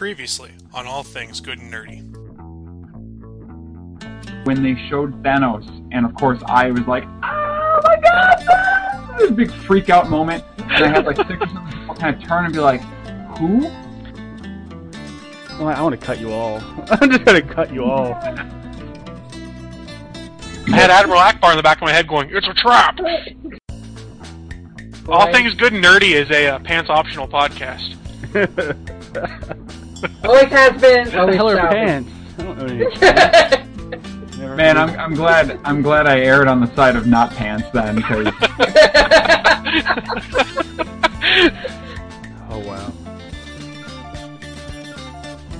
Previously on All Things Good and Nerdy. when they showed Thanos, and of course I was like, "Oh my god!" Thanos!" This big freak out moment, and I had like six or seven people kind of turn and be like, "Who?" Well, I want to cut you all. I'm just gonna cut you all. I had Admiral Ackbar in the back of my head going, "It's a trap." All Things Good and Nerdy is a uh, pants optional podcast. Always has been. What the Always hell are shall pants? I don't know any pants. Never Man, I'm, I'm glad I'm glad I erred on the side of not pants then, because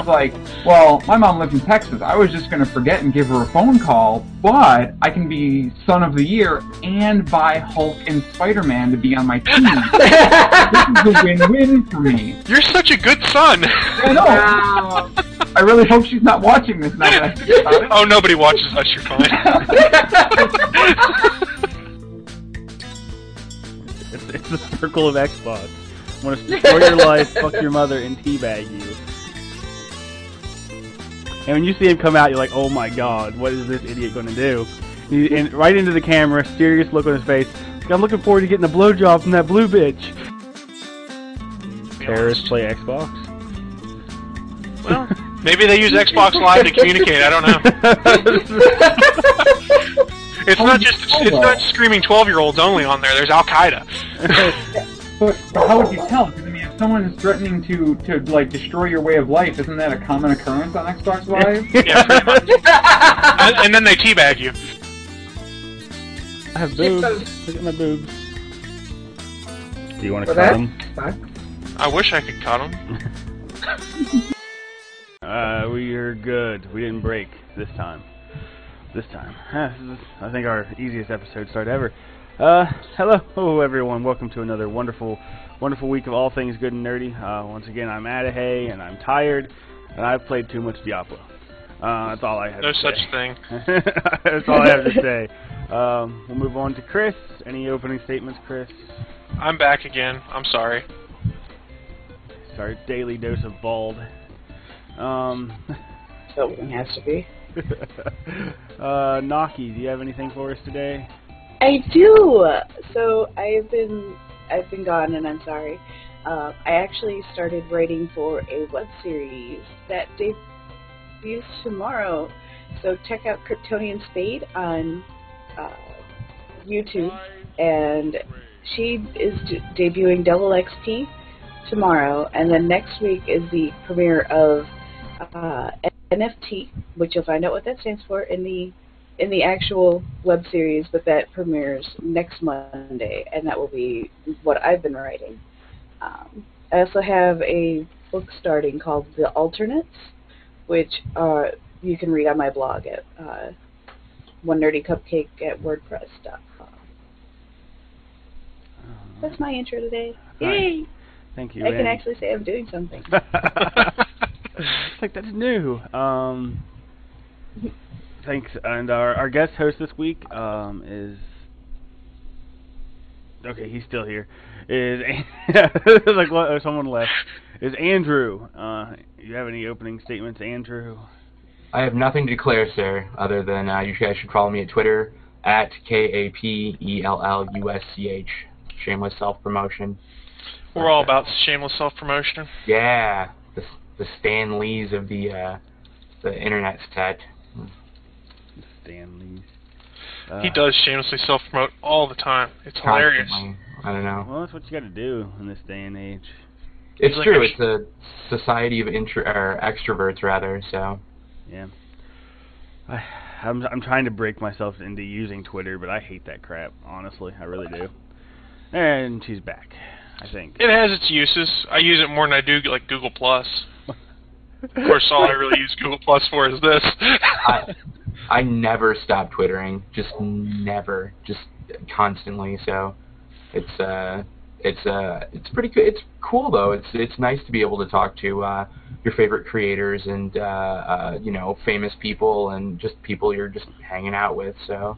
like, well, my mom lives in Texas. I was just gonna forget and give her a phone call, but I can be son of the year and buy Hulk and Spider-Man to be on my team. this is a win-win for me. You're such a good son. I know. Wow. I really hope she's not watching this now that I think about it. oh, nobody watches us. You're fine. It's, it's the circle of Xbox. Want to destroy your life, fuck your mother, and teabag you. And when you see him come out, you're like, oh my god, what is this idiot going to do? And, he- and right into the camera, serious look on his face. I'm looking forward to getting a blowjob from that blue bitch. Terrorists play Xbox. Well, maybe they use Xbox Live to communicate. I don't know. It's not just it's not screaming twelve year olds only on there. There's Al Qaeda. But, but how would you tell? Because I mean, if someone is threatening to to like destroy your way of life, isn't that a common occurrence on Xbox Live? Yeah, pretty much. and, and then they teabag you. I have boobs. Look at my boobs. Do you want to Well, cut that- them? I wish I could cut them. Uh, we are good. We didn't break this time. This time. Huh, this is, I think, our easiest episode start ever. Uh, hello, everyone. Welcome to another wonderful, wonderful week of all things good and nerdy. Uh, once again, I'm Adahy, and I'm tired, and I've played too much Diablo. Uh, that's all I have No to such say. thing. that's all I have to say. Um, we'll move on to Chris. Any opening statements, Chris? I'm back again. I'm sorry. It's our daily dose of bald. Um, Something has to be. uh, Naki, do you have anything for us today? I do. So I've been I've been gone, and I'm sorry. Uh, I actually started writing for a web series that debuts tomorrow. So check out Kryptonian Spade on uh, YouTube, and she is d- debuting Double XP tomorrow, and then next week is the premiere of uh, NFT, which you'll find out what that stands for in the in the actual web series, but that premieres next Monday, and that will be what I've been writing. Um, I also have a book starting called The Alternates, which uh, you can read on my blog at uh, one nerdy cupcake at wordpress.com. That's my intro today. Yay! Thank you. I can actually say I'm doing something. it's like that's new. Um, thanks, and our our guest host this week um, is okay. He's still here. Is like what, someone left? Is Andrew? Uh, you have any opening statements, Andrew? I have nothing to declare, sir, other than uh, you guys should follow me at Twitter at K A P E L L U S C H. Shameless self promotion. We're all about shameless self promotion. Yeah, the the Stan Lees of the uh, the internet set. Stan Lees. Uh, He does shamelessly self promote all the time. It's hilarious. Constantly. I don't know. Well, that's what you got to do in this day and age. It's like true. a- It's a society of intro or extroverts rather. So Yeah. I, I'm I'm trying to break myself into using Twitter, but I hate that crap. Honestly, I really do. And she's back. I think. It has its uses. I use it more than I do like Google Plus. Of course, all I really use Google Plus for is this. I I never stop twittering. Just never. Just constantly. So it's uh it's uh it's pretty good. It's cool though. It's it's nice to be able to talk to uh your favorite creators and uh uh you know famous people and just people you're just hanging out with. So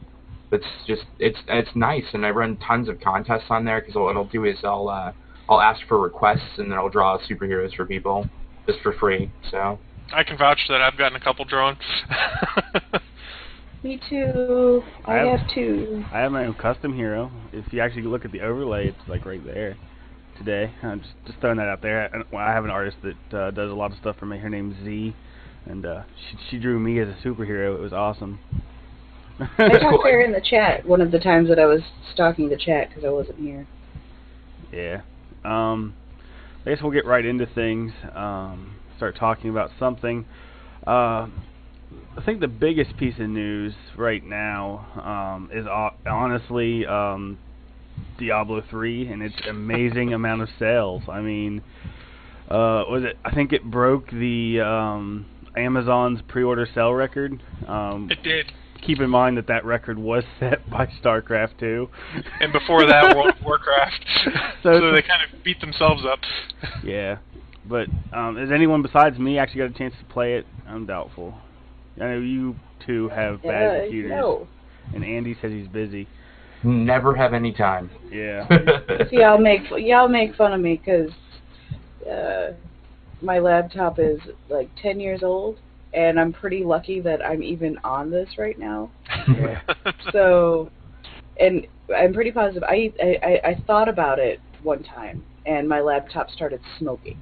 it's just it's it's nice and I run tons of contests on there because what I'll do is I'll uh I'll ask for requests and then I'll draw superheroes for people. just for free. So I can vouch that I've gotten a couple drawn. Me too. I, I have- have two. I have my own custom hero. If you actually look at the overlay, it's like right there. Today, I'm just just throwing that out there. I, I have an artist that uh, does a lot of stuff for me. Her name's Z, and uh, she she drew me as a superhero. It was awesome. I talked to her in the chat one of the times that I was stalking the chat because I wasn't here. Yeah. Um, I guess we'll get right into things. Um, start talking about something. Uh, I think the biggest piece of news right now um, is ho- honestly um, Diablo 3 and its amazing amount of sales. I mean, uh, was it? I think it broke the um, Amazon's pre-order sale record. Um, it did. keep in mind that that record was set by StarCraft 2. And before that, World of Warcraft. So- so, they kind of beat themselves up. Yeah, but um, has anyone besides me actually got a chance to play it? I'm doubtful. I know you two have bad Uh, computers, no. and Andy says he's busy. never have any time. Yeah. See, y'all make y'all make fun of me because uh, my laptop is like ten years old, and I'm pretty lucky that I'm even on this right now. So, and I'm pretty positive. I I, I- I thought about it one time, and my laptop started smoking.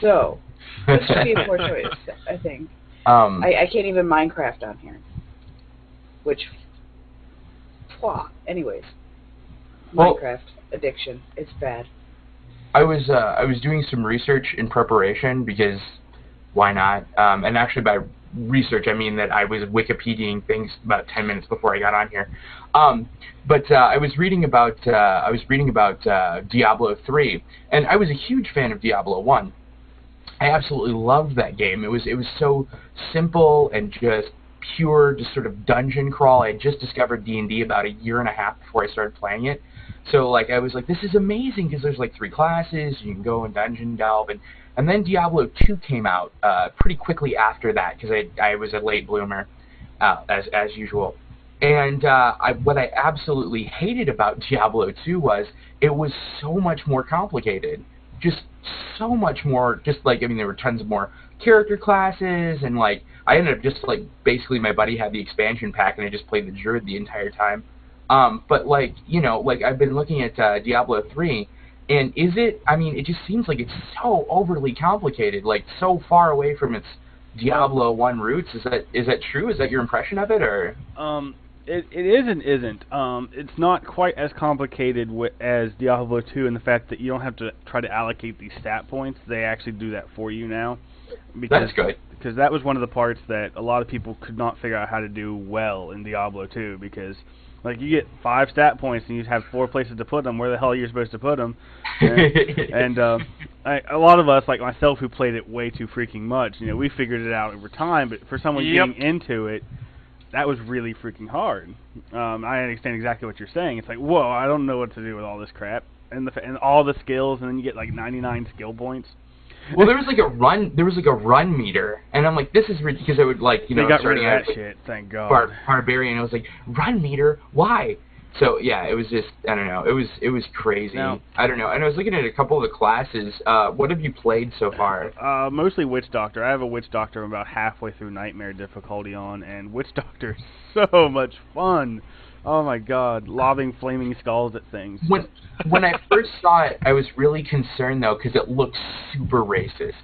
So this should be a poor choice, I think. Um, I, I can't even Minecraft on here, which, pwah. Anyways, Well- Minecraft addiction. It's bad. I was uh, I was doing some research in preparation because why not? Um, and actually by research I mean that I was Wikipediaing things about ten minutes before I got on here. Um, but uh, I was reading about uh, I was reading about uh, Diablo three, and I was a huge fan of Diablo one. I absolutely loved that game. It was it was so simple and just pure, just sort of dungeon crawl. I had just discovered D and D about a year and a half before I started playing it. So like I was like, this is amazing because there's like three classes. You can go and dungeon delve, and and then Diablo 2 came out uh, pretty quickly after that because I I was a late bloomer, uh, as as usual. And uh, I, what I absolutely hated about Diablo 2 was it was so much more complicated. Just so much more. Just like I mean, there were tons of more character classes, and like I ended up just like basically my buddy had the expansion pack, and I just played the druid the entire time. Um, but like you know, like I've been looking at uh, Diablo 3, and is it? I mean, it just seems like it's so overly complicated, like so far away from its Diablo 1 roots. Is that is that true? Is that your impression of it, or? Um, it it is and isn't. Um, it's not quite as complicated wi- as Diablo 2 in the fact that you don't have to try to allocate these stat points. They actually do that for you now. Because, That's good. Because that was one of the parts that a lot of people could not figure out how to do well in Diablo 2 because. Like you get five stat points and you have four places to put them. Where the hell are you supposed to put them? And, and uh, I, a lot of us, like myself, who played it way too freaking much, you know, we figured it out over time. But for someone Yep. getting into it, that was really freaking hard. Um, I understand exactly what you're saying. It's like, whoa, I don't know what to do with all this crap, and the and all the skills, and then you get like 99 skill points. well, there was like a run. There was like a run meter, and I'm like, this is because I would like you know they got rid starting of out that like, shit. Thank God. bar- barbarian. I was like, run meter, why? So yeah, it was just I don't know. It was it was crazy. Now- I don't know. And I was looking at a couple of the classes. Uh, what have you played so far? Uh, mostly Witch Doctor. I have a Witch Doctor I'm about halfway through Nightmare difficulty on, and Witch Doctor is so much fun. Oh my God, lobbing flaming skulls at things. When when I first saw it, I was really concerned though because it looked super racist.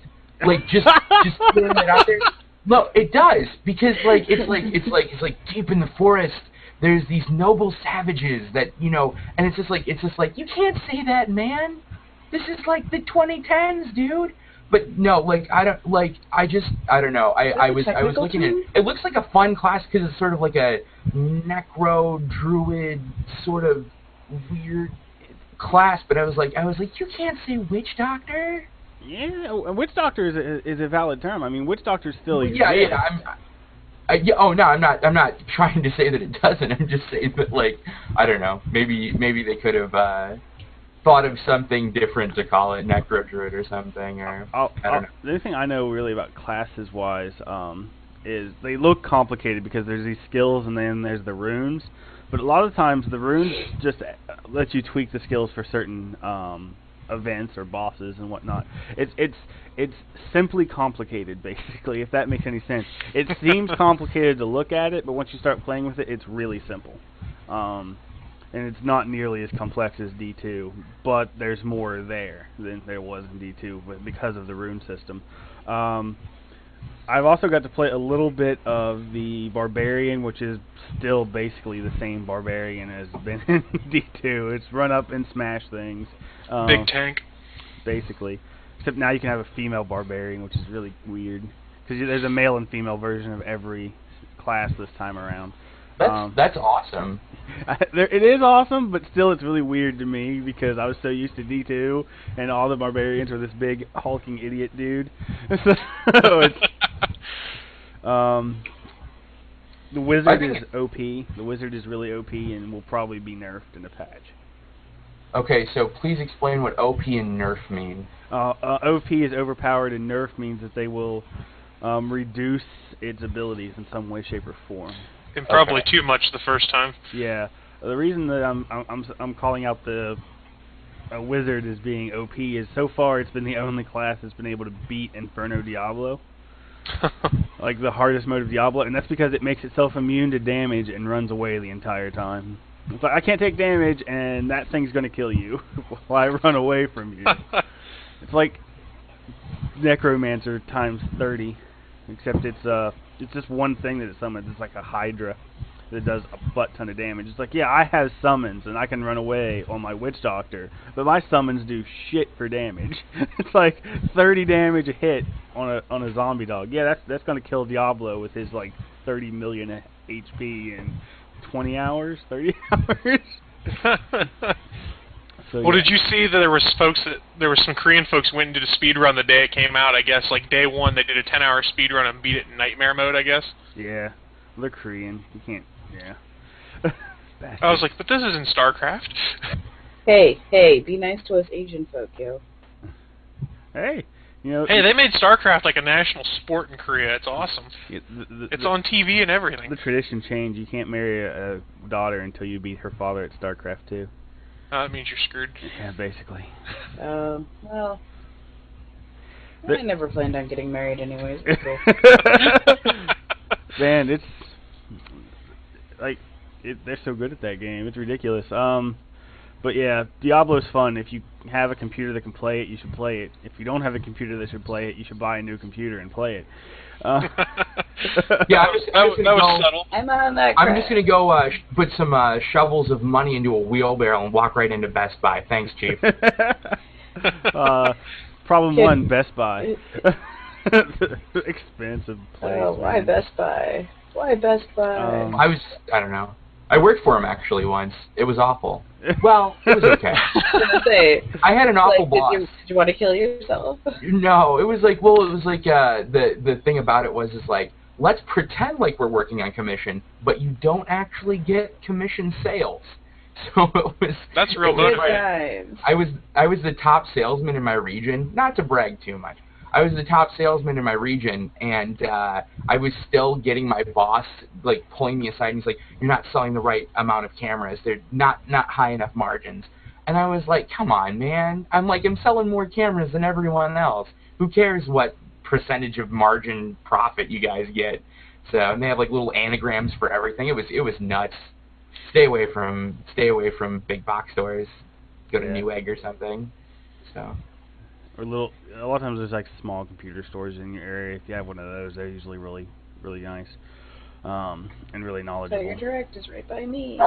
Like just just throwing it out there. No, it does because like it's like it's like it's like deep in the forest. There's these noble savages that you know, and it's just like it's just like you can't say that, man. This is like the 2010s, dude. But no, like I don't like I just I don't know. I I was I was technical looking at it looks like a fun class because it's sort of like a necro druid sort of weird class. But I was like I was like you can't say witch doctor. Yeah, Witch Doctor is a, is a valid term. I mean, Witch Doctor still exists. Yeah, yeah. I'm. I, yeah, oh no, I'm not. I'm not trying to say that it doesn't. I'm just saying that, like, I don't know. Maybe, maybe they could have uh, thought of something different to call it necro druid or something, or I'll, I don't I'll- know. The only thing I know really about classes wise um, is they look complicated because there's these skills and then there's the runes. But a lot of times the runes just uh, let you tweak the skills for certain um, events or bosses and whatnot. It's it's it's simply complicated, basically. If that makes any sense. It seems complicated to look at it, but once you start playing with it, it's really simple. Um, and it's not nearly as complex as D2, but there's more there than there was in D2 because of the rune system. Um, I've also got to play a little bit of the Barbarian, which is still basically the same Barbarian as been in D2. It's run up and smash things. Um, Big tank. basically. Except now you can have a female Barbarian, which is really weird. Because there's a male and female version of every class this time around. That's Um, that's awesome. there, it is awesome, but still it's really weird to me because I was so used to D2 and all the barbarians were this big hulking idiot dude. so it's um the wizard is OP. The wizard is really OP and will probably be nerfed in the patch. Okay, so please explain what OP and Nerf mean. Uh, uh, OP is overpowered and nerf means that they will um, reduce its abilities in some way, shape, or form. And probably Okay. too much the first time. Yeah. The reason that I'm I'm I'm, I'm calling out the a wizard as being OP is so far it's been the only class that's been able to beat Inferno Diablo, like the hardest mode of Diablo, and that's because it makes itself immune to damage and runs away the entire time. It's like I can't take damage, and that thing's gonna kill you while I run away from you. it's like Necromancer times thirty, except it's uh, it's just one thing that it summons. It's like a Hydra that does a butt ton of damage. It's like, yeah, I have summons and I can run away on my witch doctor, but my summons do shit for damage. it's like 30 damage a hit on a on a zombie dog. Yeah, that's that's gonna kill Diablo with his like 30 million HP and 20 hours, 30 hours. so, well, yeah. did you see that there was folks that there was some Korean folks went and did a speed run the day it came out? I guess like day one they did a 10 hour speed run and beat it in nightmare mode. I guess. Yeah, they're Korean. You can't. Yeah. I was like, but this isn't StarCraft. hey, hey, be nice to us Asian folk, yo. Hey, you know. hey, they made StarCraft like a national sport in Korea. It's awesome. the, the, It's the, on TV and everything. The tradition changed. You can't marry a, a daughter until you beat her father at StarCraft 2. Uh, that means you're screwed. Yeah, basically. Um, well, The- I never planned on getting married anyways. Man, it's like it, they're so good at that game. It's ridiculous. Um, but yeah, Diablo's fun. If you have a computer that can play it, you should play it. If you don't have a computer that should play it, you should buy a new computer and play it. Uh, Yeah, I'm just, I'm was, just gonna go. subtle. I'm on that. I'm just gonna go uh, put some uh, shovels of money into a wheelbarrow and walk right into Best Buy. Thanks, Chief. uh, problem Kid- one: Best Buy. Expensive place. Oh, why man. Best Buy? Why Best Buy? Um, I was, I don't know. I worked for him actually once. It was awful. Well, it was okay. I say, I had an awful like, boss. did you, did you want to kill yourself? No, it was like well, it was like uh, the the thing about it was is like let's pretend like we're working on commission, but you don't actually get commission sales. So it was That's real Good motivating. I was I was the top salesman in my region. Not to brag too much. I was the top salesman in my region, and uh, I was still getting my boss like pulling me aside. and He's like, "You're not selling the right amount of cameras. They're not not high enough margins." And I was like, "Come on, man! I'm like I'm selling more cameras than everyone else. Who cares what percentage of margin profit you guys get?" So and they have like little anagrams for everything. It was it was nuts. Stay away from stay away from big box stores. Go to Yeah. Newegg or something. So or little. A lot of times there's like small computer stores in your area. If you have one of those, they're usually really, really nice, um, and really knowledgeable. Tiger. Direct is right by me.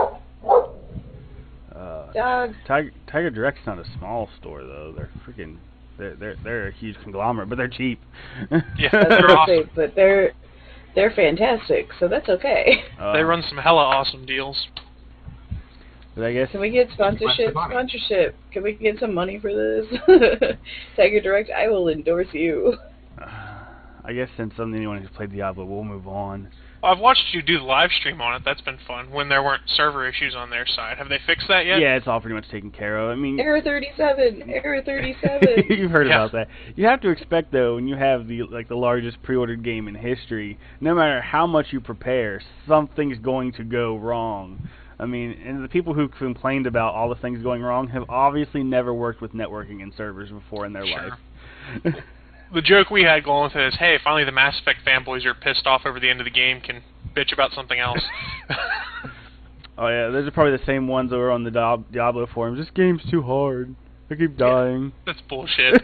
Uh, Dog. Tiger Tiger Direct's not a small store though. They're freaking. They're they're they're a huge conglomerate, but they're cheap. Yeah, That's they're awesome. but they're they're fantastic, so that's okay. Uh, They run some hella awesome deals. But I guess Can we get sponsorship? Sponsorship. Can we get some money for this? Tiger Direct, I will endorse you. uh, I guess since I'm the only one who's played Diablo, we'll move on. I've watched you do the live stream on it. That's been fun. When there weren't server issues on their side, have they fixed that yet? Yeah, it's all pretty much taken care of. I mean, Error 37. Error 37. You've heard Yeah. about that. You have to expect though, when you have the like the largest pre-ordered game in history, no matter how much you prepare, something's going to go wrong. I mean, and the people who complained about all the things going wrong have obviously never worked with networking and servers before in their Sure. life. The joke we had going with it is, hey, finally the Mass Effect fanboys are pissed off over the end of the game, can bitch about something else. oh yeah, those are probably the same ones that were on the Diablo forums. This game's too hard. I keep dying. That's bullshit.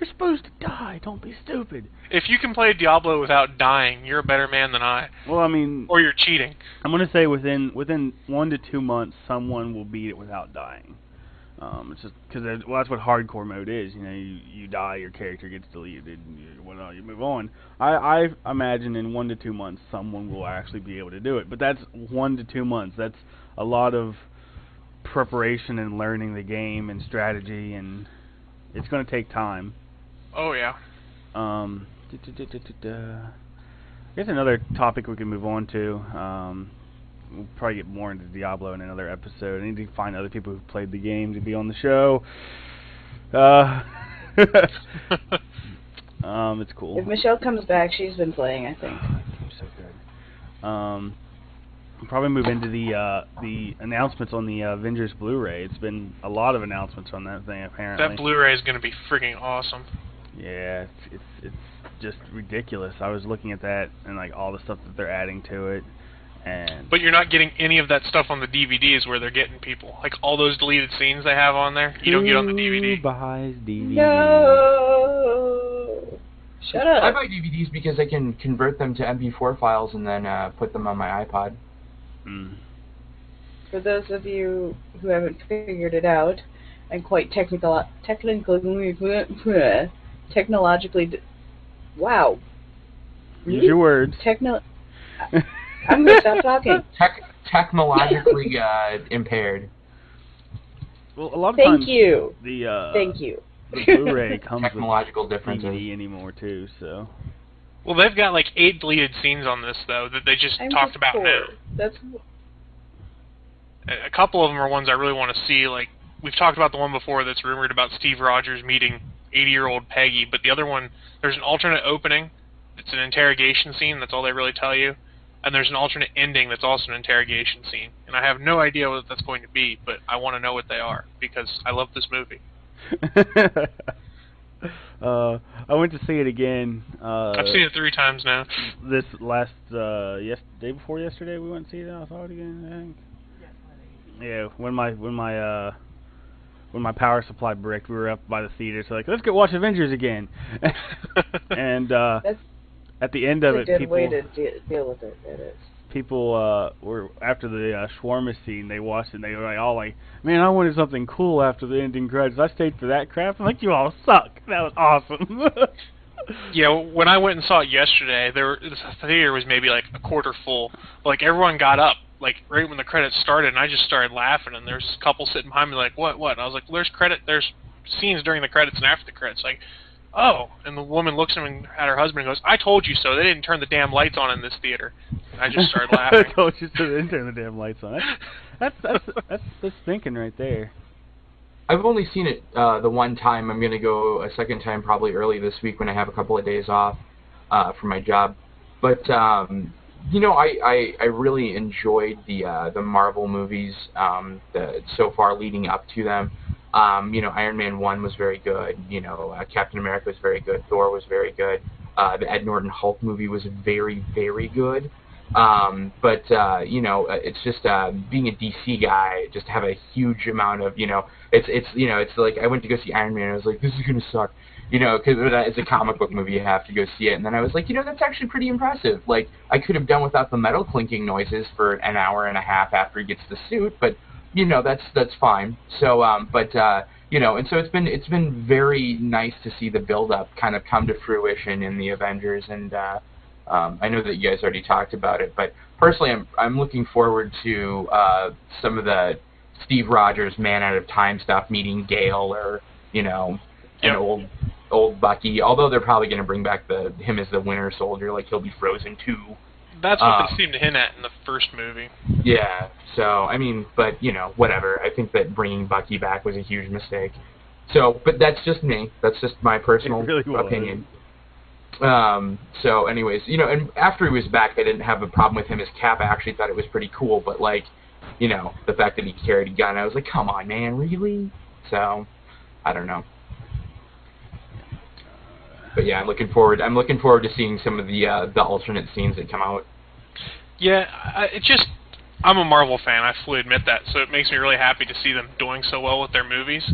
You're supposed to die. Don't be stupid. if you can play Diablo without dying, you're a better man than I. Well, I mean, Or you're cheating. I'm gonna say within within one to two months, someone will beat it without dying. Um, it's just because well, that's what hardcore mode is. You know, you you die, your character gets deleted, and you, well, you move on. I I imagine in one to two months, someone will actually be able to do it. But that's one to two months. That's a lot of preparation and learning the game and strategy, and it's gonna take time. Oh, yeah. Um, I guess another topic we can move on to. Um, we'll probably get more into Diablo in another episode. I need to find other people who've played the game to be on the show. Uh, um, it's cool. If Michelle comes back, she's been playing, I think. Game's so good. Um, we'll probably move into the uh, the announcements on the uh, Avengers Blu-ray. It's been a lot of announcements on that thing apparently. That Blu-ray is going to be freaking awesome. Yeah, it's, it's it's just ridiculous. I was looking at that and like all the stuff that they're adding to it, and But you're not getting any of that stuff on the DVDs where they're getting people. Like all those deleted scenes they have on there, you don't get on the DVD. Who buys DVD? No. Shut up. I buy DVDs because I can convert them to MP4 files and then uh, put them on my iPod. Mm. For those of you who haven't figured it out, I'm quite technical, technically, technologically. d- Wow. Use your words. Techno. I'm gonna stop talking. Tech technologically uh, impaired. well, a lot of Thank times you. the uh, Thank you. the Blu-ray comes with Technological differences. DVD anymore too. So Well, they've got like eight deleted scenes on this though that they just I'm talked just about poor. now. That's A a couple of them are ones I really want to see. Like we've talked about the one before that's rumored about Steve Rogers meeting 80-year-old Peggy, but the other one there's an alternate opening. It's an interrogation scene. That's all they really tell you. And there's an alternate ending that's also an interrogation scene. And I have no idea what that's going to be, but I want to know what they are because I love this movie. uh, I went to see it again. Uh, I've seen it three times now. this last uh yes day before yesterday we went to see it I saw it again I think. Yeah, when my when my uh when my power supply bricked, we were up by the theater, so like let's go watch Avengers again. and uh That's at the end of a it, good people way to de- deal with it. It is. people uh were after the uh, shawarma scene, they watched it and they were like all like, Man, I wanted something cool after the ending credits. I stayed for that crap. I'm like, You all suck. That was awesome. Yeah, when I went and saw it yesterday, there the theater was maybe like a quarter full. Like everyone got up like right when the credits started, and I just started laughing. And there's a couple sitting behind me like, "What? What?" And I was like, "There's credit. There's scenes during the credits and after the credits." Like, oh. And the woman looks at me at her husband and goes, "I told you so. They didn't turn the damn lights on in this theater." And I just started laughing. I told you so they didn't turn the damn lights on. That's that's that's, that's, that's thinking right there. I've only seen it uh, the one time. I'm going to go a second time probably early this week when I have a couple of days off uh, from my job. But um, you know, I, I, I really enjoyed the uh, the Marvel movies um, the, so far leading up to them. Um, you know, Iron Man one was very good. You know, uh, Captain America was very good. Thor was very good. Uh, the Ed Norton Hulk movie was very very good. Um, but uh, you know, uh, it's just uh, being a DC guy, just have a huge amount of you know, it's it's you know, it's like I went to go see Iron Man, and I was like, this is gonna suck, you know, because it's a comic book movie, you have to go see it, and then I was like, you know, that's actually pretty impressive. Like I could have done without the metal clinking noises for an hour and a half after he gets the suit, but you know, that's that's fine. So, um, but uh, you know, and so it's been it's been very nice to see the build up kind of come to fruition in the Avengers and. uh um, I know that you guys already talked about it, but personally, I'm I'm looking forward to uh, some of the Steve Rogers Man Out of Time stuff, meeting Gale or you know an old old Bucky. Although they're probably going to bring back the him as the Winter Soldier, like he'll be Frozen too. That's what Um, they seemed to hint at in the first movie. Yeah. So I mean, but you know, whatever. I think that bringing Bucky back was a huge mistake. So, but that's just me. That's just my personal It really was. opinion. Um, so, anyways, you know, and after he was back, I didn't have a problem with him as Cap. I actually thought it was pretty cool, but like, you know, the fact that he carried a gun, I was like, come on, man, really? So, I don't know. But yeah, I'm looking forward. I'm looking forward to seeing some of the uh, the alternate scenes that come out. Yeah, I, it just I'm a Marvel fan. I fully admit that, so it makes me really happy to see them doing so well with their movies.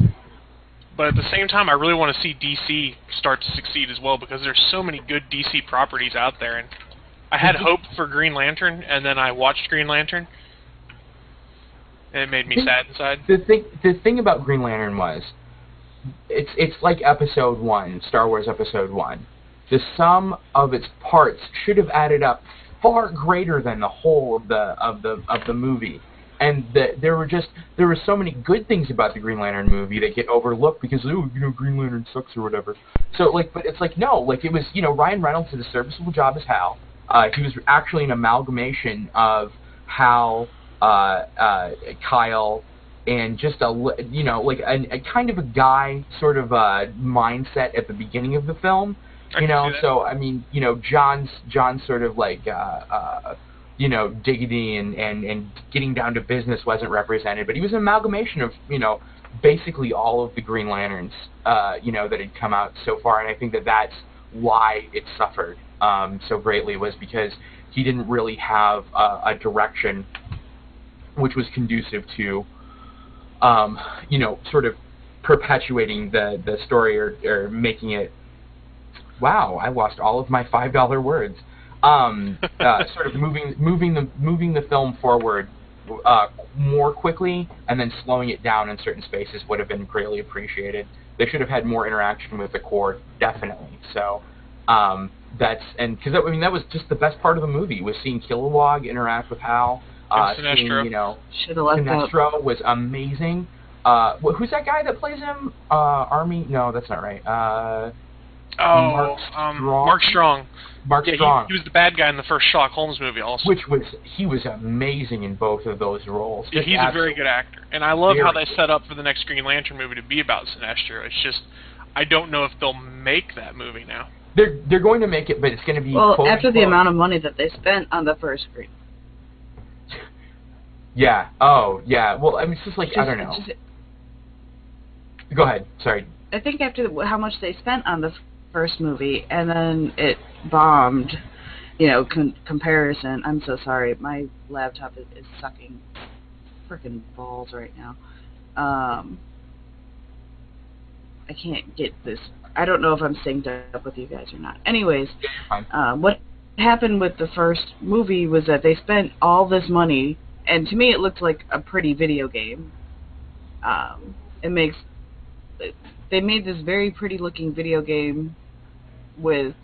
But at the same time, I really want to see DC start to succeed as well because there's so many good DC properties out there, and I had hope for Green Lantern, and then I watched Green Lantern, and it made me sad inside. The thing, the thing about Green Lantern was, it's it's like Episode One, Star Wars Episode One. The sum of its parts should have added up far greater than the whole of the of the of the movie. And the, there were just there were so many good things about the Green Lantern movie that get overlooked because oh you know Green Lantern sucks or whatever. So like, but it's like no, like it was you know Ryan Reynolds did a serviceable job as Hal. Uh, he was actually an amalgamation of Hal, uh, uh, Kyle, and just a you know like a, a kind of a guy sort of uh, mindset at the beginning of the film. You know, so I mean, you know, John's John's sort of like uh, uh, you know dignity and, and and getting down to business wasn't represented, but he was an amalgamation of you know basically all of the Green Lanterns uh, you know that had come out so far, and I think that that's why it suffered um, so greatly was because he didn't really have uh, a direction which was conducive to um, you know sort of perpetuating the the story or, or making it wow I lost all of my five dollar words um, uh, sort of moving moving the moving the film forward uh, more quickly and then slowing it down in certain spaces would have been greatly appreciated. They should have had more interaction with the Corps, definitely. So um, that's and because I mean that was just the best part of the movie was seeing Kilowog interact with Hal. Uh, And seeing you know Should have left out. Sinestro was amazing. Uh, wh- who's that guy that plays him? Uh, Army? No, that's not right. Uh, Oh, Mark um, Strong? Mark Strong. Mark Yeah, he, Strong. he was the bad guy in the first Sherlock Holmes movie, also. which was he was amazing in both of those roles. Yeah, he's a very good actor, and I love how Very they set up for the next Green Lantern movie to be about Sinestro. It's just, I don't know if they'll make that movie now. They're they're going to make it, but it's going to be Well, quote, after the amount of money that they spent on the first screen. Yeah. Oh, yeah. Well, I mean, it's just like I don't know. just- Go ahead. Sorry. I think after the, how much they spent on the first movie and then it bombed, you know, con- comparison. I'm so sorry. My laptop is, is sucking freaking balls right now. Um, I can't get this. I don't know if I'm synced up with you guys or not. Anyways, uh, what happened with the first movie was that they spent all this money, and to me it looked like a pretty video game. Um, it makes they made this very pretty looking video game with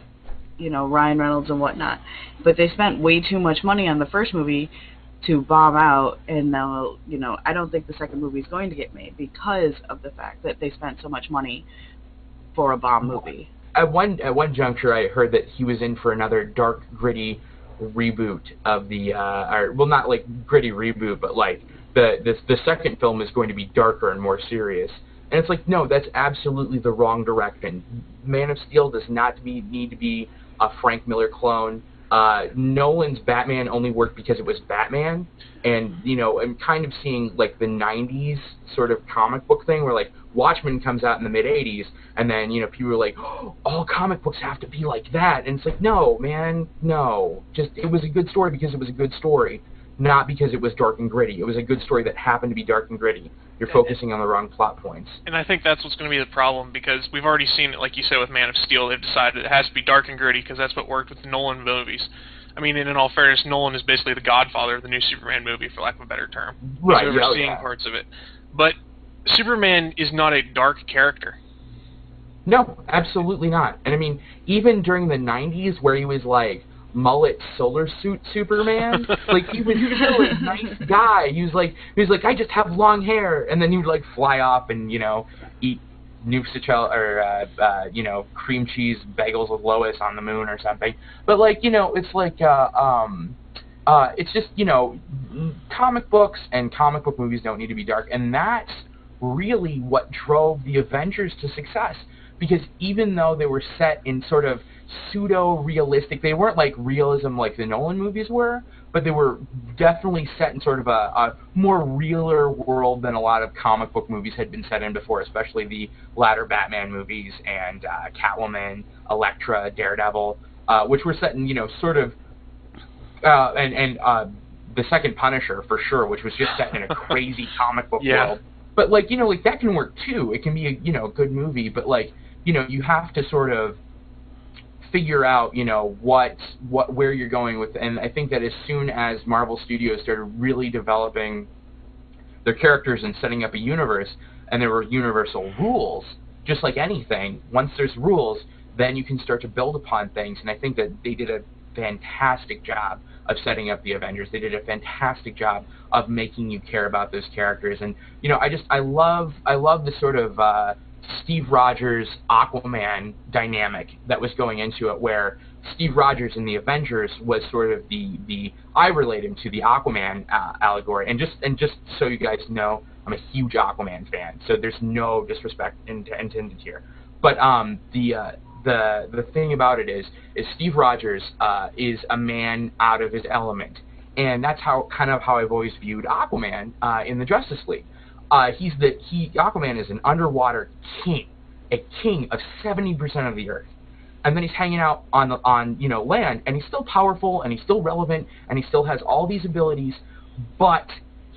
you know Ryan Reynolds and whatnot, but they spent way too much money on the first movie to bomb out, and now you know I don't think the second movie is going to get made because of the fact that they spent so much money for a bomb movie. At one at one juncture, I heard that he was in for another dark, gritty reboot of the, uh, or well, not like gritty reboot, but like the the the second film is going to be darker and more serious. And it's like, no, that's absolutely the wrong direction. Man of Steel does not be, need to be a Frank Miller clone. Uh, Nolan's Batman only worked because it was Batman, and you know, I'm kind of seeing like the '90s sort of comic book thing, where like Watchmen comes out in the mid '80s, and then you know people are like, oh, all comic books have to be like that, and it's like, no, man, no, just it was a good story because it was a good story, not because it was dark and gritty. It was a good story that happened to be dark and gritty. You're And- focusing on the wrong plot points. And I think that's what's going to be the problem because we've already seen it, like you said, with Man of Steel. They've decided it has to be dark and gritty because that's what worked with Nolan movies. I mean, in all fairness, Nolan is basically the godfather of the new Superman movie, for lack of a better term. Right, He's yeah, oh, overseeing yeah. parts of it. But Superman is not a dark character. No, absolutely not. And I mean, even during the '90s, where he was like mullet solar suit Superman, like he was still a nice guy. He was like, he was like, I just have long hair, and then he would like fly off and you know eat Newsichel or uh, uh, you know cream cheese bagels with Lois on the moon or something. But like you know, it's like uh, um, uh, it's just you know, comic books and comic book movies don't need to be dark, and that's really what drove the Avengers to success. Because even though they were set in sort of pseudo realistic. They weren't like realism like the Nolan movies were, but they were definitely set in sort of a, a more realer world than a lot of comic book movies had been set in before, especially the latter Batman movies and uh, Catwoman, Elektra, Daredevil, uh, which were set in you know sort of uh, and and uh, the second Punisher for sure, which was just set in a crazy comic book Yeah. world. But like you know, like that can work too. It can be a you know a good movie, but like you know you have to sort of figure out you know what what where you're going with. And I think that as soon as Marvel Studios started really developing their characters and setting up a universe, and there were universal rules, just like anything. Once there's rules, then you can start to build upon things. And I think that they did a fantastic job of setting up the Avengers. They did a fantastic job of making you care about those characters. And you know, I just I love I love the sort of uh, Steve Rogers Aquaman dynamic that was going into it, where Steve Rogers in the Avengers was sort of the the I relate him to the Aquaman uh, allegory. And just and just so you guys know, I'm a huge Aquaman fan, so there's no disrespect in- intended here. But um, the uh, the the thing about it is is Steve Rogers uh, is a man out of his element, and that's how kind of how I've always viewed Aquaman uh, in the Justice League. Uh, he's the he Aquaman is an underwater king, a king of seventy percent of the earth, and then he's hanging out on the on you know land, and he's still powerful, and he's still relevant, and he still has all these abilities, but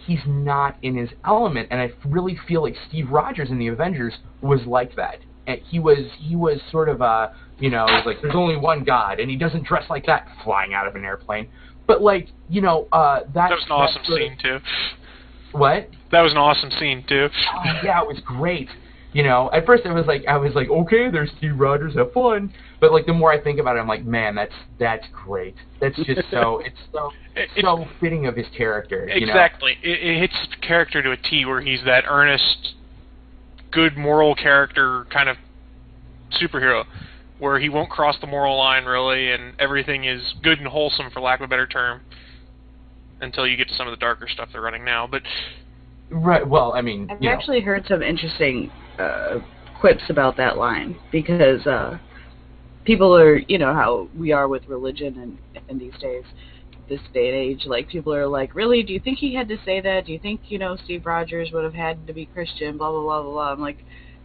he's not in his element, and I really feel like Steve Rogers in the Avengers was like that. And he was he was sort of a you know like there's only one God, and he doesn't dress like that flying out of an airplane. But like you know uh, that That was an awesome sort of- scene too. What? That was an awesome scene too. Oh, yeah, it was great. You know, at first it was like I was like, okay, there's Steve Rogers, have fun. But like the more I think about it, I'm like, man, that's that's great. That's just so it's so It- it's- so fitting of his character. You know? Exactly. It, it hits the character to a T where he's that earnest, good moral character kind of superhero, where he won't cross the moral line really, and everything is good and wholesome, for lack of a better term. Until you get to some of the darker stuff they're running now, but Right. Well, I mean, I've you know, actually heard some interesting uh, quips about that line because uh, people are, you know, how we are with religion and in these days, this day and age. Like people are like, really? Do you think he had to say that? Do you think you know Steve Rogers would have had to be Christian? Blah blah blah blah blah. I'm like,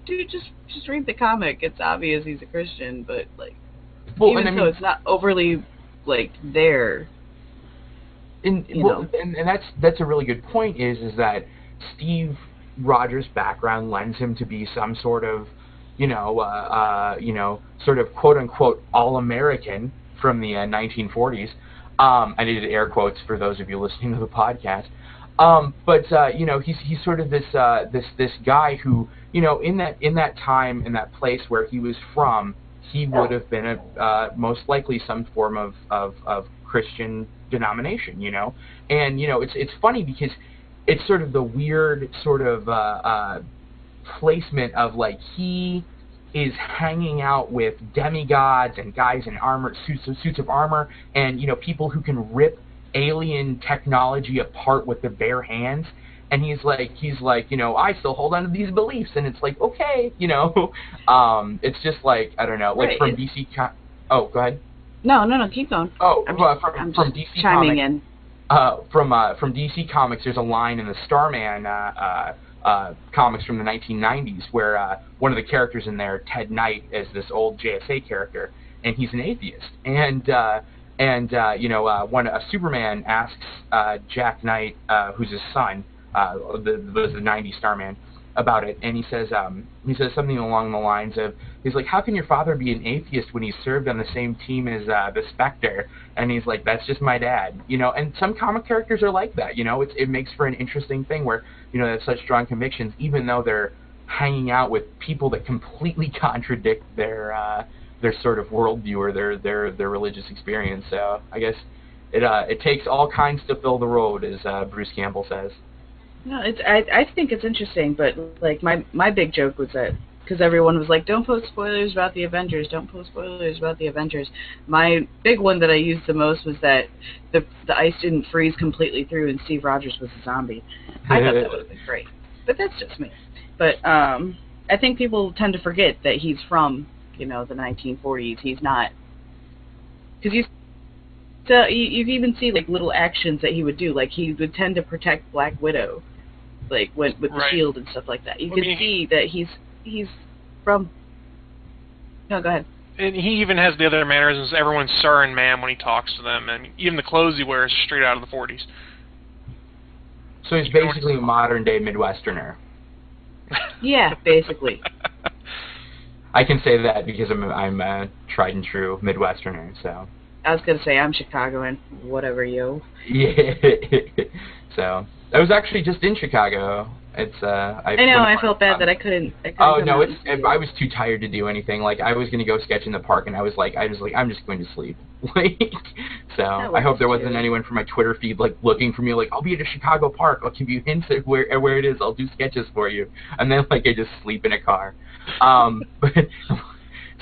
dude, just just read the comic. It's obvious he's a Christian, but like, well, even and I so, mean, it's not overly like there. And, well, and and that's that's a really good point. Is is that Steve Rogers' background lends him to be some sort of, you know, uh, uh, you know, sort of quote unquote all American from the uh, 1940s. Um, I needed air quotes for those of you listening to the podcast. Um, but uh, you know, he's he's sort of this uh, this this guy who you know in that in that time in that place where he was from, he would have been a uh, most likely some form of, of of Christian denomination, you know. And you know, it's it's funny because it's sort of the weird sort of uh, uh, placement of like he is hanging out with demigods and guys in armor suits suits of armor and you know people who can rip alien technology apart with their bare hands. And he's like he's like you know I still hold on to these beliefs. And it's like okay you know? Um it's just like I don't know like Right, from co- oh go ahead No, no, no. Keep going. oh I'm well, just, from, I'm from DC chiming Comics, in. uh, from uh, from DC Comics, there's a line in the Starman uh, uh, uh, comics from the 1990s where uh, one of the characters in there, Ted Knight, is this old JSA character, and he's an atheist. And uh, and uh, you know, uh, when a Superman asks uh, Jack Knight, uh, who's his son, uh, the was the 90s Starman, about it, and he says um, he says something along the lines of he's like, how can your father be an atheist when he served on the same team as uh, the Spectre? And he's like, that's just my dad, you know. And some comic characters are like that, you know. It's, it makes for an interesting thing where you know they have such strong convictions, even though they're hanging out with people that completely contradict their uh, their sort of worldview or their their their religious experience. So I guess it uh, it takes all kinds to fill the road, as uh, Bruce Campbell says. No, it's I I think it's interesting, but like my my big joke was that because everyone was like, "Don't post spoilers about the Avengers. Don't post spoilers about the Avengers." My big one that I used the most was that the the ice didn't freeze completely through, and Steve Rogers was a zombie. I thought that would have been great, but that's just me. But um, I think people tend to forget that he's from you know the 1940s. He's not because you. So you, you even see like little actions that he would do, like he would tend to protect Black Widow, like when with the Right. shield and stuff like that. You I can mean, see that he's he's from. No, go ahead. And he even has the other mannerisms. Everyone's sir and ma'am when he talks to them, and even the clothes he wears are straight out of the 40s. So he's You know what basically a modern day Midwesterner. Yeah, basically. I can say that because I'm I'm a tried and true Midwesterner. So I was gonna say I'm Chicagoan. Whatever, you. yeah. so I was actually just in Chicago. It's uh. I, I know. I felt bad that I couldn't. I couldn't Oh no, it's and see I was too tired to do anything. Like I was gonna go sketch in the park, and I was like, I was like, I'm just going to sleep. Like, so I hope there wasn't anyone from my Twitter feed like looking for me. Like I'll be at a Chicago park. I'll give you hints at where where it is. I'll do sketches for you, and then like I just sleep in a car. Um, but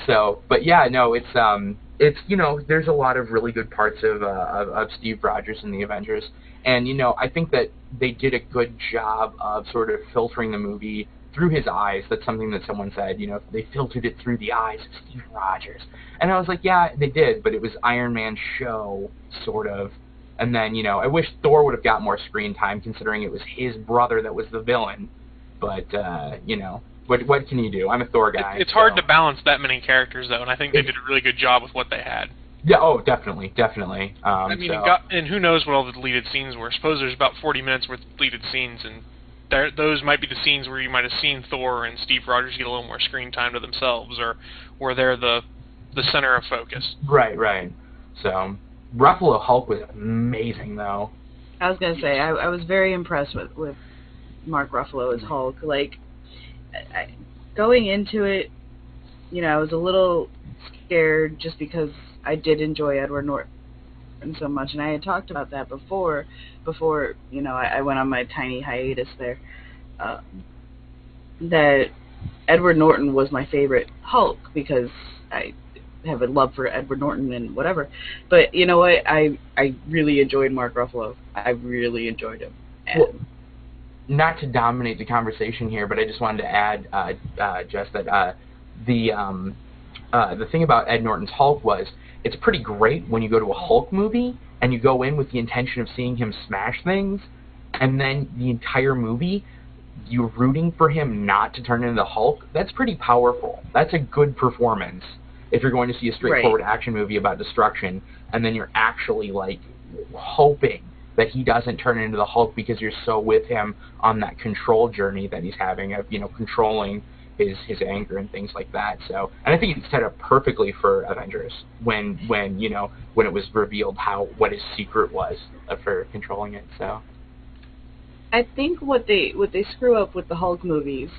so, but yeah, no, it's um, it's you know, there's a lot of really good parts of uh, of, of Steve Rogers in the Avengers, and you know, I think that they did a good job of sort of filtering the movie through his eyes. That's something that someone said. You know, they filtered it through the eyes of Steve Rogers, and I was like, yeah, they did, but it was Iron Man show sort of. And then, you know, I wish Thor would have got more screen time, considering it was his brother that was the villain. But uh, you know, what what can you do? I'm a Thor guy. It, it's hard so- to balance that many characters, though, and I think they did a really good job with what they had. Yeah. Oh, definitely, definitely. Um, I mean, so- it got, and who knows what all the deleted scenes were? Suppose there's about 40 minutes worth of deleted scenes, and there, those might be the scenes where you might have seen Thor and Steve Rogers get a little more screen time to themselves, or where they're the the center of focus. Right, right. So Ruffalo Hulk was amazing, though. I was gonna say I, I was very impressed with with Mark Ruffalo as Hulk. Like, I, I- going into it, you know, I was a little scared just because I did enjoy Edward Norton so much, and I had talked about that before. Before you know, I, I went on my tiny hiatus there. Uh, that Edward Norton was my favorite Hulk because I have a love for Edward Norton and whatever. But you know what? I I really enjoyed Mark Ruffalo. I really enjoyed him. Well, Not to dominate the conversation here, but I just wanted to add, uh, uh, just that uh, the um, uh, the thing about Ed Norton's Hulk was it's pretty great when you go to a Hulk movie and you go in with the intention of seeing him smash things, and then the entire movie you're rooting for him not to turn into the Hulk. That's pretty powerful. That's a good performance if you're going to see a straightforward action movie about destruction, and then you're actually like hoping that he doesn't turn into the Hulk because you're so with him on that control journey that he's having of you know controlling his his anger and things like that. So, and I think it's set up perfectly for Avengers when when you know when it was revealed how what his secret was for controlling it. So, I think what they what they screw up with the Hulk movies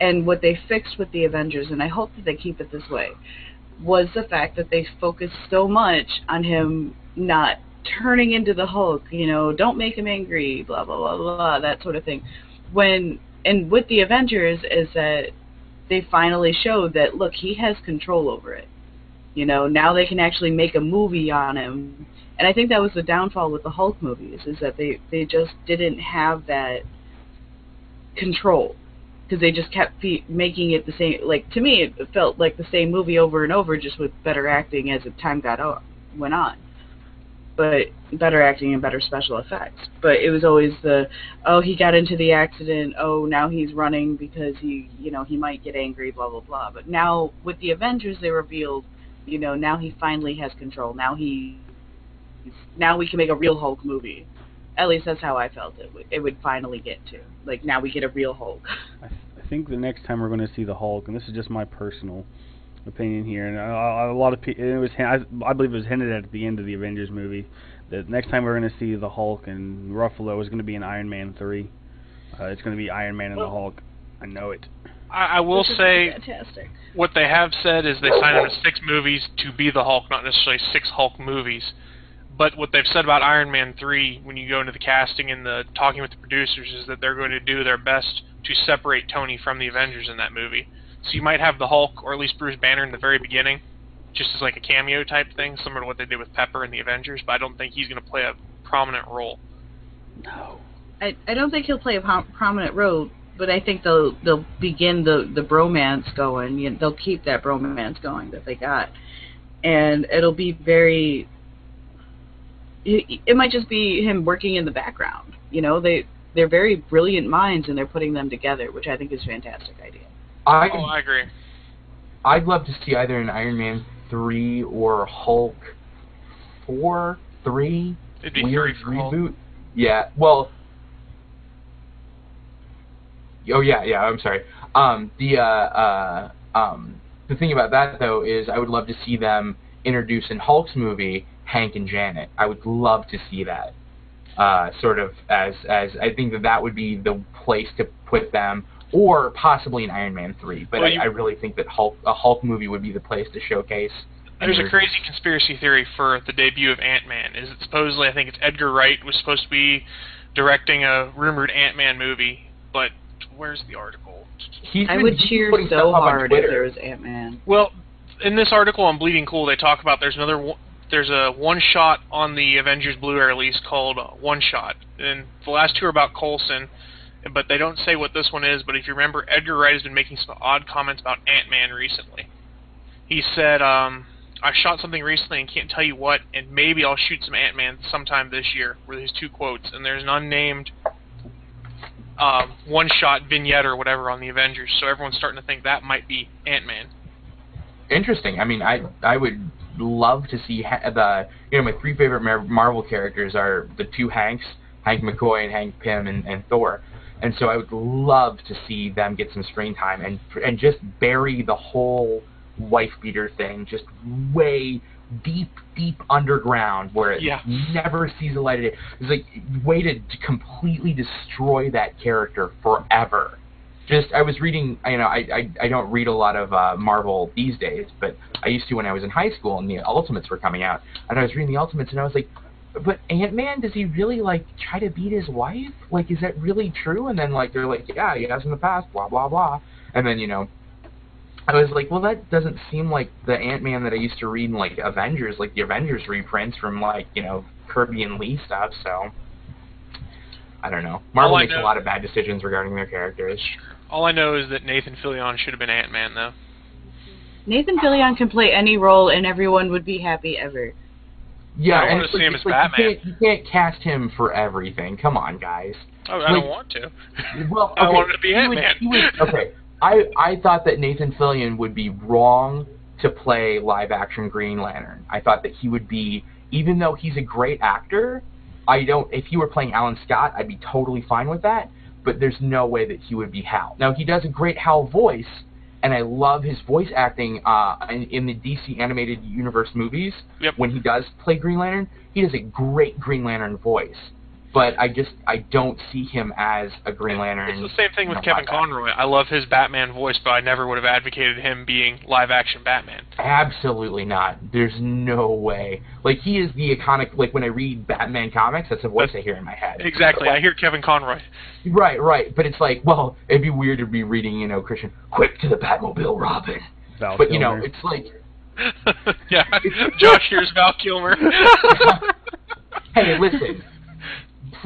and what they fixed with the Avengers, and I hope that they keep it this way, was the fact that they focused so much on him not turning into the Hulk, you know, don't make him angry, blah blah blah blah, that sort of thing. When and with the Avengers is that they finally showed that look, he has control over it. You know, now they can actually make a movie on him. And I think that was the downfall with the Hulk movies is that they they just didn't have that control because they just kept fe- making it the same. Like to me, it felt like the same movie over and over, just with better acting as the time got o- went on. But better acting and better special effects. But it was always the oh he got into the accident. Oh now he's running because he you know he might get angry. Blah blah blah. But now with the Avengers, they revealed you know now he finally has control. Now he now we can make a real Hulk movie. At least that's how I felt it. It would finally get to like now we get a real Hulk. I, th- I think the next time we're going to see the Hulk, and this is just my personal opinion here, and a, a lot of people, it was, I, I believe it was hinted at at the end of the Avengers movie, that next time we're going to see the Hulk and Ruffalo is going to be in Iron Man 3. Uh, it's going to be Iron Man and the Hulk. I know it. I, I will say fantastic. what they have said is they signed him to six movies to be the Hulk, not necessarily six Hulk movies. But what they've said about Iron Man 3, when you go into the casting and the talking with the producers, is that they're going to do their best to separate Tony from the Avengers in that movie. So you might have the Hulk, or at least Bruce Banner, in the very beginning, just as like a cameo type thing, similar to what they did with Pepper in the Avengers. But I don't think he's going to play a prominent role. No. I I don't think he'll play a prom- prominent role, but I think they'll they'll begin the the bromance going. You know, they'll keep that bromance going that they got, and it'll be very. It, it might just be him working in the background. You know, they they're very brilliant minds, and they're putting them together, which I think is a fantastic idea. I Oh, I agree. I'd love to see either an Iron Man three or Hulk four, three It'd be weird three for Hulk. reboot. Yeah, well. Oh yeah, yeah. I'm sorry. Um, the uh, uh, um, the thing about that though is I would love to see them introduce in Hulk's movie Hank and Janet. I would love to see that. Uh, sort of as as I think that that would be the place to put them, or possibly an Iron Man three. But Well, I, you- I really think that Hulk a Hulk movie would be the place to showcase. There's a crazy conspiracy theory for the debut of Ant-Man. Is it supposedly I think it's Edgar Wright was supposed to be directing a rumored Ant-Man movie, but where's the article? He's I would cheer so stuff up on hard if there was Ant Man. Well, in this article on Bleeding Cool, they talk about there's another one- there's a one shot on the Avengers Blu-ray release called uh, One Shot, and the last two are about Coulson, but they don't say what this one is. But if you remember, Edgar Wright has been making some odd comments about Ant-Man recently. He said, um, "I shot something recently and can't tell you what, and maybe I'll shoot some Ant-Man sometime this year." Were his two quotes, and there's an unnamed um, one-shot vignette or whatever on the Avengers, so everyone's starting to think that might be Ant-Man. interesting. I mean, I I would love to see ha- the you know my three favorite Mar- Marvel characters are the two Hanks, Hank McCoy and Hank Pym and, and Thor, and so I would love to see them get some screen time and and just bury the whole wife beater thing just way deep deep underground where it Yeah. never sees the light of day. It's like way to, completely destroy that character forever just I was reading. You know, I I, I don't read a lot of uh, Marvel these days, but I used to when I was in high school and the Ultimates were coming out, and I was reading the Ultimates and I was like, but Ant Man does he really like try to beat his wife? Like, is that really true? And then like they're like, yeah, he has in the past, blah blah blah, and then you know. I was like, well, that doesn't seem like the Ant Man that I used to read in like Avengers, like the Avengers reprints from like you know Kirby and Lee stuff. So I don't know. Marvel All I makes a lot of bad decisions regarding their characters. All I know is that Nathan Fillion should have been Ant-Man, though. Nathan Fillion can play any role, and everyone would be happy ever. Yeah, I and wanna see like- him as like Batman. You can't, you can't cast him for everything. Come on, guys. Oh, I Like- don't want to. Well, I okay, wanted to be Ant-Man. okay, I I thought that Nathan Fillion would be wrong to play live action Green Lantern. I thought that he would be, even though he's a great actor, I don't. If he were playing Alan Scott, I'd be totally fine with that. But there's no way that he would be Hal. Now he does a great Hal voice, and I love his voice acting uh, in, in the DC animated universe movies. Yep. When he does play Green Lantern, he does a great Green Lantern voice. But I just I don't see him as a Green Lantern. It's the same thing with Kevin live. Conroy. I love his Batman voice, but I never would have advocated him being live action Batman. Absolutely not. There's no way. Like he is the iconic. Like when I read Batman comics, that's the voice I hear in my head. Exactly. I hear Kevin Conroy. Right, right. But it's like, well, it'd be weird to be reading, you know, Christian, quick to the Batmobile, Robin. Val But you know, it's like, yeah. Josh here's Val Kilmer. hey, listen.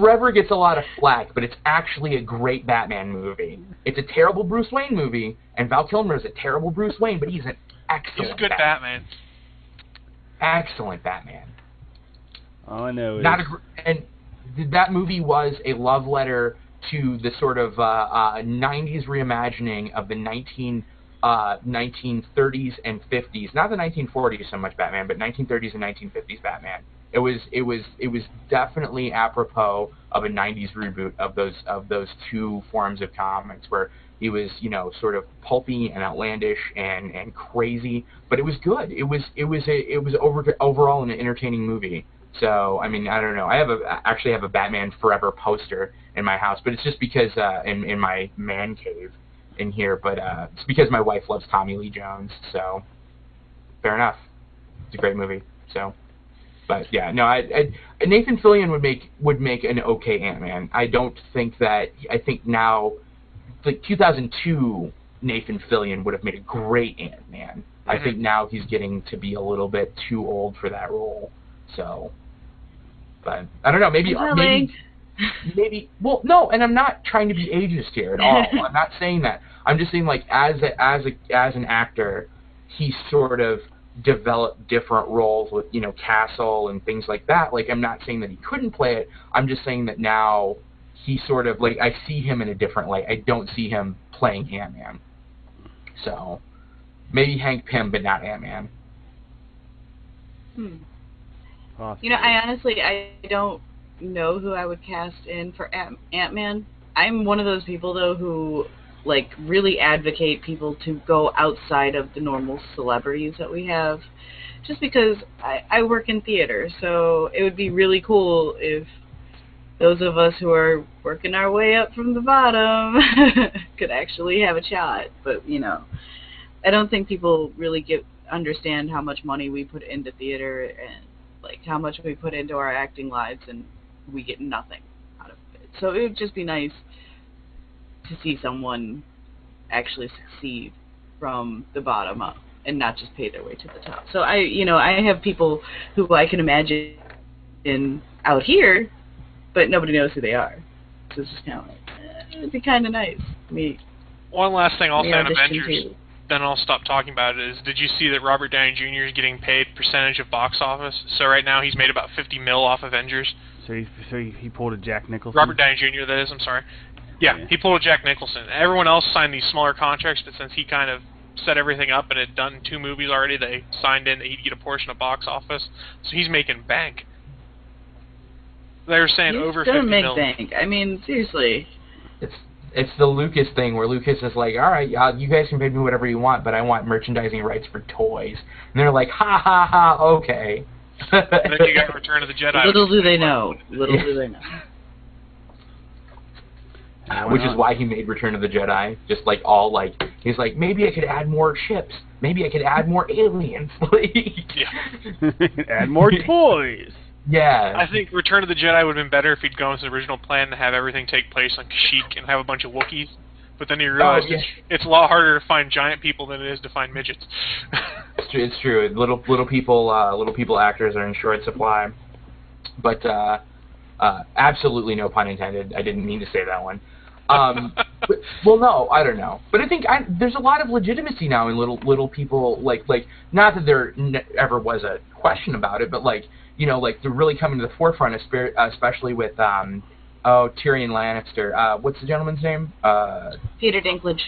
Forever gets a lot of flack, but it's actually a great Batman movie. It's a terrible Bruce Wayne movie, and Val Kilmer is a terrible Bruce Wayne, but he's an excellent, He's a good Batman. Batman. excellent Batman. All I know is Not a gr- and th- that movie was a love letter to the sort of uh, uh, 90s reimagining of the 19 uh, 1930s and 50s, not the 1940s so much Batman, but 1930s and 1950s Batman. It was it was it was definitely apropos of a 90s reboot of those of those two forms of comics where he was you know sort of pulpy and outlandish and and crazy, but it was good. It was it was a it was over overall an entertaining movie. So I mean I don't know. I have a I actually have a Batman Forever poster in my house, but it's just because uh, in in my man cave in here. But uh, it's because my wife loves Tommy Lee Jones. So fair enough. It's a great movie. So. But yeah, no, I, I Nathan Fillion would make would make an okay Ant Man. I don't think that. I think now, like 2002, Nathan Fillion would have made a great Ant Man. I Mhm. think now he's getting to be a little bit too old for that role. So, but I don't know. Maybe maybe maybe well no and i'm not trying to be ageist here at all i'm not saying that i'm just saying like as a as a as an actor he sort of develop different roles with you know Castle and things like that. Like I'm not saying that he couldn't play it. I'm just saying that now he sort of like I see him in a different light. I don't see him playing Ant Man. So maybe Hank Pym, but not Ant Man. Hmm. Possibly. You know, I honestly I don't know who I would cast in for Ant Man. I'm one of those people though who like really advocate people to go outside of the normal celebrities that we have just because I, I work in theater. So it would be really cool if those of us who are working our way up from the bottom could actually have a shot. But you know I don't think people really get understand how much money we put into theater and like how much we put into our acting lives and we get nothing out of it. So it would just be nice to see someone actually succeed from the bottom up and not just pay their way to the top. So I, you know, I have people who I can imagine in out here, but nobody knows who they are. So it's just kind of like, eh, it'd be kind of nice. Me. One last thing I'll say on Avengers, too. then I'll stop talking about it. Is did you see that Robert Downey Jr. is getting paid percentage of box office? So right now he's made about 50 mil off Avengers. So he so he, he pulled a Jack Nicholson. Robert Downey Jr. That is. I'm sorry. Yeah, Yeah. he pulled a Jack Nicholson. Everyone else signed these smaller contracts, but since he kind of set everything up and had done two movies already, they signed in that he'd get a portion of box office. So he's making bank. They were saying He's over gonna 50 make mil. bank. I mean, seriously. It's it's the Lucas thing where Lucas is like, all right, uh, you guys can pay me whatever you want, but I want merchandising rights for toys. And they're like, ha ha ha, okay. And then you got Return of the Jedi. Little do they know. Little do they know. Uh, which is why he made Return of the Jedi. Just like all like he's like maybe I could add more ships. Maybe I could add more aliens. Like, Add more toys. yeah. I think Return of the Jedi would have been better if he'd gone with his original plan to have everything take place on Kashyyyk and have a bunch of Wookiees. But then he realized yeah. it's, it's a lot harder to find giant people than it is to find midgets. It's true. It's true. Little little people uh, little people actors are in short supply. But uh, uh, absolutely no pun intended. I didn't mean to say that one. Um, but, well, no, I don't know. But I think I, there's a lot of legitimacy now in little little people. Like like not that there n- ever was a question about it, but like you know like they're really coming to the forefront, espe- especially with um, oh Tyrion Lannister. Uh, what's the gentleman's name? Uh, Peter Dinklage.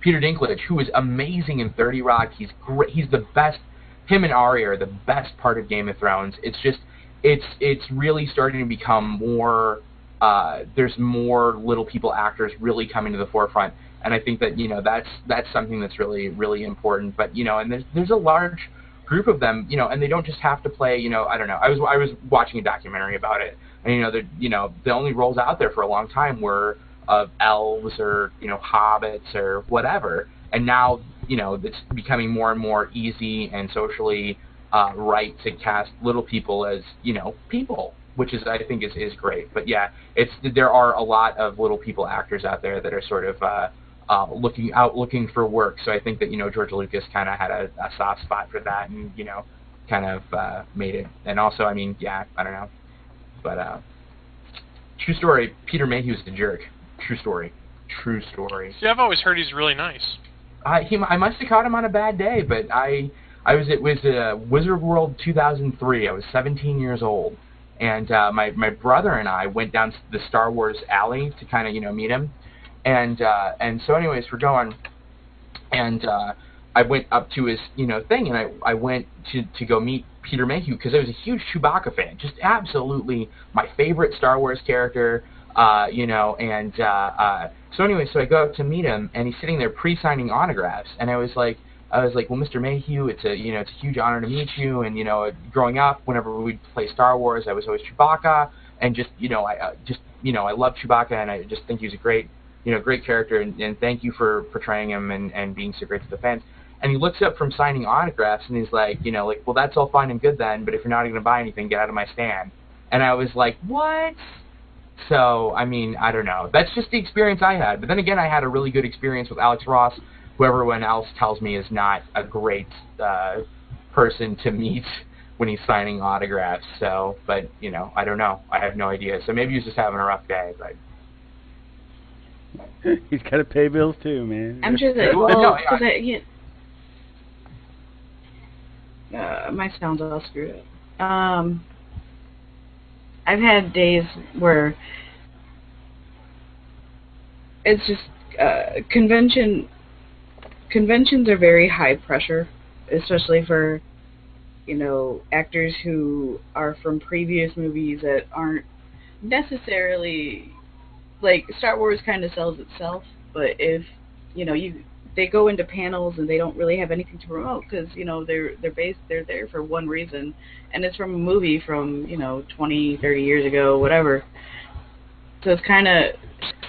Peter Dinklage, who is amazing in 30 Rock. He's great. He's the best. Him and Arya are the best part of Game of Thrones. It's just, it's it's really starting to become more. Uh, there's more little people actors really coming to the forefront, and I think that you know that's that's something that's really really important. But you know, and there's there's a large group of them, you know, and they don't just have to play. You know, I don't know. I was I was watching a documentary about it, and you know, the you know the only roles out there for a long time were of elves or you know hobbits or whatever and now you know it's becoming more and more easy and socially uh, right to cast little people as you know people which is I think is is great but yeah it's there are a lot of little people actors out there that are sort of uh, uh, looking out looking for work so I think that you know George Lucas kind of had a, a soft spot for that and you know kind of uh, made it and also I mean yeah I don't know but uh, true story Peter Mayhew's the jerk True story. True story. See, I've always heard he's really nice. I he I must have caught him on a bad day, but I I was it was uh, Wizard World 2003. I was 17 years old, and uh, my my brother and I went down to the Star Wars alley to kind of you know meet him, and uh, and so anyways we're going, and uh, I went up to his you know thing, and I I went to to go meet Peter Mayhew because I was a huge Chewbacca fan, just absolutely my favorite Star Wars character uh, you know, and uh, uh, so anyway, so I go up to meet him, and he's sitting there pre-signing autographs, and I was like, I was like, well, Mr. Mayhew, it's a you know, it's a huge honor to meet you, and you know, growing up, whenever we'd play Star Wars, I was always Chewbacca, and just you know, I uh, just you know, I love Chewbacca, and I just think he's a great, you know, great character, and, and thank you for portraying him and and being so great to the fans. And he looks up from signing autographs, and he's like, you know, like, well, that's all fine and good then, but if you're not going to buy anything, get out of my stand. And I was like, what? So, I mean, I don't know. That's just the experience I had. But then again, I had a really good experience with Alex Ross, who everyone else tells me is not a great uh, person to meet when he's signing autographs. So, but, you know, I don't know. I have no idea. So maybe he's just having a rough day. But He's got to pay bills too, man. I'm sure that Well, well, no, 'cause I- I, yeah, uh, my sound's all screwed up. Um, I've had days where it's just uh, convention. Conventions are very high pressure, especially for you know actors who are from previous movies that aren't necessarily like Star Wars kind of sells itself, but if you know you they go into panels and they don't really have anything to promote because you know they're they're based they're there for one reason and it's from a movie from you know 20 30 years ago whatever. So it's kind of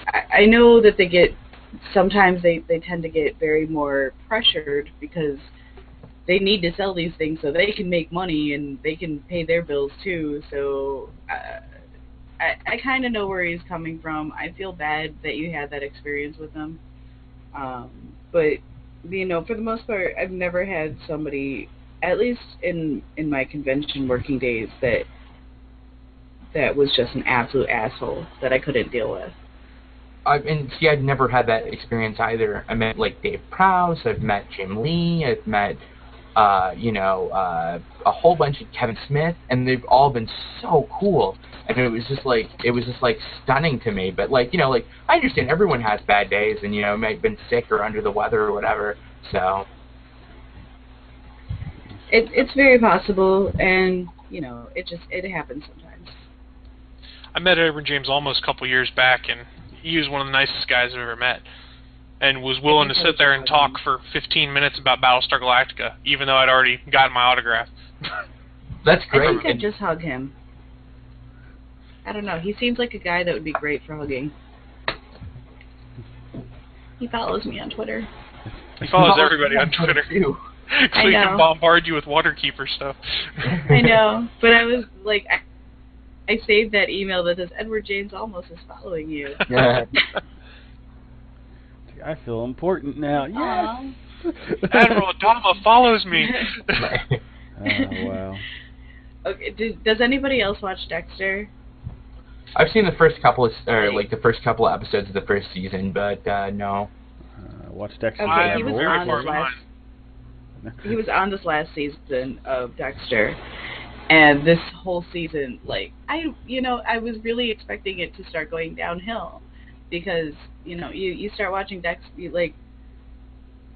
I, I know that they get sometimes they they tend to get very more pressured because they need to sell these things so they can make money and they can pay their bills too so uh, I, I kind of know where he's coming from. I feel bad that you had that experience with him. Um, but you know, for the most part, I've never had somebody, at least in in my convention working days, that that was just an absolute asshole that I couldn't deal with. I and see, I've never had that experience either. I met like Dave Prowse. I've met Jim Lee. I've met, uh, you know, uh, a whole bunch of Kevin Smith, and they've all been so cool. And it was just like it was just like stunning to me. But like you know, like I understand everyone has bad days, and you know, may have been sick or under the weather or whatever. So It it's very possible, and you know, it just it happens sometimes. I met Edward James Olmos a couple years back, and he was one of the nicest guys I've ever met, and was willing to sit there and talk for 15 minutes about Battlestar Galactica, even though I'd already gotten my autograph. that's great. I great. think I'd just hug him. I don't know. He seems like a guy that would be great for hugging. He follows me on Twitter. He follows everybody on Twitter, too. so I he can bombard you with Waterkeeper stuff. I know, but I was like, I, I saved that email that says Edward James Olmos is following you. Yeah. I feel important now. Yeah. Admiral Adama follows me. oh wow. Okay, do, does anybody else watch Dexter? I've seen the first couple of, or like the first couple of episodes of the first season, but uh, no. Uh, watch Dexter. Okay, he was on far his last he was on this last season of Dexter, and this whole season, like I, you know, I was really expecting it to start going downhill, because you know, you you start watching Dexter, you, like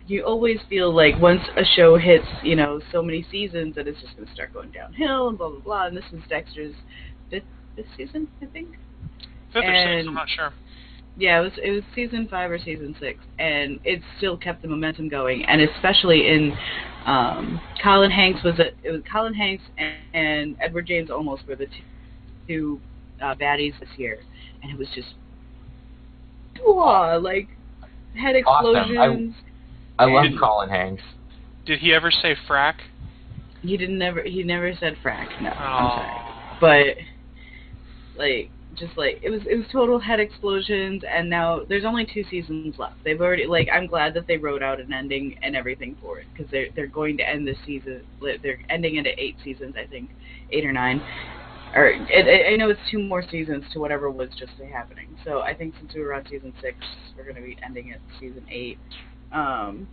you always feel like once a show hits, you know, so many seasons that it's just going to start going downhill and blah blah blah. And this was Dexter's fifth, fifth season, I think. Fifth or sixth, I'm not sure. Yeah, it was it was season five or season six, and it still kept the momentum going, and especially in um, Colin Hanks was a, it was Colin Hanks and, and Edward James Olmos were the two, two uh, baddies this year, and it was just whoa, like head explosions. Awesome. I- explosions. I love Colin Hanks. Did he ever say frack? He didn't never he never said frack. No, Oh. I'm sorry, but like just like it was it was total head explosions and now there's only two seasons left. They've already like i'm glad that they wrote out an ending and everything for it because they're they're going to end the season they're ending at eight seasons i think eight or nine. Or it, i know it's two more seasons to whatever was just happening. So i think since we were on season six we're going to be ending at season eight. Um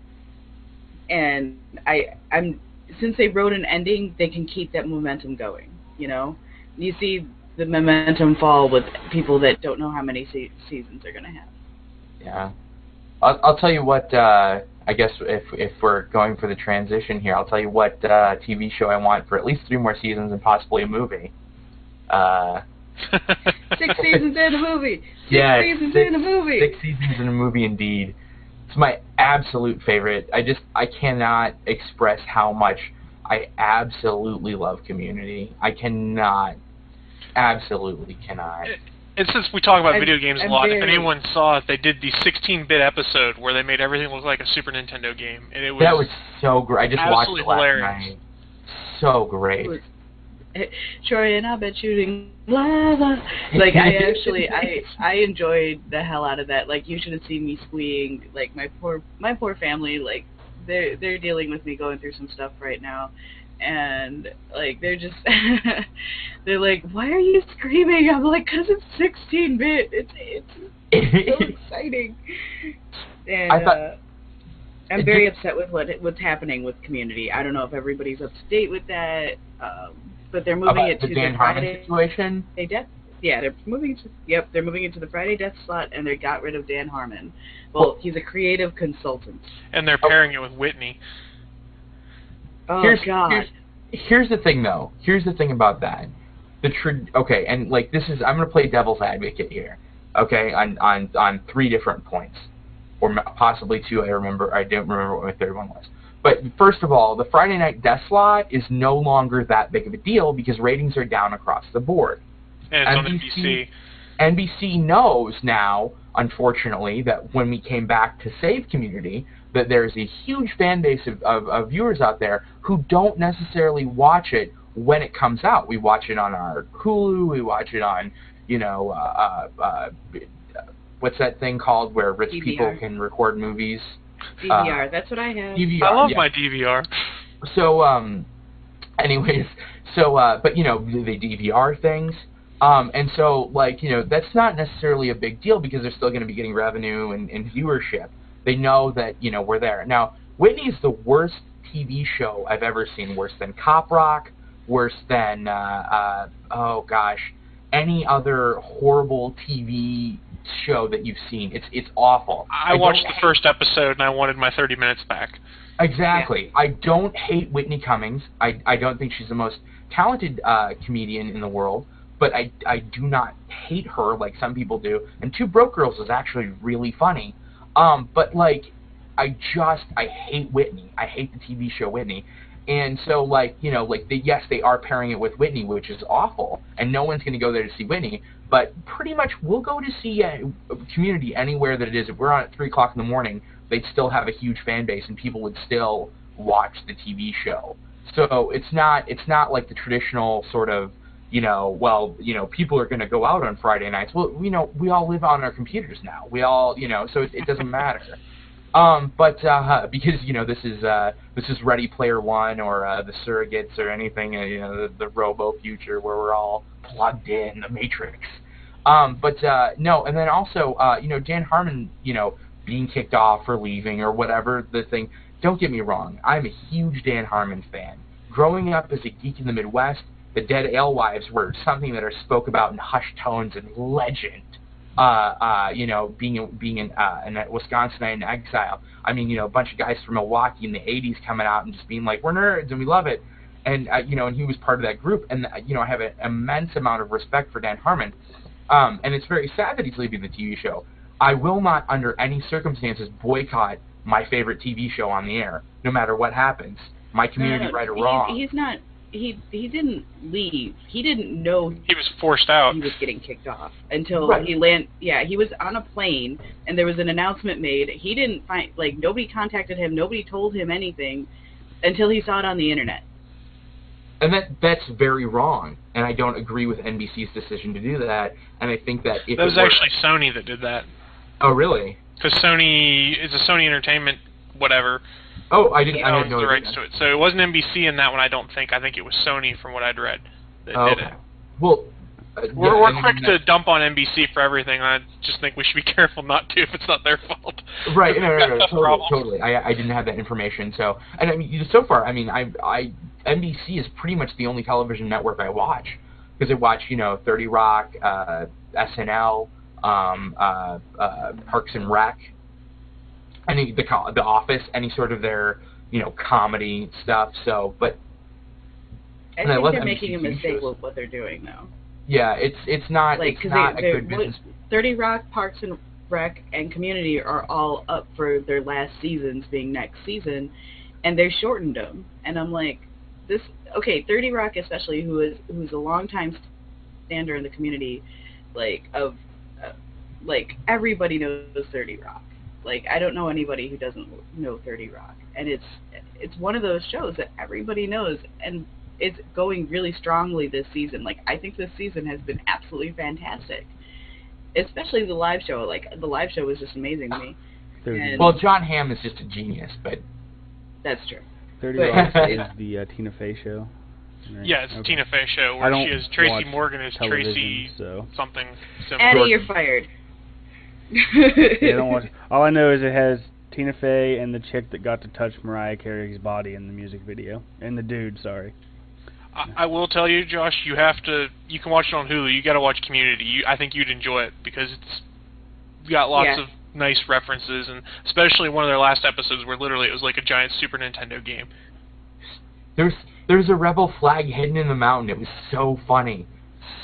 and i i'm since they wrote an ending they can keep that momentum going you know? You see the momentum fall with people that don't know how many se- seasons they're going to have. Yeah. I'll, I'll tell you what. Uh, I guess if if we're going for the transition here, I'll tell you what uh, TV show I want for at least three more seasons and possibly a movie. Uh, Six seasons in a movie. Six yeah, seasons six, in a movie. Six seasons in a movie, indeed. It's my absolute favorite. I just I cannot express how much I absolutely love Community. I cannot, absolutely cannot. And since we talk about I'm- video games a I'm lot, if anyone saw it, they did the 16-bit episode where they made everything look like a Super Nintendo game, and it was, That was so great. I just watched it last hilarious. night. So great. It Troy and I've been shooting lava. Like I actually, I I enjoyed the hell out of that. Like you should have seen me squeeing. Like my poor my poor family. Like they're they're dealing with me going through some stuff right now, and like they're just they're like, why are you screaming? I'm like, cause it's 16 bit. It's it's so exciting. And I thought- uh, I'm very upset with what what's happening with Community. I don't know if everybody's up to date with that, um, but they're moving About it the to Dan the Harmon Friday situation. death. Yeah, they're moving to yep, they're moving into the Friday death slot, and they got rid of Dan Harmon. Well, he's a creative consultant. And they're pairing it with Whitney. Oh here's, God. Here's, here's the thing, though. Here's the thing about that. The tra- okay, and like this is I'm gonna play devil's advocate here. Okay, on on on three different points, or possibly two. I remember. I don't remember what my third one was. But first of all, the Friday night death slot is no longer that big of a deal because ratings are down across the board. And it's on NBC. NBC. NBC knows now, unfortunately, that when we came back to save Community, that there's a huge fan base of, of, of viewers out there who don't necessarily watch it when it comes out. We watch it on our Hulu, we watch it on, you know, uh, uh, uh, what's that thing called where rich people can record movies? DVR. That's what I have. DVR. I love yeah. my DVR. So, um, anyways, so, uh, but you know, they DVR things. Um, and so, like, you know, that's not necessarily a big deal because they're still going to be getting revenue and, and viewership. They know that, you know, we're there. Now, Whitney is the worst TV show I've ever seen. Worse than Cop Rock, worse than, uh, uh, oh gosh, any other horrible TV show that you've seen. It's, it's awful. I watched don't the first episode and I wanted my 30 minutes back. Exactly. I don't hate Whitney Cummings. I, I don't think she's the most talented uh, comedian in the world, but I, I do not hate her like some people do. And Two Broke Girls is actually really funny. Um, but like, I just I hate Whitney. I hate the TV show Whitney. And so like you know like they, yes they are pairing it with Whitney, which is awful, and no one's going to go there to see Whitney. But pretty much we'll go to see uh, Community anywhere that it is. If we're on at three o'clock in the morning, they'd still have a huge fan base and people would still watch the TV show. So it's not it's not like the traditional sort of you know well you know people are going to go out on Friday nights. Well you know we all live on our computers now. We all you know so it, it doesn't matter. Um, but uh, because you know this is uh, this is Ready Player One or uh, the Surrogates or anything, uh, you know the, the Robo future where we're all plugged in the Matrix. Um, but uh, no, and then also uh, you know Dan Harmon, you know being kicked off or leaving or whatever the thing. Don't get me wrong, I'm a huge Dan Harmon fan. Growing up as a geek in the Midwest, the Dead Alewives were something that are spoke about in hushed tones and legend uh, uh, you know, being being in, uh, in Wisconsinite in exile. I mean, you know, a bunch of guys from Milwaukee in the '80s coming out and just being like, "We're nerds and we love it," and uh, you know, and he was part of that group. And uh, you know, I have an immense amount of respect for Dan Harmon. Um, and it's very sad that he's leaving the TV show. I will not, under any circumstances, boycott my favorite TV show on the air, no matter what happens. My community, No, no, right or he's- wrong. He's not. He he didn't leave. He didn't know He was forced out. he was getting kicked off until Right. he land. Yeah, he was on a plane and there was an announcement made. He didn't find like nobody contacted him. Nobody told him anything until he saw it on the internet. And that that's very wrong, and I don't agree with NBC's decision to do that. And I think that if That was it were- actually Sony that did that. oh really? Because Sony is a Sony Entertainment, whatever, Oh, I didn't. I had no the rights to it. So it wasn't NBC in that one. I don't think. I think it was Sony from what I'd read that Oh, did it. Well, uh, We're, yeah, we're quick to dump on NBC for everything. I just think we should be careful not to if it's not their fault. Right, no, no, no, no, totally, totally. I, I didn't have that information, so and I mean, so far, I mean, I, I, NBC is pretty much the only television network I watch because I watch, you know, Thirty Rock, uh, SNL, um, uh, uh, Parks and Rec, any the The Office, any sort of their, you know, comedy stuff. So, but I And I think love they're making a mistake shows. with what they're doing now. yeah, it's it's not Like, it's not they- a good business. Thirty Rock, Parks and Rec, and Community are all up for their last seasons being next season, and they shortened them. And I'm like, this okay, Thirty Rock especially, who is who's a longtime stander in the community, like of, uh, like everybody knows Thirty Rock. Like I don't know anybody who doesn't know Thirty Rock, and it's it's one of those shows that everybody knows, and it's going really strongly this season. Like I think this season has been absolutely fantastic especially the live show. Like the live show was just amazing to me. And- Well, Jon Hamm is just a genius, but That's true. 30 Rock is the uh, Tina Fey show. right? Yeah, it's Okay. Tina Fey show where she is Tracy Morgan is Tracy so something Addie, similar. you're fired. Yeah, I don't watch. All I know is it has Tina Fey and the chick that got to touch Mariah Carey's body in the music video, and the dude, sorry. I, I will tell you, Josh, you have to. You can watch it on Hulu. You got to watch Community. You, I think you'd enjoy it because it's got lots Yeah. of nice references, and especially one of their last episodes where literally it was like a giant Super Nintendo game. There's there's a rebel flag hidden in the mountain. It was so funny.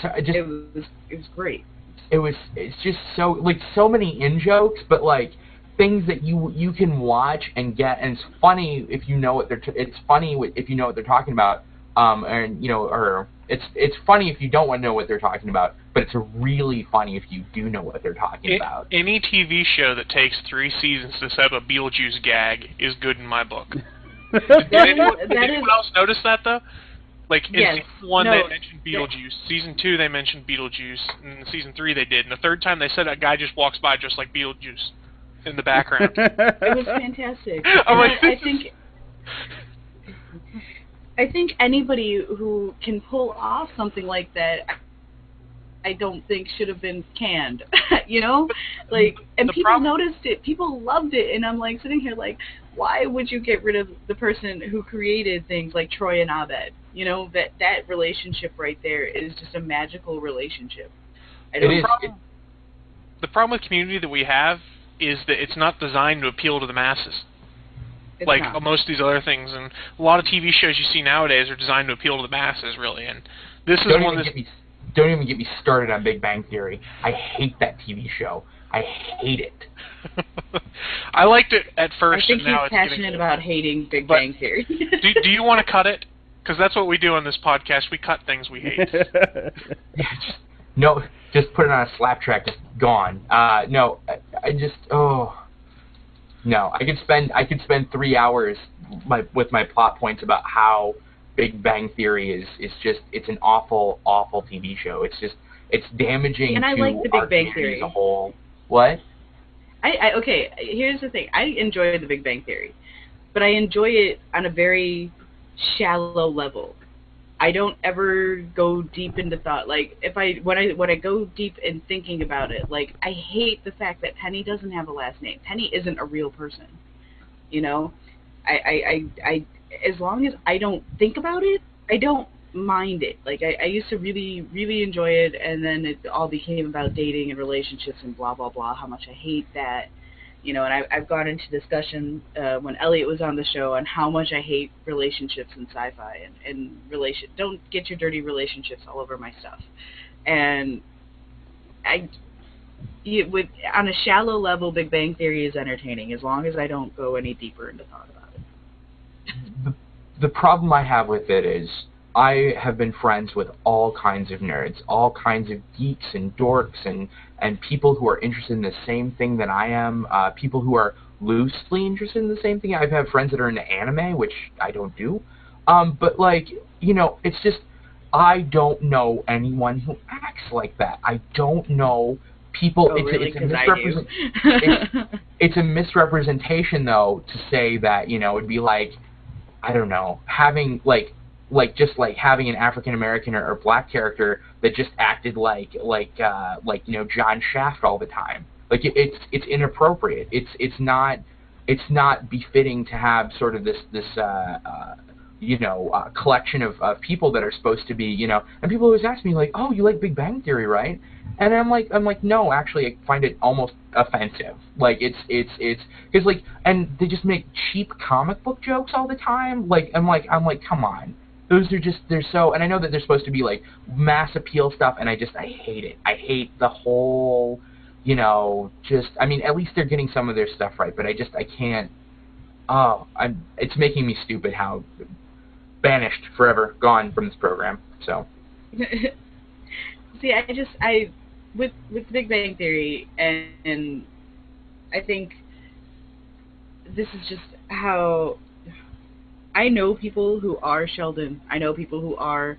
So, just It was it was great. It was it's just so like so many in jokes, but like things that you you can watch and get, and it's funny if you know what they're. T- it's funny if you know what they're talking about. Um, and you know, or it's it's funny if you don't want to know what they're talking about, but it's really funny if you do know what they're talking A- about. any TV show that takes three seasons to set up a Beetlejuice gag is good in my book. Did anyone, is- did anyone is- else notice that though? Like in Yes. season one, No. they mentioned Beetlejuice. Season two, they mentioned Beetlejuice. And in season three, they did. And the third time, they said that guy just walks by just like Beetlejuice in the background. It was fantastic. I'm like, I, I think I think anybody who can pull off something like that I don't think should have been canned. you know? Like and The people prob- noticed it. People loved it and I'm like sitting here like why would you get rid of the person who created things like Troy and Abed? You know, that that relationship right there is just a magical relationship. I It don't is. problem- the problem with Community that we have is that it's not designed to appeal to the masses. it's like not. most of these other things, and a lot of TV shows you see nowadays are designed to appeal to the masses, really. And this is don't one even that's get me don't even get me started on Big Bang Theory. I hate that TV show. I hate it. I liked it at first. I first, think and now he's it's getting passionate old. about hating Big But- Bang Theory. do, do you want to cut it? Because that's what we do on this podcast. We cut things we hate. Yeah, just no, just put it on a slap track. Just gone. Uh, no, I, I just oh, no. I could spend I could spend three hours my with my plot points about how Big Bang Theory is is just it's an awful awful TV show. It's just it's damaging And I to like the Big Bang Theory. as a whole. What? I, I okay. Here's the thing. I enjoy The Big Bang Theory, but I enjoy it on a very shallow level. I don't ever go deep into thought. Like if I when I when I go deep in thinking about it, like I hate the fact that Penny doesn't have a last name. Penny isn't a real person. You know, I I I, I as long as I don't think about it, I don't mind it. Like I, I used to really, really enjoy it, and then it all became about dating and relationships and blah blah blah. How much I hate that, you know. And I, I've gone into discussion uh, when Elliot was on the show on how much I hate relationships in sci-fi and and relation. Don't get your dirty relationships all over my stuff. And I, with on a shallow level, Big Bang Theory is entertaining as long as I don't go any deeper into thought about it. the, the problem I have with it is I have been friends with all kinds of nerds, all kinds of geeks and dorks and and people who are interested in the same thing that I am, uh, people who are loosely interested in the same thing. I've had friends that are into anime, which I don't do. Um, but like, you know, it's just I don't know anyone who acts like that. I don't know people. Oh, it's, really? it's a misrepresent do. it's a misrepresentation though to say that you know it'd be like I don't know having like like just like having an African American or, or black character that just acted like like uh like you know John Shaft all the time like it, it's it's inappropriate it's it's not it's not befitting to have sort of this this uh, uh you know uh, collection of, of people that are supposed to be you know and people always ask me like oh you like Big Bang Theory right and I'm like, I'm like, no, actually, I find it almost offensive. Like, it's, it's, it's, because like, and they just make cheap comic book jokes all the time. Like, I'm like, I'm like, come on, those are just, they're so, and I know that they're supposed to be like mass appeal stuff, and I just, I hate it. I hate the whole, you know, just, I mean, at least they're getting some of their stuff right, but I just, I can't. Oh, I'm. It's making me stupid how banished forever, gone from this program. So. See, I just I with with Big Bang Theory and, and I think this is just how I know people who are Sheldon. I know people who are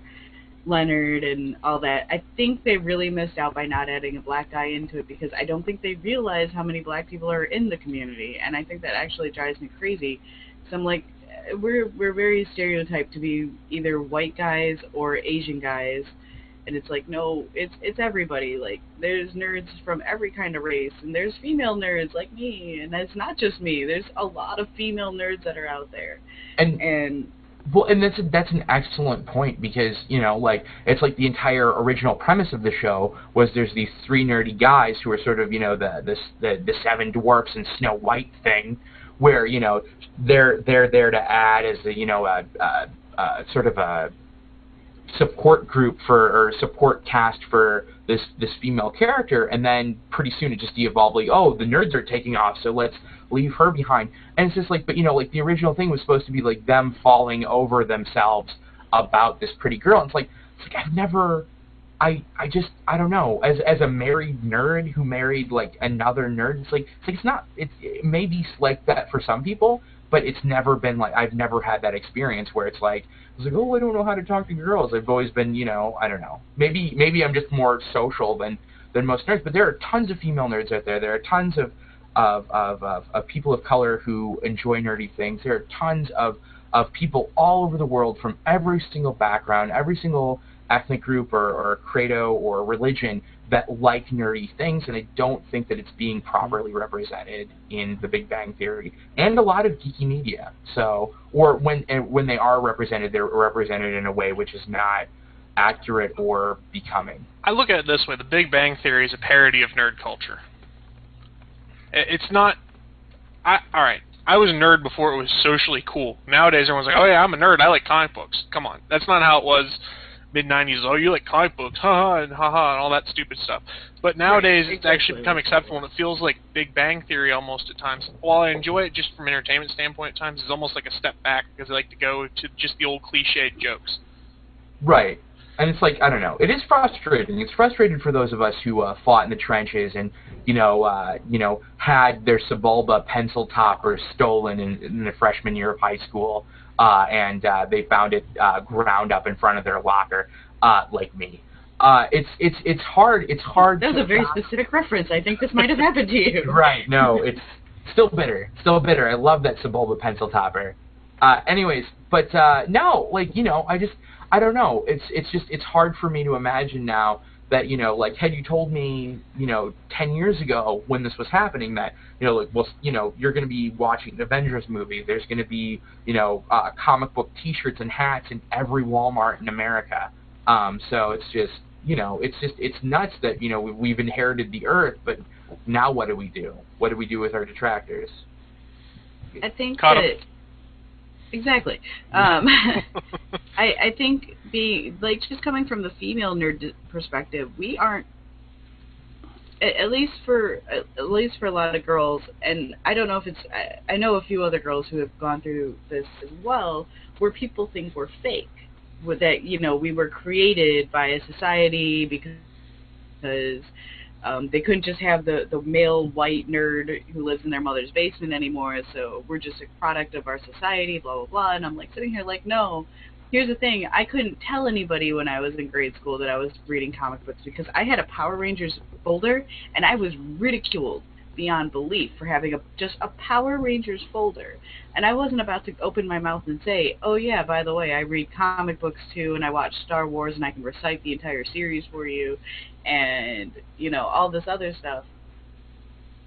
Leonard and all that. I think they really missed out by not adding a black guy into it because I don't think they realize how many black people are in the community, and I think that actually drives me crazy. So I'm like, we're we're very stereotyped to be either white guys or Asian guys, and it's like no it's it's everybody like there's nerds from every kind of race and there's female nerds like me and it's not just me there's a lot of female nerds that are out there. And and Well, and that's a, that's an excellent point because you know, like it's like the entire original premise of the show was there's these three nerdy guys who are sort of you know the the the, the seven dwarfs and Snow White thing, where you know they're they're there to add as a you know a, a, a sort of a support group for or support cast for this this female character, and then pretty soon it just evolved like oh the nerds are taking off, so let's leave her behind. And it's just like, but you know, like the original thing was supposed to be like them falling over themselves about this pretty girl. And it's like, it's like I've never, I, I just, I don't know. As as a married nerd who married like another nerd, it's like, it's like it's not. It's it may be like that for some people, but it's never been like I've never had that experience where it's like it's like oh I don't know how to talk to girls. I've always been you know I don't know. Maybe maybe I'm just more social than than most nerds. But there are tons of female nerds out there. There are tons of of, of, of, of people of color who enjoy nerdy things. There are tons of, of people all over the world from every single background, every single ethnic group or, or credo or religion that like nerdy things, and I don't think that it's being properly represented in The Big Bang Theory and a lot of geeky media. So, or when when they are represented, they're represented in a way which is not accurate or becoming. I look at it this way: The Big Bang Theory is a parody of nerd culture. It's not. I all right. I was a nerd before it was socially cool. Nowadays, everyone's like, "Oh yeah, I'm a nerd. I like comic books." Come on, that's not how it was mid '90s. Oh, you like comic books? Haha and haha and all that stupid stuff. But nowadays, it's actually become acceptable, and it feels like Big Bang Theory almost at times. While I enjoy it just from an entertainment standpoint, at times it's almost like a step back because I like to go to just the old cliched jokes. Right. And it's like I don't know. It is frustrating. It's frustrating for those of us who uh, fought in the trenches and you know uh, you know had their Sebulba pencil toppers stolen in, in the freshman year of high school, uh, and uh, they found it uh, ground up in front of their locker, uh, like me. Uh, it's it's it's hard. It's hard. that was a very specific reference i think this might have happened to you Right. No, it's still bitter. Still bitter. I love that Sebulba pencil topper. Uh, anyways, but uh, no, like you know, I just I don't know. It's it's just it's hard for me to imagine now that you know, like had you told me you know ten years ago when this was happening that you know like well you know you're going to be watching an Avengers movie. There's going to be you know uh, comic book T-shirts and hats in every Walmart in America. Um, so it's just you know it's just it's nuts that you know we- we've inherited the Earth, but now what do we do? What do we do with our detractors? I think Caught 'em. that exactly. Um, I I think being like just coming from the female nerd perspective, we aren't at, at least for at, at least for a lot of girls, and I don't know if it's I, I know a few other girls who have gone through this as well, where people think we're fake, that you know we were created by a society because because um, they couldn't just have the, the male white nerd who lives in their mother's basement anymore, so we're just a product of our society, blah, blah, blah. And I'm like sitting here like, no, here's the thing. I couldn't tell anybody when I was in grade school that I was reading comic books because I had a Power Rangers folder and I was ridiculed beyond belief for having a just a Power Rangers folder. And I wasn't about to open my mouth and say, "Oh yeah, by the way, I read comic books too and I watch Star Wars and I can recite the entire series for you." and you know all this other stuff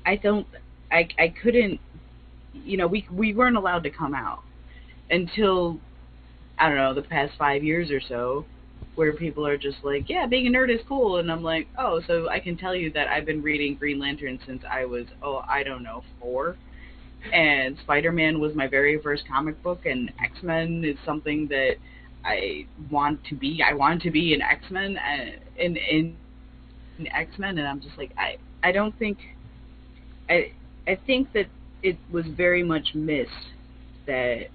i don't i i couldn't you know we we weren't allowed to come out until i don't know the past 5 years or so where people are just like yeah being a nerd is cool and i'm like oh so i can tell you that i've been reading green lantern since i was oh i don't know 4 and spider-man was my very first comic book and x-men is something that I want to be. I want to be an X Men uh, in in in X Men, and I'm just like I I don't think I I think that it was very much missed that,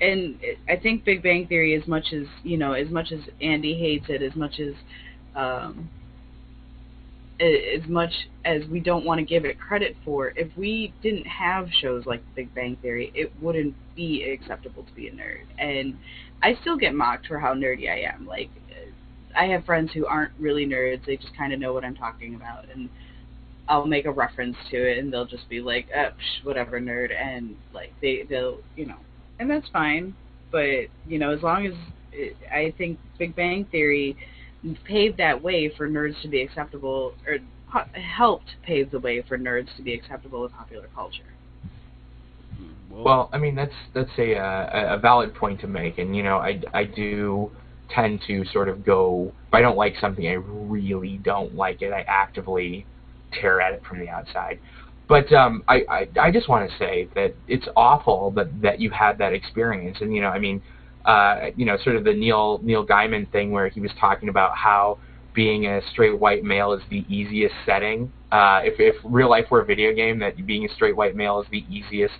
and I think Big Bang Theory, as much as you know, as much as Andy hates it, as much as um, as much as we don't want to give it credit for, if we didn't have shows like Big Bang Theory, it wouldn't be acceptable to be a nerd. And I still get mocked for how nerdy I am. Like, I have friends who aren't really nerds; they just kind of know what I'm talking about, and I'll make a reference to it, and they'll just be like, uh, psh, "Whatever, nerd," and like they they'll you know, and that's fine. But you know, as long as it, I think Big Bang Theory paved that way for nerds to be acceptable, or helped pave the way for nerds to be acceptable in popular culture. Well, I mean that's that's a uh, a valid point to make, and you know I I do tend to sort of go if I don't like something I really don't like it I actively tear at it from the outside. But um, I, I I just want to say that it's awful that that you had that experience, and you know I mean uh, you know sort of the Neil Neil Gaiman thing where he was talking about how being a straight white male is the easiest setting. Uh, if if real life were a video game, that being a straight white male is the easiest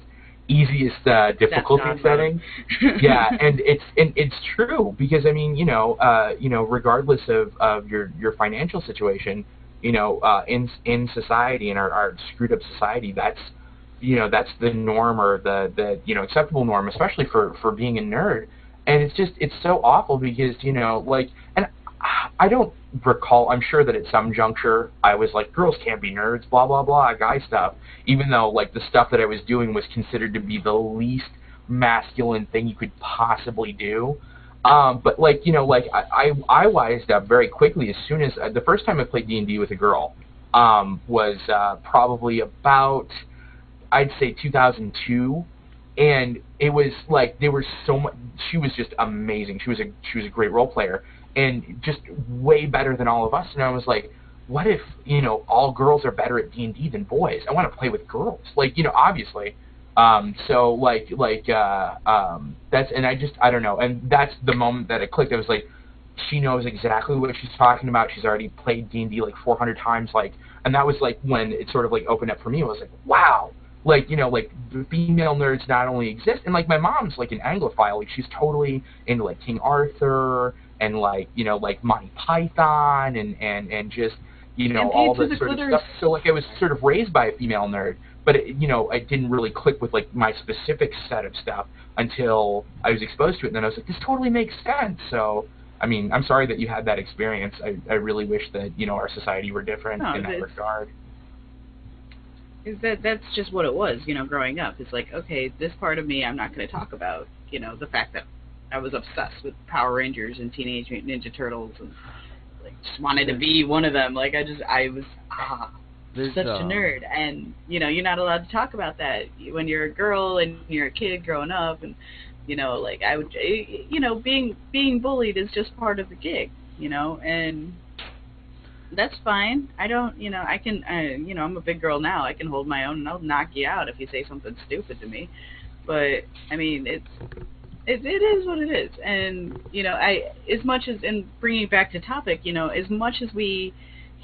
easiest uh, difficulty setting. yeah, and it's and it's true because I mean, you know, uh, you know, regardless of, of your your financial situation, you know, uh, in in society in our, our screwed up society, that's you know that's the norm or the the you know acceptable norm, especially for for being a nerd. And it's just it's so awful because you know like and I don't recall. I'm sure that at some juncture I was like, girls can't be nerds, blah blah blah, guy stuff. Even though like the stuff that I was doing was considered to be the least masculine thing you could possibly do. Um, but like you know, like I, I I wised up very quickly as soon as uh, the first time I played D and D with a girl um, was uh, probably about I'd say 2002 and it was like they were so much she was just amazing she was a she was a great role player and just way better than all of us. And I was like, what if you know all girls are better at D and D than boys? I want to play with girls, like you know, obviously. Um, so like like uh, um, that's and I just I don't know, and that's the moment that it clicked. I was like, she knows exactly what she's talking about. She's already played D and D like 400 times, like, and that was like when it sort of like opened up for me. I was like, wow, like you know like female nerds not only exist, and like my mom's like an Anglophile, like she's totally into like King Arthur and like you know like Monty Python and and and just you know all this the sort of stuff. So like I was sort of raised by a female nerd, but it, you know I didn't really click with like my specific set of stuff until I was exposed to it. And then I was like, this totally makes sense. So. I mean, I'm sorry that you had that experience. I, I really wish that you know our society were different No, in that regard. is that that's just what it was, you know, growing up. It's like, okay, this part of me I'm not going to talk about, you know, the fact that I was obsessed with Power Rangers and Teenage Mutant Ninja Turtles and like just wanted to be one of them. Like I just I was ah There's, such a um, nerd and you know, you're not allowed to talk about that when you're a girl and you're a kid growing up and you know, like I would eh, you know, being being bullied is just part of the gig, you know, and that's fine. I don't, you know, I can, uh, you know, I'm a big girl now. I can hold my own, and I'll knock you out if you say something stupid to me. But I mean, it's it, it is what it is, and you know, I as much as and bringing it back to topic, you know, as much as we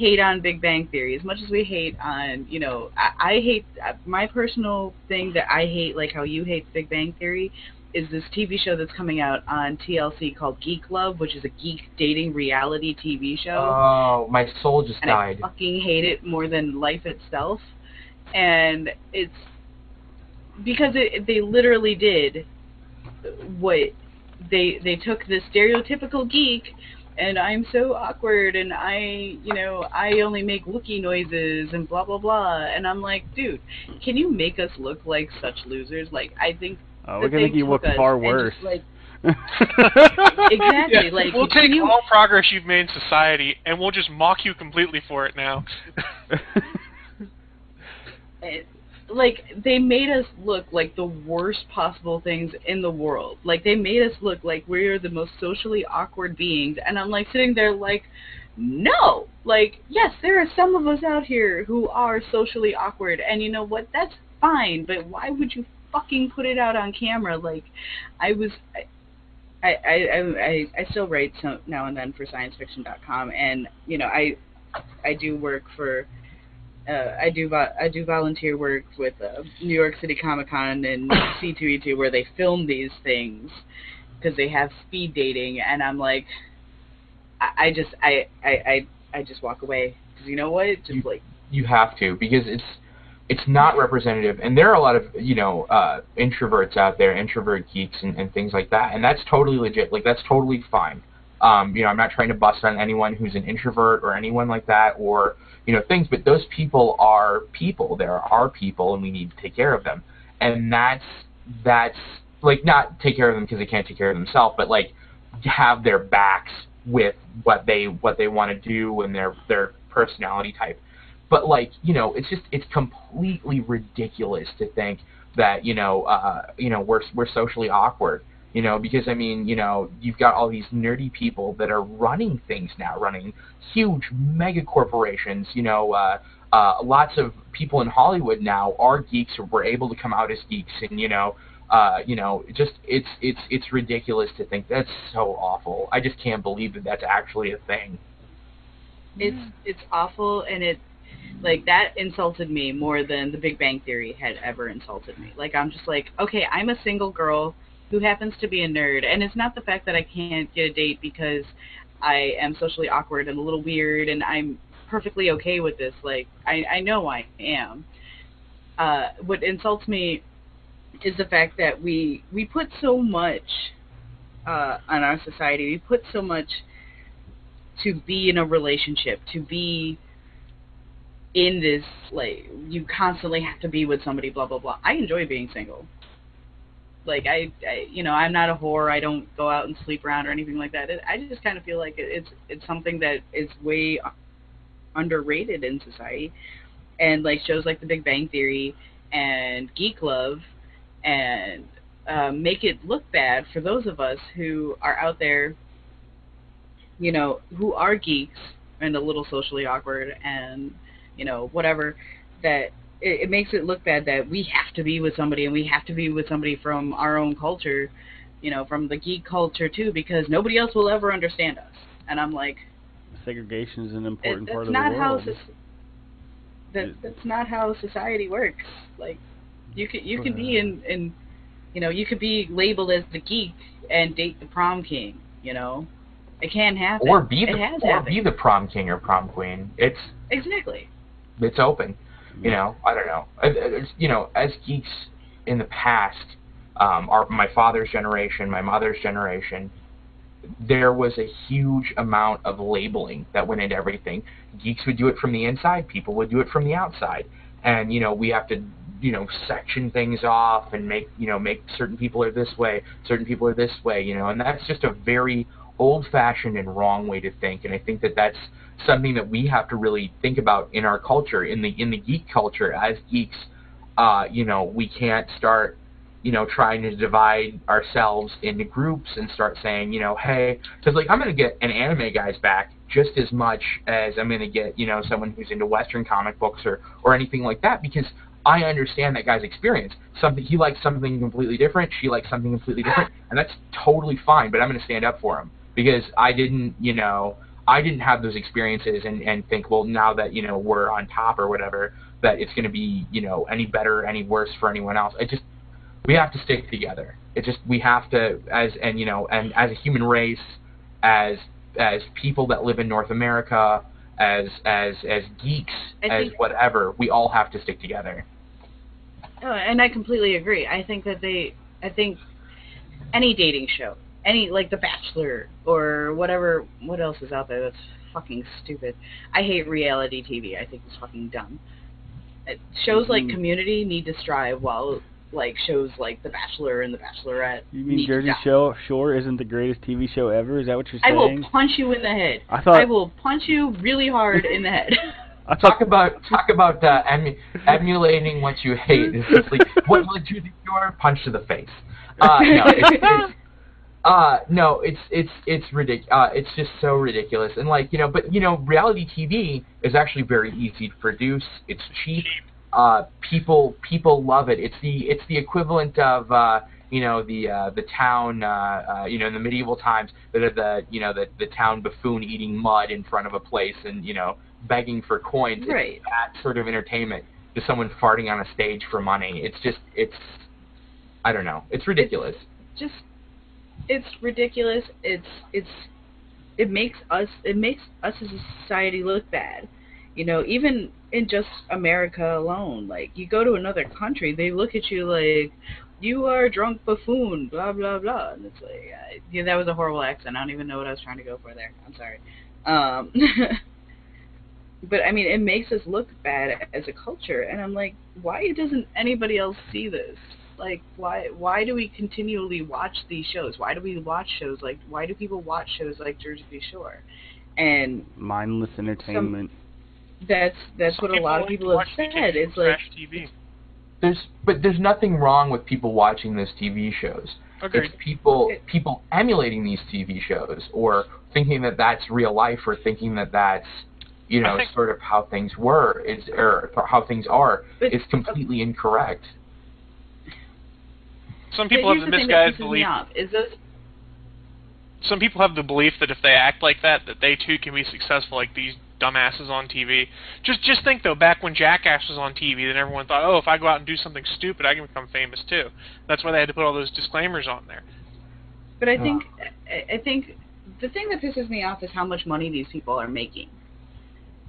hate on Big Bang Theory, as much as we hate on, you know, I, I hate my personal thing that I hate, like how you hate Big Bang Theory, is this TV show that's coming out on TLC called Geek Love, which is a geek dating reality TV show Oh, my soul just and died. I fucking hate it more than life itself. And it's because it, they literally did what they they took the stereotypical geek and I'm so awkward and I you know I only make Wookie noises and blah blah blah and I'm like dude can you make us look like such losers like I think Oh, that we can they make you look far worse. just, like exactly Yeah, like we'll take you all progress you've made in society, and we'll just mock you completely for it now. it- eh, like they made us look like the worst possible things in the world. Like they made us look like we're the most socially awkward beings and I'm like sitting there like no. Like yes, there are some of us out here who are socially awkward and you know what? That's fine, but why would you fucking put it out on camera like I was I I I I, I still write some now and then for sciencefiction.com and you know I I do work for uh, I do vo- I do volunteer work with uh, New York City Comic Con and C2E2 where they film these things because they have speed dating, and I'm like, I, I just I, I I I just walk away. Because you know what? Just like you have to because it's it's not representative and there are a lot of you know uh introverts out there introvert geeks and, and things like that and that's totally legit. Like that's totally fine um you know i'm not trying to bust on anyone who's an introvert or anyone like that or you know things but those people are people there are people and we need to take care of them and that's that's like not take care of them because they can't take care of themselves but like have their backs with what they what they want to do and their their personality type. But like you know, it's just it's completely ridiculous to think that you know uh, you know we're we're socially awkward. You know, because I mean, you know, you've got all these nerdy people that are running things now, running huge mega corporations. You know, uh, uh, lots of people in Hollywood now are geeks or were able to come out as geeks, and you know, uh, you know, just it's it's it's ridiculous to think that's so awful. I just can't believe that that's actually a thing. It's it's awful, and it like that insulted me more than the Big Bang Theory had ever insulted me. Like I'm just like, okay, I'm a single girl who happens to be a nerd, and it's not the fact that I can't get a date because I am socially awkward and a little weird, and I'm perfectly okay with this. Like I I know I am. Uh, what insults me is the fact that we we put so much uh, on our society. We put so much to be in a relationship, to be in this like you constantly have to be with somebody. Blah blah blah. I enjoy being single. Like I, I you know, I'm not a whore. I don't go out and sleep around or anything like that. It, I just kind of feel like it, it's it's something that is way underrated in society, and like shows like The Big Bang Theory and Geek Love and uh, make it look bad for those of us who are out there, you know, who are geeks and a little socially awkward and, you know, whatever, that it, it makes it look bad that we have to be with somebody and we have to be with somebody from our own culture, you know, from the geek culture too, because nobody else will ever understand us. And I'm like, segregation is an important it, part of not the how world. soc- that, that's not how society works. Like you can you can be in in you know you could be labeled as the geek and date the prom king. You know, it can happen. Or be the it has or happened. be the prom king or prom queen. It's exactly. it's open. You know, I don't know. It's- You know, as geeks in the past, um, our my father's generation, my mother's generation, there was a huge amount of labeling that went into everything. Geeks would do it from the inside, people would do it from the outside, and you know we have to you know section things off and make you know make certain people are this way, certain people are this way, you know, and that's just a very old-fashioned and wrong way to think. And I think that that's something that we have to really think about in our culture, in the in the geek culture as geeks. Uh, you know, we can't start you know, trying to divide ourselves into groups and start saying, you know, hey, because like I'm gonna get an anime guy's back just as much as I'm gonna get, you know, someone who's into Western comic books or or anything like that because I understand that guy's experience. Something he likes something completely different, she likes something completely different, and that's totally fine. But I'm gonna stand up for him because I didn't, you know, I didn't have those experiences and and think, well, now that you know we're on top or whatever, that it's gonna be, you know, any better, any worse for anyone else. I just we have to stick together. It just we have to as and you know and as a human race, as as people that live in North America, as as as geeks, I as whatever, we all have to stick together. Oh, and I completely agree. I think that they, I think any dating show, any like The Bachelor or whatever, what else is out there that's fucking stupid. I hate reality TV. I think it's fucking dumb. Uh, Shows like Mhm. Community need to strive while like shows like The Bachelor and The Bachelorette. You mean need to Jersey die. Shore, Shore isn't the greatest TV show ever? Is that what you're saying? I will punch you in the head. I thought I will punch you really hard in the head. I thought Talk about talk about uh, emu- emulating what you hate. It's just like what would you do? Punch to the face. Uh, no, it's, it's, uh, no, it's it's it's ridic- uh, It's just so ridiculous. And like you know, but you know, reality TV is actually very easy to produce. It's cheap. Uh, people people love it. It's the it's the equivalent of uh, you know the uh, the town uh, uh, you know in the medieval times the the you know the the town buffoon eating mud in front of a place and you know begging for coins. It's Right. that sort of entertainment. Just someone farting on a stage for money. It's just it's I don't know. It's ridiculous. just it's ridiculous. It's it's it makes us it makes us as a society look bad. You know, even in just America alone, like you go to another country, they look at you like you are a drunk buffoon, blah blah blah, and it's like, I, yeah, that was a horrible accent. I don't even know what I was trying to go for there. I'm sorry. Um, but I mean, it makes us look bad as a culture, and I'm like, why doesn't anybody else see this? Like, why why do we continually watch these shows? Why do we watch shows like why do people watch shows like Jersey Shore? And Mindless entertainment. that's that's Some what a lot of like to people have said. vacation It's like TV. There's but there's nothing wrong with people watching those TV shows. Agreed. It's people people emulating these TV shows or thinking that that's real life or thinking that that's you know sort of how things were is or how things are But- is completely incorrect. Some but people here's have the the thing misguided pisses belief. off is those Some people have the belief that if they act like that, that they too can be successful, like these dumbasses on TV. Just just think though, back when Jackass was on TV, then everyone thought, oh, if I go out and do something stupid, I can become famous too. That's why they had to put all those disclaimers on there. But I think I I think the thing that pisses me off is how much money these people are making.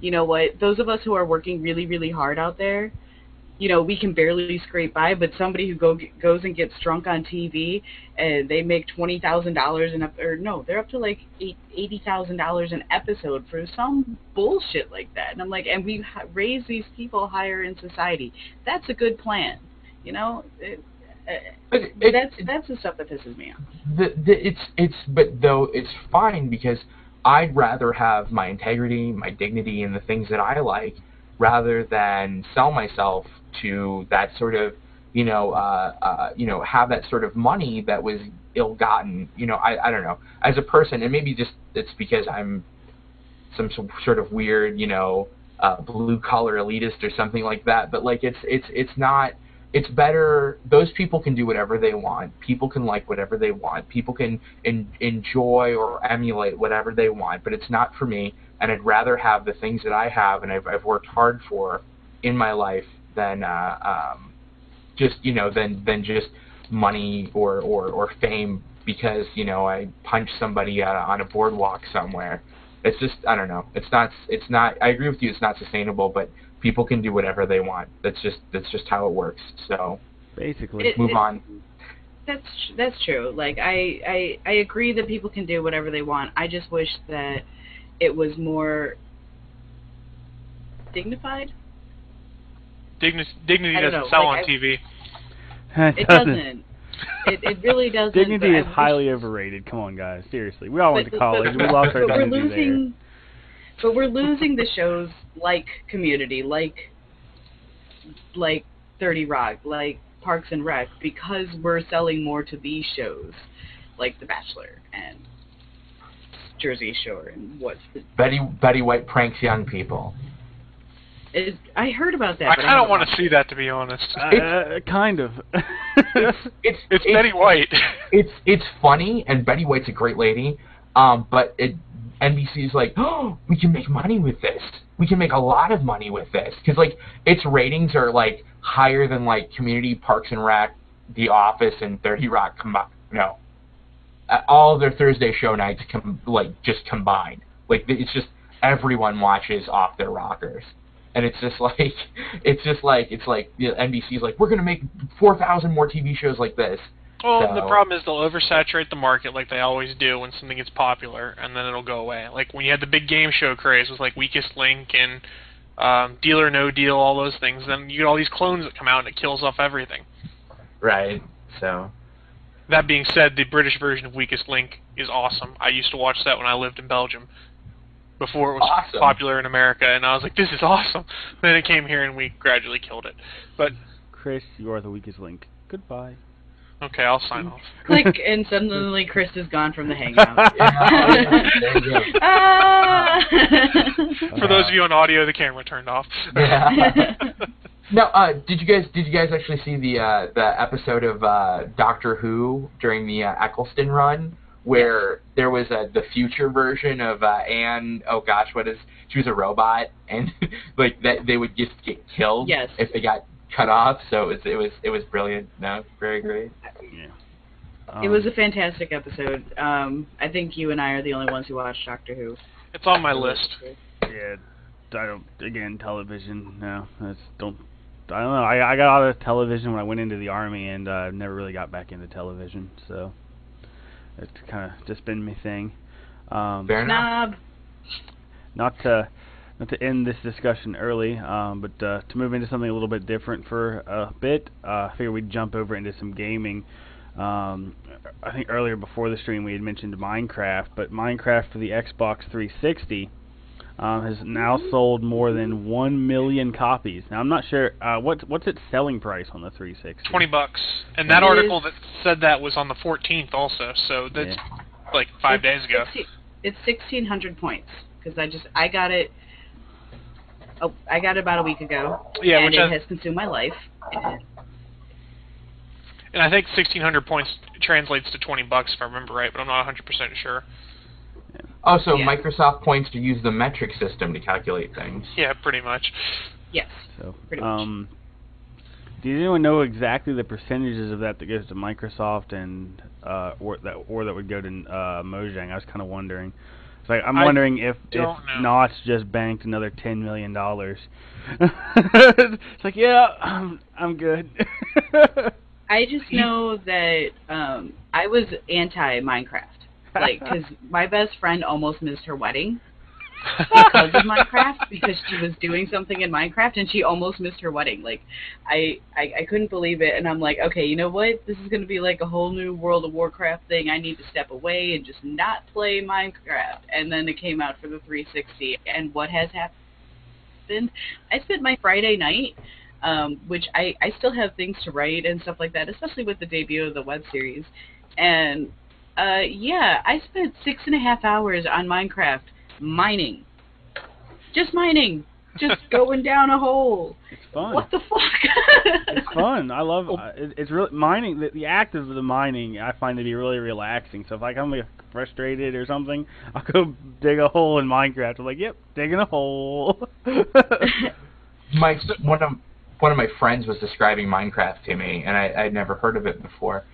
You know what? Those of us who are working really, really hard out there, you know, we can barely scrape by. But somebody who go goes and gets drunk on TV and they make twenty thousand dollars and up, or no, they're up to like $80,000 an episode for some bullshit like that. And I'm like, and we ha- raise these people higher in society. That's a good plan. You know, it, uh, But it, that's that's the stuff that pisses me off. the, the it's it's but though it's fine because I'd rather have my integrity, my dignity, and the things that I like, rather than sell myself to that sort of you know uh, uh, you know have that sort of money that was ill-gotten. You know, I I don't know as a person, and maybe just it's because I'm some so- sort of weird you know uh, blue collar elitist or something like that. But like it's it's it's not it's better those people can do whatever they want people can like whatever they want people can en- enjoy or emulate whatever they want but it's not for me and i'd rather have the things that i have and i've, I've worked hard for in my life than uh, um, just you know than than just money or, or, or fame because you know i punched somebody uh, on a boardwalk somewhere it's just i don't know it's not it's not i agree with you it's not sustainable but people can do whatever they want. That's just that's just how it works. So Basically. It- move it- on. That's that's true. Like I, I I agree that people can do whatever they want. I just wish that it was more dignified. Digni- dignity doesn't know, sell like, on I- TV. It doesn't. it, it really doesn't. Dignity is highly overrated. Come on, guys. Seriously. We all went to college. But, we lost our but we're dignity there. losing. But we're losing the shows like Community, like like Thirty Rock, like Parks and Rec, because we're selling more to these shows, like The Bachelor and Jersey Shore and what's the. Betty Betty White pranks young people. Is, I heard about that. I kind of want to see that, to be honest. Uh, kind of. It's it's it's, Betty White. It's it's funny, and Betty White's a great lady. Um, but it NBC's like, oh, we can make money with this. We can make a lot of money with this because like its ratings are like higher than like Community, Parks and Rec, The Office, and Thirty Rock combined. No, uh, all their Thursday show nights com- like just combined. Like it's just everyone watches off their rockers. And it's just like, it's just like, it's like you know, NBC's like, we're gonna make four thousand more TV shows like this, Well, the problem is they'll oversaturate the market like they always do when something gets popular, and then it'll go away. Like when you had the big game show craze with like Weakest Link and um, Deal or No Deal, all those things. Then you get all these clones that come out and it kills off everything. right? So That being said, the British version of Weakest Link is awesome. I used to watch that when I lived in Belgium before it was Awesome. popular in America, and I was like, "This is awesome." Then it came here, and we gradually killed it. But Chris, you are the weakest link. Goodbye. okay, I'll sign off. Click, and suddenly Chris is gone from the hangout. Yeah, there you go. ah! For those of you on audio, the camera turned off. Yeah. Now, uh, did you guys did you guys actually see the uh, the episode of uh, Doctor Who during the uh, Eccleston run where there was a the future version of uh, Anne? Oh gosh, what is she was a robot and like that they would just get killed Yes. if they got cut off. So it was it was it was brilliant. No, very great. Yeah. it was Um, a fantastic episode. Um, I think you and I are the only ones who watched Doctor Who. It's on my list. Yeah, I don't. Again, television. No, that's don't. I don't know. I I got out of television when I went into the army, and uh, never really got back into television. So it's kind of just been my thing. Um, Fair enough. Not to not to end this discussion early, um, but uh, to move into something a little bit different for a bit, uh, I figured we'd jump over into some gaming. Um, I think earlier before the stream we had mentioned Minecraft, but Minecraft for the Xbox 360 um, has now sold more than one million copies. Now I'm not sure uh, what's what's its selling price on the 360. Twenty bucks. And that It article is- that said that was on the 14th also, so that's like five It's days ago. 16 It's sixteen hundred points because I just I got it. Oh, I got it about a week ago. Yeah, and which it I- has consumed my life. And And I think 1600 points translates to 20 bucks if I remember right, but I'm not 100% sure. Oh, so Yeah. Microsoft points to use the metric system to calculate things. Yeah, pretty much. yes, So, Pretty much. um, do anyone know exactly the percentages of that that goes to Microsoft and uh, or that or that would go to uh, Mojang? I was kind of wondering. It's like I'm I wondering if if don't know. Notch just banked another ten million dollars. it's like, yeah, I'm I'm good. I just know that um, I was anti Minecraft, like because my best friend almost missed her wedding because of Minecraft because she was doing something in Minecraft and she almost missed her wedding. Like, I, I I couldn't believe it, and I'm like, okay, you know what? This is gonna be like a whole new World of Warcraft thing. I need to step away and just not play Minecraft. And then it came out for the 360, and what has happened? I spent my Friday night. Um, which I, I still have things to write and stuff like that, especially with the debut of the web series. And uh, yeah, I spent six and a half hours on Minecraft mining. Just mining. Just going down a hole. it's fun. What the fuck? It's fun. I love uh, it, it's really mining. The, the act of the mining I find to be really relaxing. So if like I'm like frustrated or something, I'll go dig a hole in Minecraft. I'm like, yep, digging a hole. My one of one of my friends was describing Minecraft to me, and I I'd never heard of it before,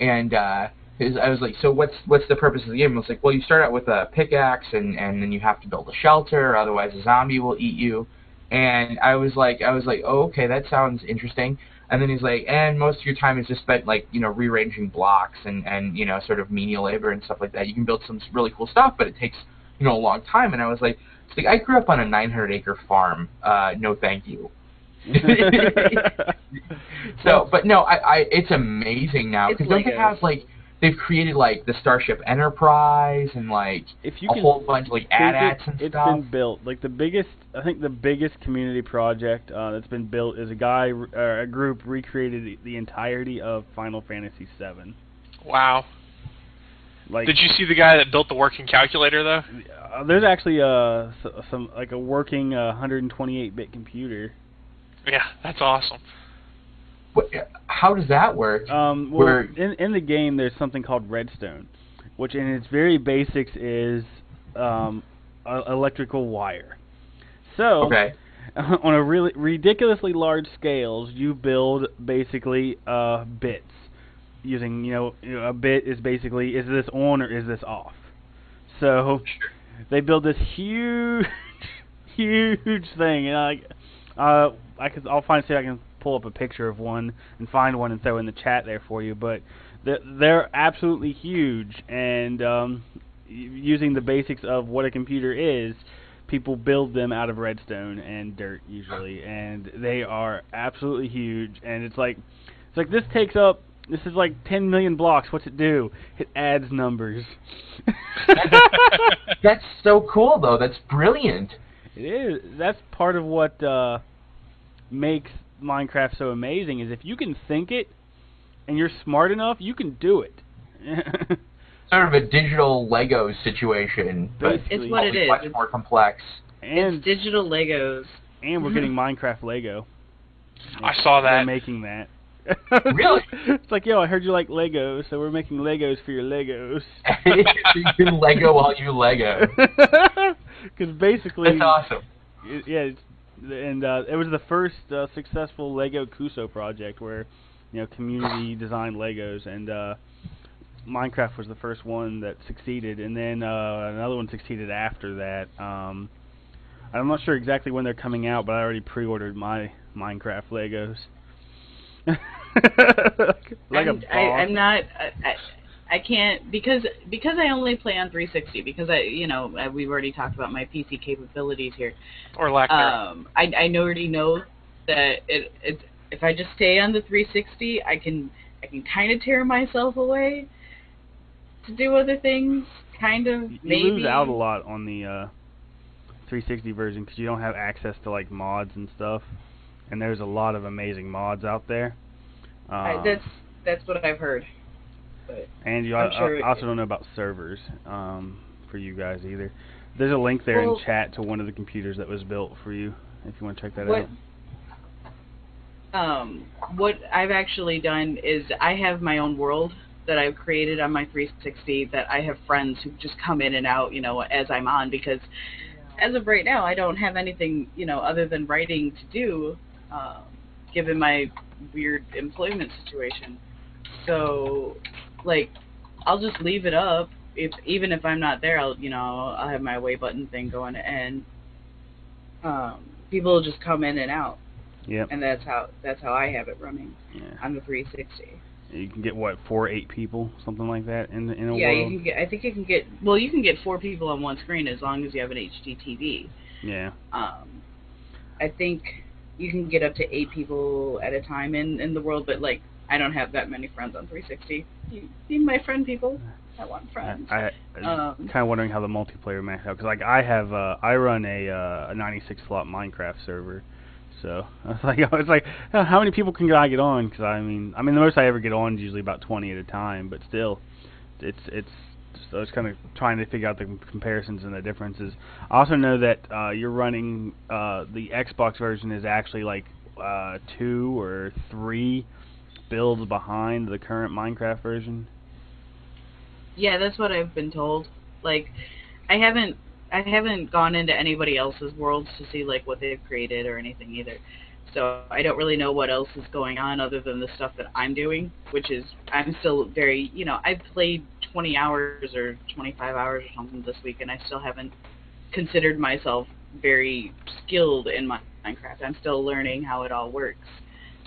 and uh, his, I was like, so what's what's the purpose of the game? I was like, well, you start out with a pickaxe, and and then you have to build a shelter, otherwise a zombie will eat you. And I was like, I was like, oh, okay, that sounds interesting. And then he's like, and most of your time is just spent like, you know, rearranging blocks and and you know, sort of menial labor and stuff like that. You can build some really cool stuff, but it takes you know a long time. And I was like, it's like I grew up on a 900 acre farm. Uh, no, thank you. So, but no, I, I it's amazing now because don't they have like they've created like the Starship Enterprise and like if you a can whole bunch of like think it, AT-ATs and it's stuff. It's been built. Like the biggest, I think the biggest community project uh, that's been built is a guy, uh, a group recreated the, the entirety of Final Fantasy VII. Wow. Like, Did you see the guy that built the working calculator though? Uh, there's actually uh some like a working uh, 128-bit computer. Yeah, that's awesome. How does that work? Um, well, Where- in in the game there's something called redstone, which in its very basics is um, a electrical wire. So okay. on a really ridiculously large scales, you build basically uh, bits using you know, you know a bit is basically is this on or is this off. So they build this huge, huge thing, and I, uh, I could I'll find see I can pull up a picture of one and find one and throw in the chat there for you. But they're, they're absolutely huge, and um, using the basics of what a computer is, people build them out of redstone and dirt usually, and they are absolutely huge. And it's like it's like this takes up. This is like 10 million blocks. What's it do? It adds numbers. That's so cool though. That's brilliant. It is. That's part of what uh, makes Minecraft so amazing. Is if you can think it, and you're smart enough, you can do it. Sort of a digital Lego situation, but Basically. what it probably is. much It's- more complex. and it's digital Legos. and we're getting Minecraft Lego. I saw They're that. making that. Really? it's like, yo, I heard you like Legos, so we're making Legos for your Legos. you can Lego while you Lego. Because basically, That's awesome. it- yeah, it's, and uh, it was the first uh, successful Lego Cuusoo project where, you know, community designed Legos, and uh, Minecraft was the first one that succeeded, and then uh, another one succeeded after that. Um, I'm not sure exactly when they're coming out, but I already pre-ordered my Minecraft Legos. like a I'm, boss. I, I'm not. I, I, I can't because because I only play on 360 because I you know I- we've already talked about my PC capabilities here. or lack thereof. Um, I I know- already know that it it if I just stay on the 360, I can I can kind of tear myself away to do other things. Kind of You maybe. lose out a lot on the uh, 360 version because you don't have access to like mods and stuff. And there's a lot of amazing mods out there. Um, I, that's that's what I've heard. And you al- sure it- also don't know about servers um, for you guys either. There's a link there Well- in chat to one of the computers that was built for you if you want to check that What out. um what I've actually done is I have my own world that I've created on my 360 that I have friends who just come in and out, you know, as I'm on because as of right now I don't have anything, you know, other than writing to do, um, given my weird employment situation. So, like, I'll just leave it up. If even if I'm not there, I'll you know I'll have my away button thing going, and um, people will just come in and out Yep. and that's how that's how I have it running Yeah. on the 360. You can get what four, eight people, something like that in the, in a Yeah, you world. can get. I think you can get. Well, you can get four people on one screen as long as you have an HD TV. Yeah. Um, I think you can get up to eight people at a time in in the world, but like I don't have that many friends on 360. You be my friend, people. I want friends. I, I Um, kind of wondering how the multiplayer max out because like I have uh, I run a uh, a 96 slot Minecraft server, so I was like it's like uh, how many people can I get on? Because I mean I mean the most I ever get on is usually about 20 at a time, but still, it's it's. So I was kind of trying to figure out the comparisons and the differences. I also know that uh, you're running uh, the Xbox version is actually like uh, two or three builds behind the current Minecraft version. Yeah, that's what I've been told. Like, I haven't I haven't gone into anybody else's worlds to see like what they've created or anything either. So I don't really know what else is going on other than the stuff that I'm doing, which is I'm still very you know I've played 20 hours or 25 hours or something this week, and I still haven't considered myself very skilled in Mi- Minecraft. I'm still learning how it all works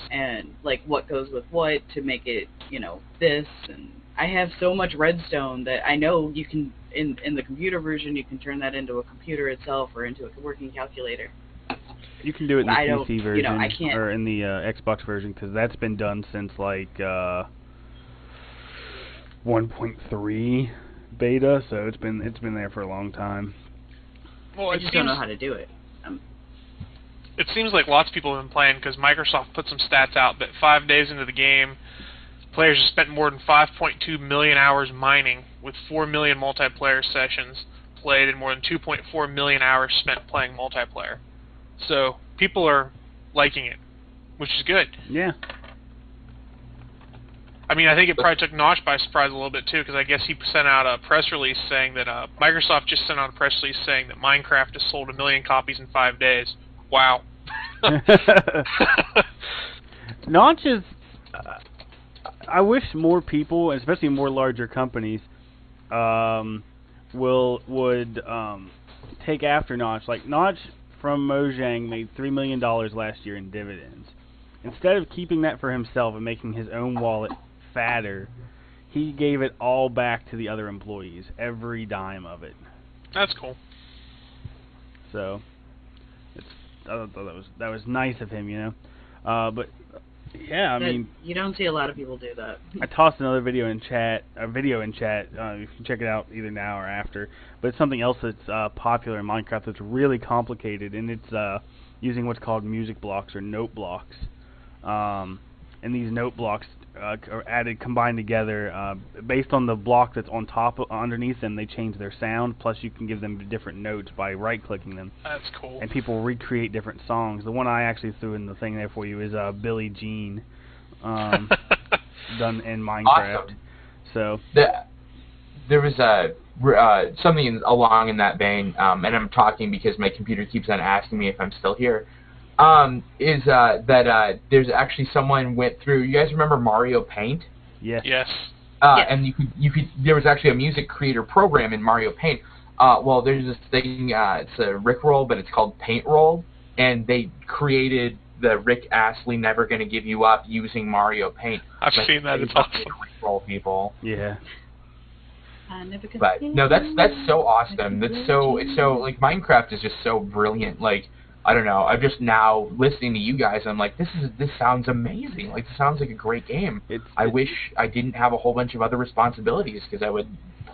and like what goes with what to make it you know this and I have so much redstone that I know you can in in the computer version you can turn that into a computer itself or into a working calculator. You can do it in the I don't- PC you version know, I can't- or in the uh, Xbox version because that's been done since like uh, 1.3 beta, so it's been it's been there for a long time. well, I just seems don't know how to do it. It seems like lots of people have been playing because Microsoft put some stats out that five days into the game, players have spent more than 5.2 million hours mining, with 4 million multiplayer sessions played and more than 2.4 million hours spent playing multiplayer. So people are liking it, which is good. Yeah, I mean, I think it probably took Notch by surprise a little bit too, because I guess he sent out a press release saying that uh, Microsoft just sent out a press release saying that Minecraft has sold a million copies in five days. Wow. Notch is. Uh, I wish more people, especially more larger companies, um, will would um, take after Notch. Like Notch from Mojang made three million dollars last year in dividends. Instead of keeping that for himself and making his own wallet fatter, he gave it all back to the other employees, every dime of it. That's cool. So, I thought that was that was nice of him, you know. Uh, but yeah, I That- mean, you don't see a lot of people do that. I tossed another video in chat, a video in chat. Uh, you can check it out either now or after. But it's something else that's uh, popular in Minecraft that's really complicated, and it's uh, using what's called music blocks or note blocks. Um, and these note blocks uh, c- are added, combined together, uh, based on the block that's on top, of, underneath them. They change their sound. Plus, you can give them different notes by right-clicking them That's cool. and people recreate different songs. The one I actually threw in the thing there for you is uh, Billie Jean, um, done in Minecraft. Awesome. So the, there was a uh, something along in that vein, um, and I'm talking because my computer keeps on asking me if I'm still here. Um, is uh, that uh, there's actually someone went through? You guys remember Mario Paint? yes, yes. Uh, Yes. And you could you could there was actually a music creator program in Mario Paint. Uh, well, there's this thing. Uh, it's a Rick roll, but it's called Paint Roll, and they created the Rick Astley "Never Gonna Give You Up" using Mario Paint. I've Like, seen that. It's fucking awesome. Rickroll people. yeah. I never could But no, that's that's so awesome. That's so it's so like Minecraft is just so brilliant. Like I don't know. I'm just now listening to you guys. I'm like, this is this sounds amazing. Like this sounds like a great game. It's I it's- wish I didn't have a whole bunch of other responsibilities because I would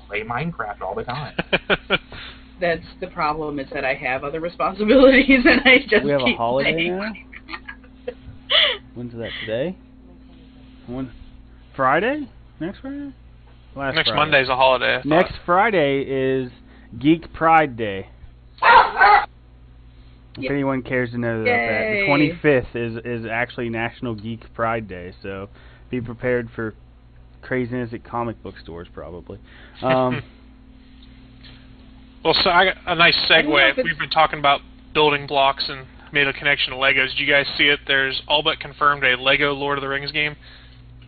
play Minecraft all the time. That's the problem is that I have other responsibilities and I just we have a holiday playing. now. When's that today? When? Friday? Next Friday? Last Next Friday. Monday's a holiday. Next Friday is Geek Pride Day. If Yay. anyone cares to know about that, the 25th is is actually National Geek Pride Day, so be prepared for craziness at comic book stores probably. Um, Well, so I got a nice I don't know if segue. We've been talking about building blocks and made a connection to Legos. Did you guys see it? There's all but confirmed a Lego Lord of the Rings game.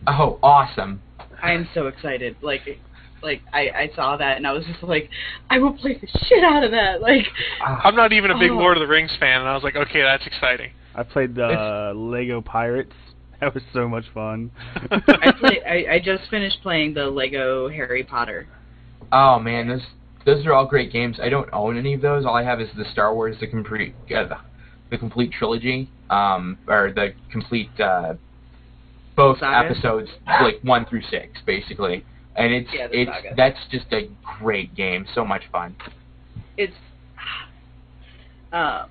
oh, awesome! I am so excited. Like like I, I saw that and I was just like, I will play the shit out of that. Like Ah, I'm not even a big Oh. Lord of the Rings fan, and I was like, okay, that's exciting. I played the Lego Pirates. That was so much fun. I play I, I just finished playing the Lego Harry Potter. oh man, those those are all great games. I don't own any of those. All I have is the Star Wars the complete uh, the, the complete trilogy, um, or the complete uh, both Saga? episodes like one through six basically. And it's Yeah, it's saga. that's just a great game. So much fun. It's uh,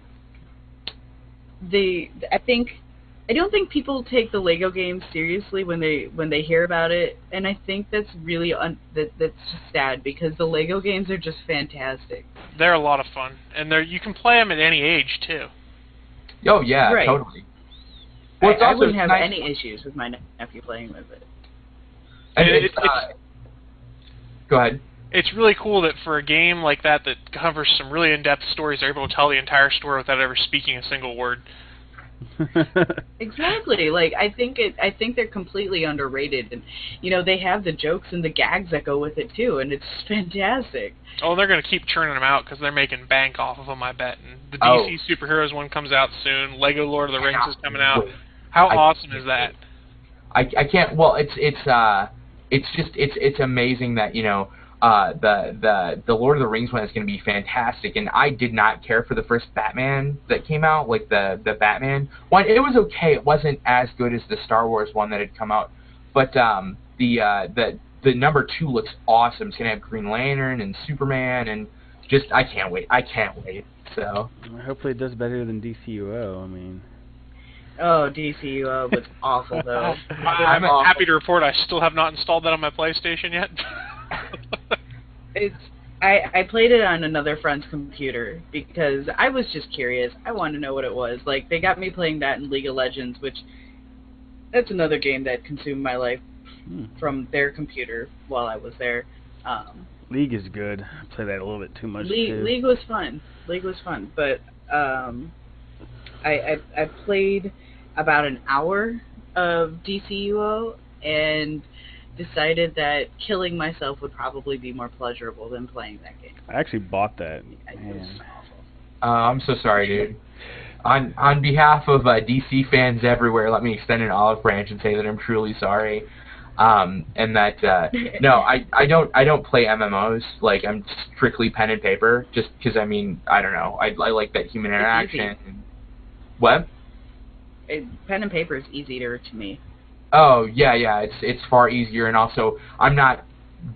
the I think I don't think people take the Lego games seriously when they when they hear about it, and I think that's really un, that that's just sad because the Lego games are just fantastic. They're a lot of fun, and they're you can play them at any age too. Oh yeah, Right. totally. Well, I, I wouldn't have nice- any issues with my nephew playing with it. And It- it's, it's- uh, go ahead. It's really cool that for a game like that that covers some really in-depth stories, they're able to tell the entire story without ever speaking a single word. Exactly. Like I think it I think they're completely underrated and you know, they have the jokes and the gags that go with it too and it's fantastic. Oh, they're going to keep churning them out because they're making bank off of them, I bet. And the Oh. DC superheroes one comes out soon. Lego Lord of the Rings is coming out. How I- awesome is that? I, I can't. Well, it's it's uh it's just it's it's amazing that you know uh the the the Lord of the Rings one is going to be fantastic, and I did not care for the first Batman that came out, like the the Batman one. It was okay. It wasn't as good as the Star Wars one that had come out, but um the uh the the number two looks awesome. It's gonna have Green Lantern and Superman and just I can't wait. I can't wait. So Hopefully, it does better than DCUO. I mean, Oh, DCUO was awful though. I'm awful. happy to report I still have not installed that on my PlayStation yet. It's I I played it on another friend's computer because I was just curious. I wanted to know what it was. Like they got me playing that in League of Legends, which that's another game that consumed my life hmm. from their computer while I was there. Um, League is good. I play that a little bit too much League too. League was fun. League was fun, but um, I, I I played about an hour of DCUO and decided that killing myself would probably be more pleasurable than playing that game. I actually bought that. It. Uh, I'm so sorry, dude. On on behalf of uh, DC fans everywhere, let me extend an olive branch and say that I'm truly sorry. Um, and that uh, no, I, I don't I don't play MMOs. Like I'm strictly pen and paper, just because I mean I don't know I I like that human It's interaction. And, what? It, pen and paper is easier to me. Oh yeah, yeah. It's it's far easier, and also I'm not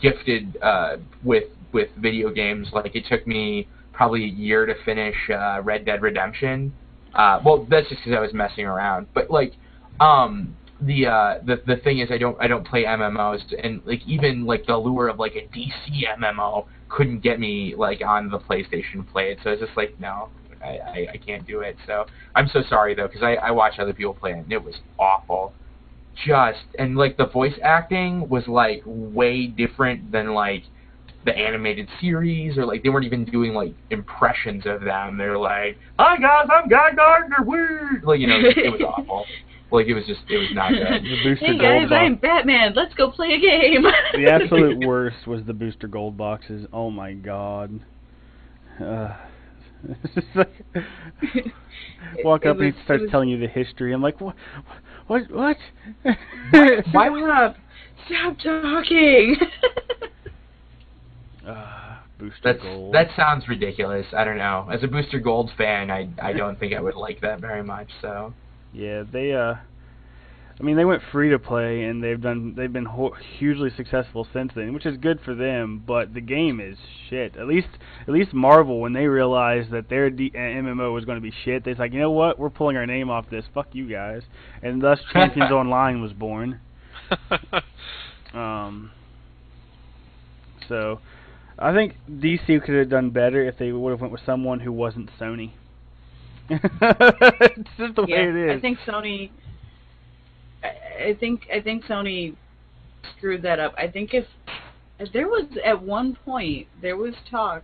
gifted uh, with with video games. Like it took me probably a year to finish uh, Red Dead Redemption. Uh, well, that's just because I was messing around. But like, um, the uh, the the thing is, I don't I don't play MMOs, and like even like the lure of like a DC MMO couldn't get me like on the PlayStation play it. So it's just like no. I, I, I can't do it. So I'm so sorry though, because I, I watched other people play it and it was awful just and like the voice acting was like way different than like the animated series or like they weren't even doing like impressions of them. They're like, "Hi guys, I'm Guy Gardner." Woo! Like you know, it, it was awful. Like it was just it was not good. Booster hey guys, box. I'm Batman. Let's go play a game. the absolute worst was the booster gold boxes. Oh my god. Uh, it's just like walk It up and was- he starts was- telling you the history. I'm like, what? What? What? Why Stop! Stop talking. Uh, booster That's gold. that sounds ridiculous. I don't know. As a Booster Gold fan, I I don't think I would like that very much. So Yeah, they uh I mean they went free to play and they've done they've been ho- hugely successful since then, which is good for them, but the game is shit. At least at least Marvel when they realized that their D- uh, MMO was going to be shit, they're like, "You know what? We're pulling our name off this. Fuck you guys." And thus Champions Online was born. Um so I think DC could have done better if they would have went with someone who wasn't Sony. it's just the way yeah, it is. I think Sony. I, I think I think Sony screwed that up. I think if, if there was at one point there was talk,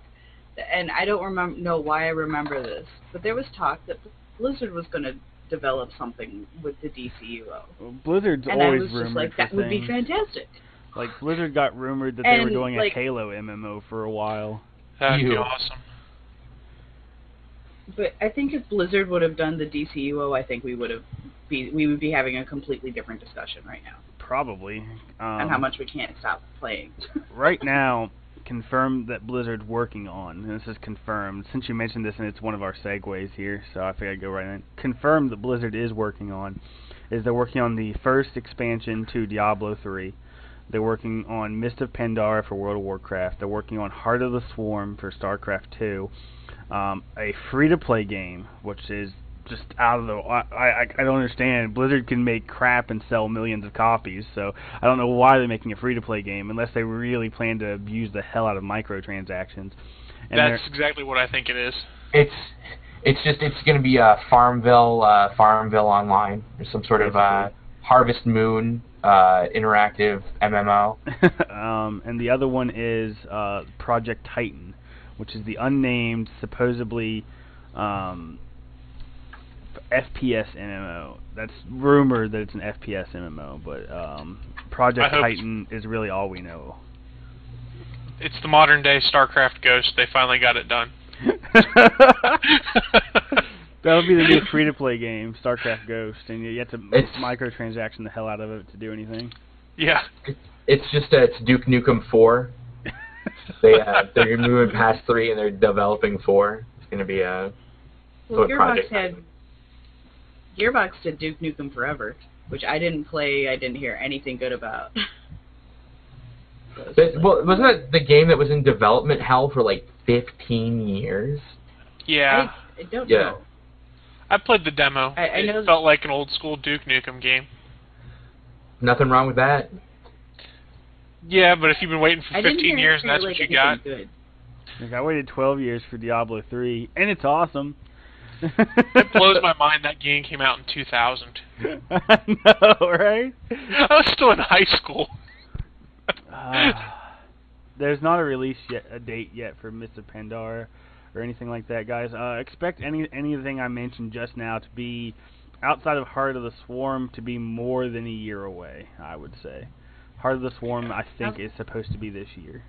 and I don't remember know why I remember this, but there was talk that Blizzard was going to develop something with the DCUO, Well, Blizzard's and I always was just like for that would be fantastic. Like Blizzard got rumored that they were doing like- a Halo MMO for a while. That'd be awesome. But I think if Blizzard would have done the DCUO, I think we would have be we would be having a completely different discussion right now Probably. Um, on how much we can't stop playing. right now, confirmed that Blizzard's working on, and this is confirmed, since you mentioned this and it's one of our segues here, so I figured I'd go right in. Confirmed that Blizzard is working on, is they're working on the first expansion to Diablo 3. They're working on Mist of Pandaria for World of Warcraft. They're working on Heart of the Swarm for StarCraft 2. Um, a free-to-play game, which is just out of the. I, I I don't understand. Blizzard can make crap and sell millions of copies, so I don't know why they're making a free-to-play game unless they really plan to abuse the hell out of microtransactions. And That's exactly what I think it is. it's it's just it's going to be a Farmville uh, Farmville Online or some sort of uh, Harvest Moon uh, interactive MMO. um, and the other one is uh, Project Titan, which is the unnamed, supposedly um, FPS MMO. That's rumored that it's an FPS MMO, but um, Project I hope- Titan is really all we know. It's the modern day StarCraft Ghost. They finally got it done. That'll be the new free-to-play game, StarCraft Ghost, and you have to It's- microtransaction the hell out of it to do anything. Yeah. It's just uh, it's Duke Nukem 4. They uh, they're moving past three and they're developing four. It's going to be a Well, Gearbox project? had Gearbox did Duke Nukem Forever, which I didn't play. I didn't hear anything good about. So But, like- well, wasn't that the game that was in development hell for like 15 years? Yeah. I, I don't Yeah. know. I played the demo. I- I it know- felt like an old school Duke Nukem game. Nothing wrong with that. Yeah, but if you've been waiting for 15 years and that's like, what you got, Good. Like I waited 12 years for Diablo 3, and it's awesome. It blows my mind that game came out in 2000. I know, right? I was still in high school. Uh, there's not a release yet, a date yet for Mist of Pandaria or anything like that, guys. Uh, expect any anything I mentioned just now to be outside of Heart of the Swarm to be more than a year away. I would say. Heart of the Swarm, I think, is supposed to be this year.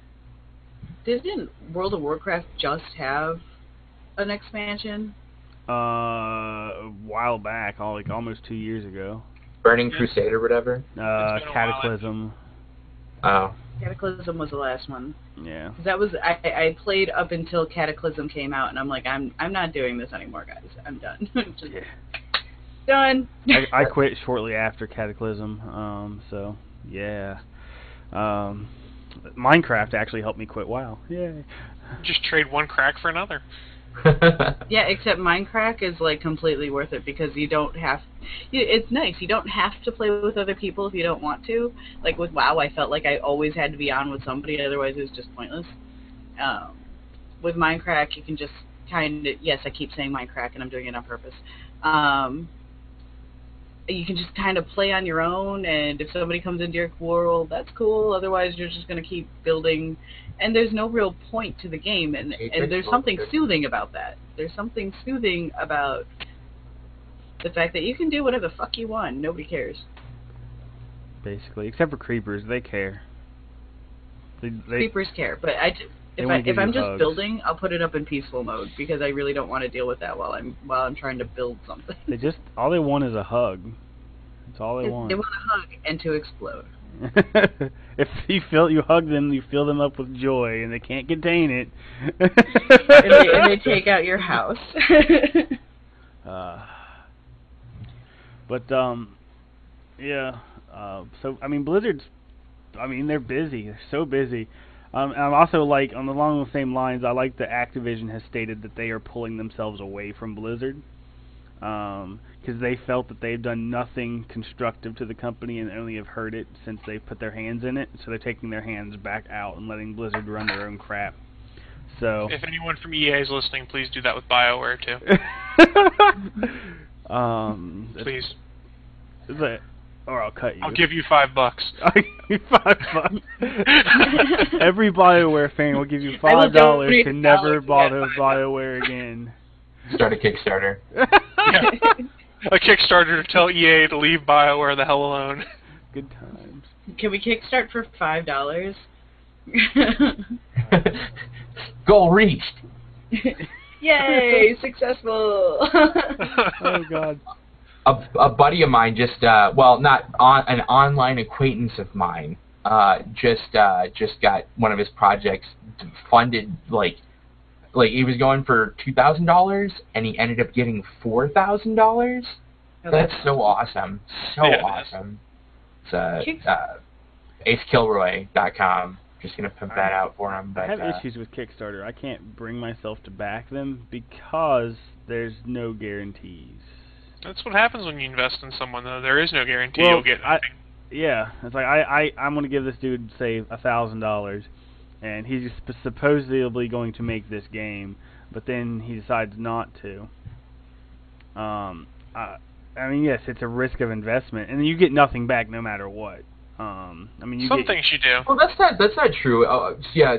Didn't World of Warcraft just have an expansion? Uh, a while back, all, like almost two years ago. Burning Crusade or whatever. Uh, It's been a while. Cataclysm. Oh, Cataclysm was the last one. Yeah. 'Cause That was I, I played up until Cataclysm came out, and I'm like, I'm I'm not doing this anymore, guys. I'm done. Just Yeah. done. I, I quit shortly after Cataclysm, um, so yeah. Um, Minecraft actually helped me quit WoW. Yay! Just trade one crack for another. Yeah, except Minecraft is like completely worth it because you don't have. You, it's nice. You don't have to play with other people if you don't want to. Like with WoW, I felt like I always had to be on with somebody, otherwise it was just pointless. Um, with Minecraft, you can just kind of. Yes, I keep saying Minecraft, and I'm doing it on purpose. Um, you can just kind of play on your own, and if somebody comes into your world, that's cool. Otherwise, you're just going to keep building, and there's no real point to the game, and, and there's oh, something soothing about that. There's something soothing about the fact that you can do whatever the fuck you want. Nobody cares. Basically, except for creepers, they care. They, they, Creepers care, but I ju- They if I, if I'm just hugs. building, I'll put it up in peaceful mode because I really don't want to deal with that while I'm while I'm trying to build something. they just all they want is a hug. That's all they want. They want. want a hug and to explode. if you feel you hug them, you fill them up with joy, and they can't contain it. and, they, and they take out your house. uh, but um, yeah. Uh, so I mean, Blizzard's. I mean, they're busy. They're so busy. Um, I'm also like on the along the same lines. I like that Activision has stated that they are pulling themselves away from Blizzard because um, they felt that they've done nothing constructive to the company and only have hurt it since they put their hands in it. So they're taking their hands back out and letting Blizzard run their own crap. So if anyone from EA is listening, please do that with BioWare too. um, please. But, or I'll cut you. I'll give you five bucks. I'll give you five bucks. Every Bioware fan will give you five dollars to never bother Bioware again. Start a Kickstarter. yeah. A Kickstarter to tell EA to leave Bioware the hell alone. Good times. Can we kickstart for five dollars? Goal reached. Yay! Successful. oh God a, a buddy of mine just uh well not on an online acquaintance of mine uh just uh just got one of his projects funded like like he was going for two thousand dollars and he ended up getting four thousand dollars. That's so awesome. So yeah, awesome. It's uh, uh acekilroy.com just gonna pump that out for him but i have uh, issues with kickstarter. I can't bring myself to back them because there's no guarantees that's what happens when you invest in someone, though. There is no guarantee well, you'll get anything. I, yeah, it's like I, I I'm going to give this dude say a thousand dollars, and he's supposedly going to make this game, but then he decides not to. Um, I, I mean, yes, it's a risk of investment, and you get nothing back no matter what. Um, I mean, you some get, things you do. Well, that's not that's not true. Uh, yeah,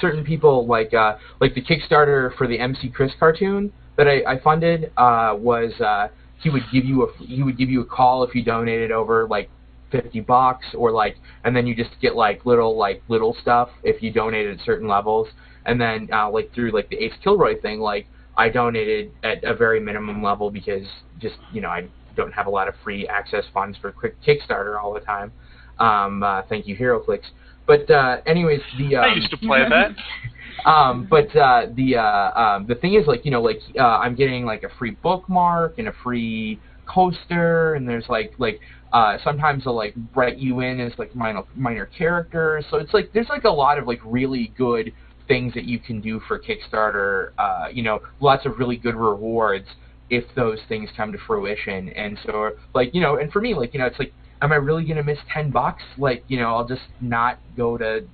certain people like uh, like the Kickstarter for the MC Chris cartoon that I, I funded uh, was uh, he would give you a he would give you a call if you donated over like 50 bucks or like and then you just get like little like little stuff if you donated at certain levels and then uh, like through like the Ace Kilroy thing like I donated at a very minimum level because just you know I don't have a lot of free access funds for quick Kickstarter all the time. Um, uh, thank you, HeroClix. But uh, anyways, the um, I used to play that. um, but uh, the uh, um, the thing is, like you know, like uh, I'm getting like a free bookmark and a free coaster, and there's like like uh, sometimes they'll like write you in as like minor minor characters. So it's like there's like a lot of like really good things that you can do for Kickstarter. Uh, you know, lots of really good rewards if those things come to fruition. And so like you know, and for me, like you know, it's like, am I really gonna miss ten bucks? Like you know, I'll just not go to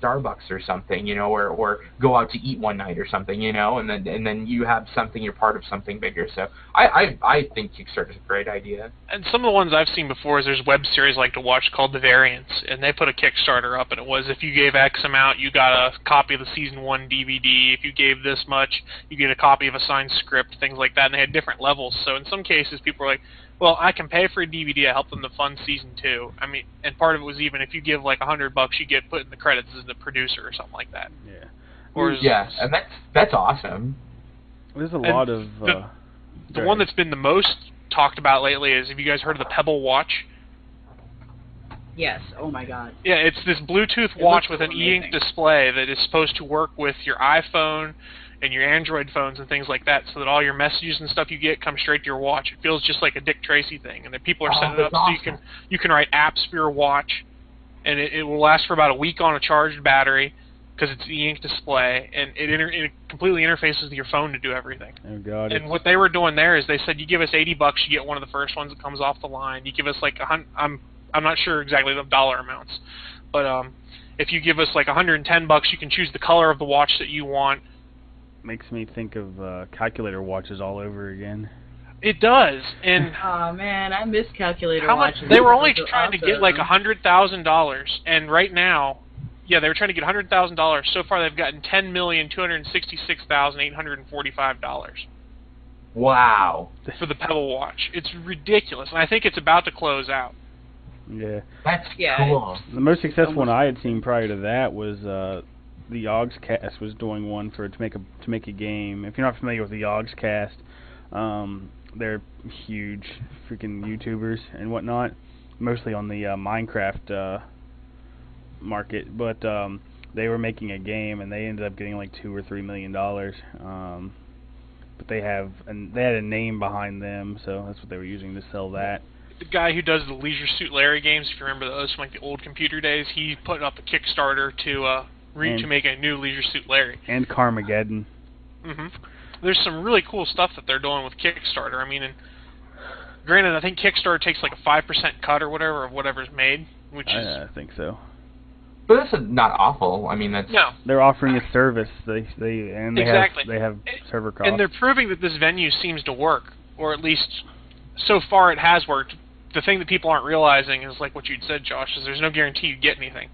Starbucks or something, you know, or or go out to eat one night or something, you know, and then and then you have something, you're part of something bigger. So I I, I think Kickstarter is a great idea. And some of the ones I've seen before is there's web series I like to watch called The Variants, and they put a Kickstarter up, and it was if you gave X amount, you got a copy of the season one DVD. If you gave this much, you get a copy of a signed script, things like that. And they had different levels. So in some cases, people were like, well, I can pay for a DVD. I help them to fund season two. I mean, and part of it was even if you give like a hundred bucks, you get put in the credits as the producer or something like that. Yeah. Or yeah, and that's that's awesome. There's a lot of. The, uh, the one that's been the most talked about lately is have you guys heard of the Pebble watch? Yes. Oh my God. Yeah, it's this Bluetooth It watch with an amazing. e-ink display that is supposed to work with your iPhone and your Android phones and things like that, so that all your messages and stuff you get come straight to your watch. It feels just like a Dick Tracy thing, and then people are Oh, setting it up that's so you can you can write apps for your watch, and it, it will last for about a week on a charged battery because it's e-ink display, and it, inter- it completely interfaces with your phone to do everything. Oh God. And what they were doing there is they said you give us 80 bucks, you get one of the first ones that comes off the line. You give us like a hun- I'm I'm not sure exactly the dollar amounts, but um, if you give us like 110 bucks, you can choose the color of the watch that you want. Makes me think of uh, calculator watches all over again. It does, and Oh man, I miss calculator how much watches. they were only Those are trying to get like a hundred thousand dollars, and right now, yeah, they were trying to get a hundred thousand dollars. So far, they've gotten ten million two hundred sixty-six thousand eight hundred and forty-five dollars Wow, for the Pebble watch. It's ridiculous, and I think it's about to close out. Yeah. that's Yeah, cool. The most successful one I had seen prior to that was uh, the Yogscast was doing one for to make a to make a game. If you're not familiar with the Yogscast, um, they're huge freaking YouTubers and whatnot. mostly on the uh, Minecraft uh, market, but um, they were making a game and they ended up getting like two or three million dollars. Um, but they have and they had a name behind them, so that's what they were using to sell that. The guy who does the Leisure Suit Larry games, if you remember those from like the old computer days, he put up a Kickstarter to uh, re- And- to make a new Leisure Suit Larry. And Carmageddon. hmm There's some really cool stuff that they're doing with Kickstarter. I mean, and granted, I think Kickstarter takes like a five percent cut or whatever of whatever's made, which is I, I think so. But that's not awful. I mean, that's no. They're offering a service. They they and they Exactly. have they have server costs. And they're proving that this venue seems to work, or at least so far it has worked. The thing that people aren't realizing is like what you'd said, Josh, is there's no guarantee you get anything.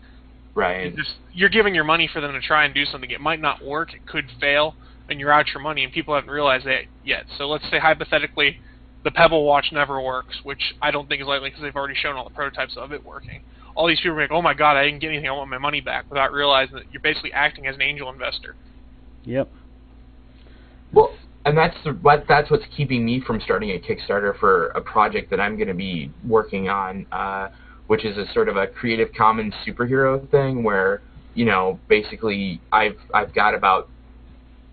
Right. It's just- you're giving your money for them to try and do something. It might not work. It could fail, and you're out your money, and people haven't realized that yet. So let's say hypothetically, the Pebble Watch never works, which I don't think is likely because they've already shown all the prototypes of it working. All these people are like, "Oh my God, I didn't get anything. I want my money back," without realizing that you're basically acting as an angel investor. Yep. Well, and that's the, what that's what's keeping me from starting a Kickstarter for a project that I'm going to be working on, uh, which is a sort of a Creative Commons superhero thing where you know basically I've I've got about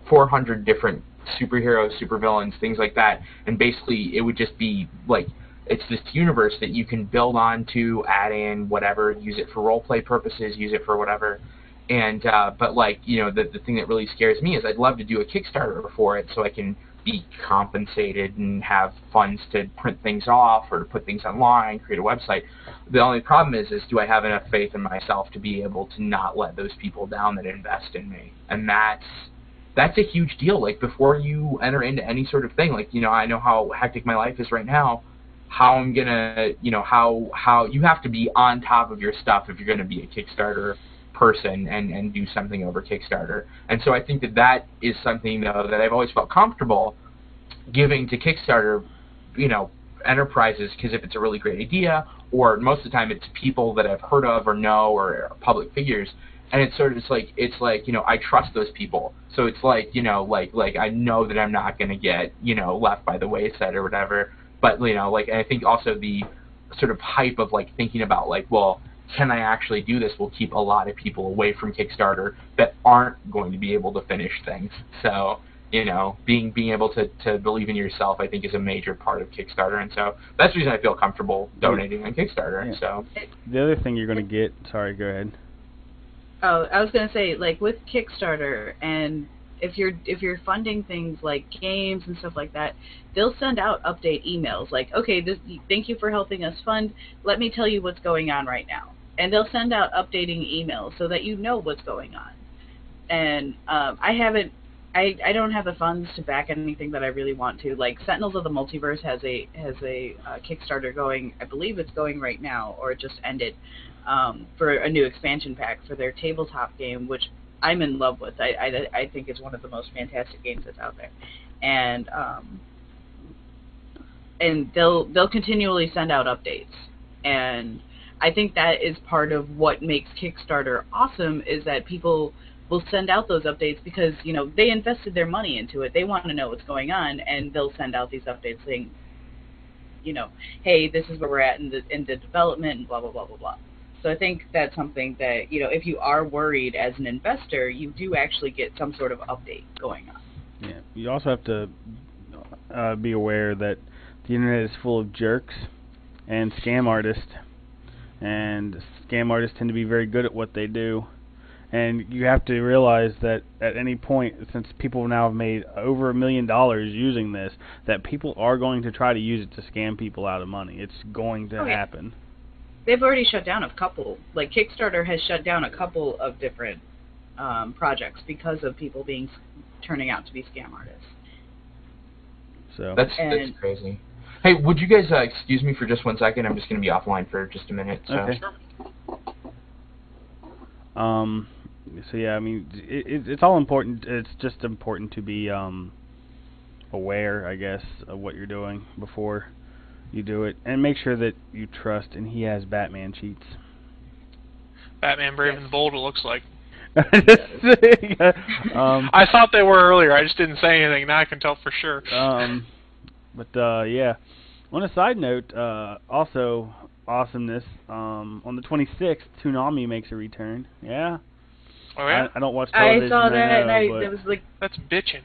400 different superheroes, supervillains, things like that, and basically it would just be like it's this universe that you can build onto, add in whatever, use it for role play purposes, use it for whatever. And uh, but like you know the the thing that really scares me is I'd love to do a Kickstarter for it so I can be compensated and have funds to print things off or to put things online, create a website. The only problem is is do I have enough faith in myself to be able to not let those people down that invest in me? And that's that's a huge deal. Like before you enter into any sort of thing, like you know I know how hectic my life is right now. How I'm gonna, you know, how how you have to be on top of your stuff if you're gonna be a Kickstarter person and and do something over Kickstarter. And so I think that that is something though that I've always felt comfortable giving to Kickstarter, you know, enterprises because if it's a really great idea, or most of the time it's people that I've heard of or know or public figures, and it's sort of it's like it's like you know I trust those people, so it's like you know like like I know that I'm not going to get you know left by the wayside or whatever. But you know like I think also the sort of hype of like thinking about like well can I actually do this will keep a lot of people away from Kickstarter that aren't going to be able to finish things. So you know, being being able to, to believe in yourself, I think, is a major part of Kickstarter, and so that's the reason I feel comfortable donating on Kickstarter. Yeah. So The other thing you're going to get. Sorry, go ahead. Oh, I was gonna say, like with Kickstarter, and if you're if you're funding things like games and stuff like that, they'll send out update emails like, okay, this thank you for helping us fund. Let me tell you what's going on right now, and they'll send out updating emails so that you know what's going on. And um, I haven't. I, I don't have the funds to back anything that I really want to. Like Sentinels of the Multiverse has a has a uh, Kickstarter going. I believe it's going right now, or it just ended um, for a new expansion pack for their tabletop game, which I'm in love with. I, I, I think it's one of the most fantastic games that's out there, and um, and they'll they'll continually send out updates, and I think that is part of what makes Kickstarter awesome is that people will send out those updates because you know they invested their money into it. They want to know what's going on, and they'll send out these updates saying, you know, hey, this is where we're at in the in the development, and blah blah blah blah blah. So I think that's something that you know, if you are worried as an investor, you do actually get some sort of update going on. Yeah. You also have to uh, be aware that the internet is full of jerks and scam artists, and scam artists tend to be very good at what they do. And you have to realize that at any point, since people now have made over a million dollars using this, that people are going to try to use it to scam people out of money. It's going to yeah. happen. They've already shut down a couple. Like Kickstarter has shut down a couple of different um, projects because of people being turning out to be scam artists. So that's And- that's crazy. Hey, would you guys uh, excuse me for just one second? I'm just going to be offline for just a minute. So. Okay. Um, so yeah, I mean, it, it, it's all important. It's just important to be um, aware, I guess, of what you're doing before you do it, and make sure that you trust. And he has Batman cheats. Batman Brave and Bold, it looks like. um, I thought they were earlier. I just didn't say anything. Now I can tell for sure. um, but uh, yeah, On a side note, uh, also awesomeness. Um, on the 26th, Toonami makes a return. Yeah. Oh yeah, I, I don't watch I saw that, I and I it was like that's bitching.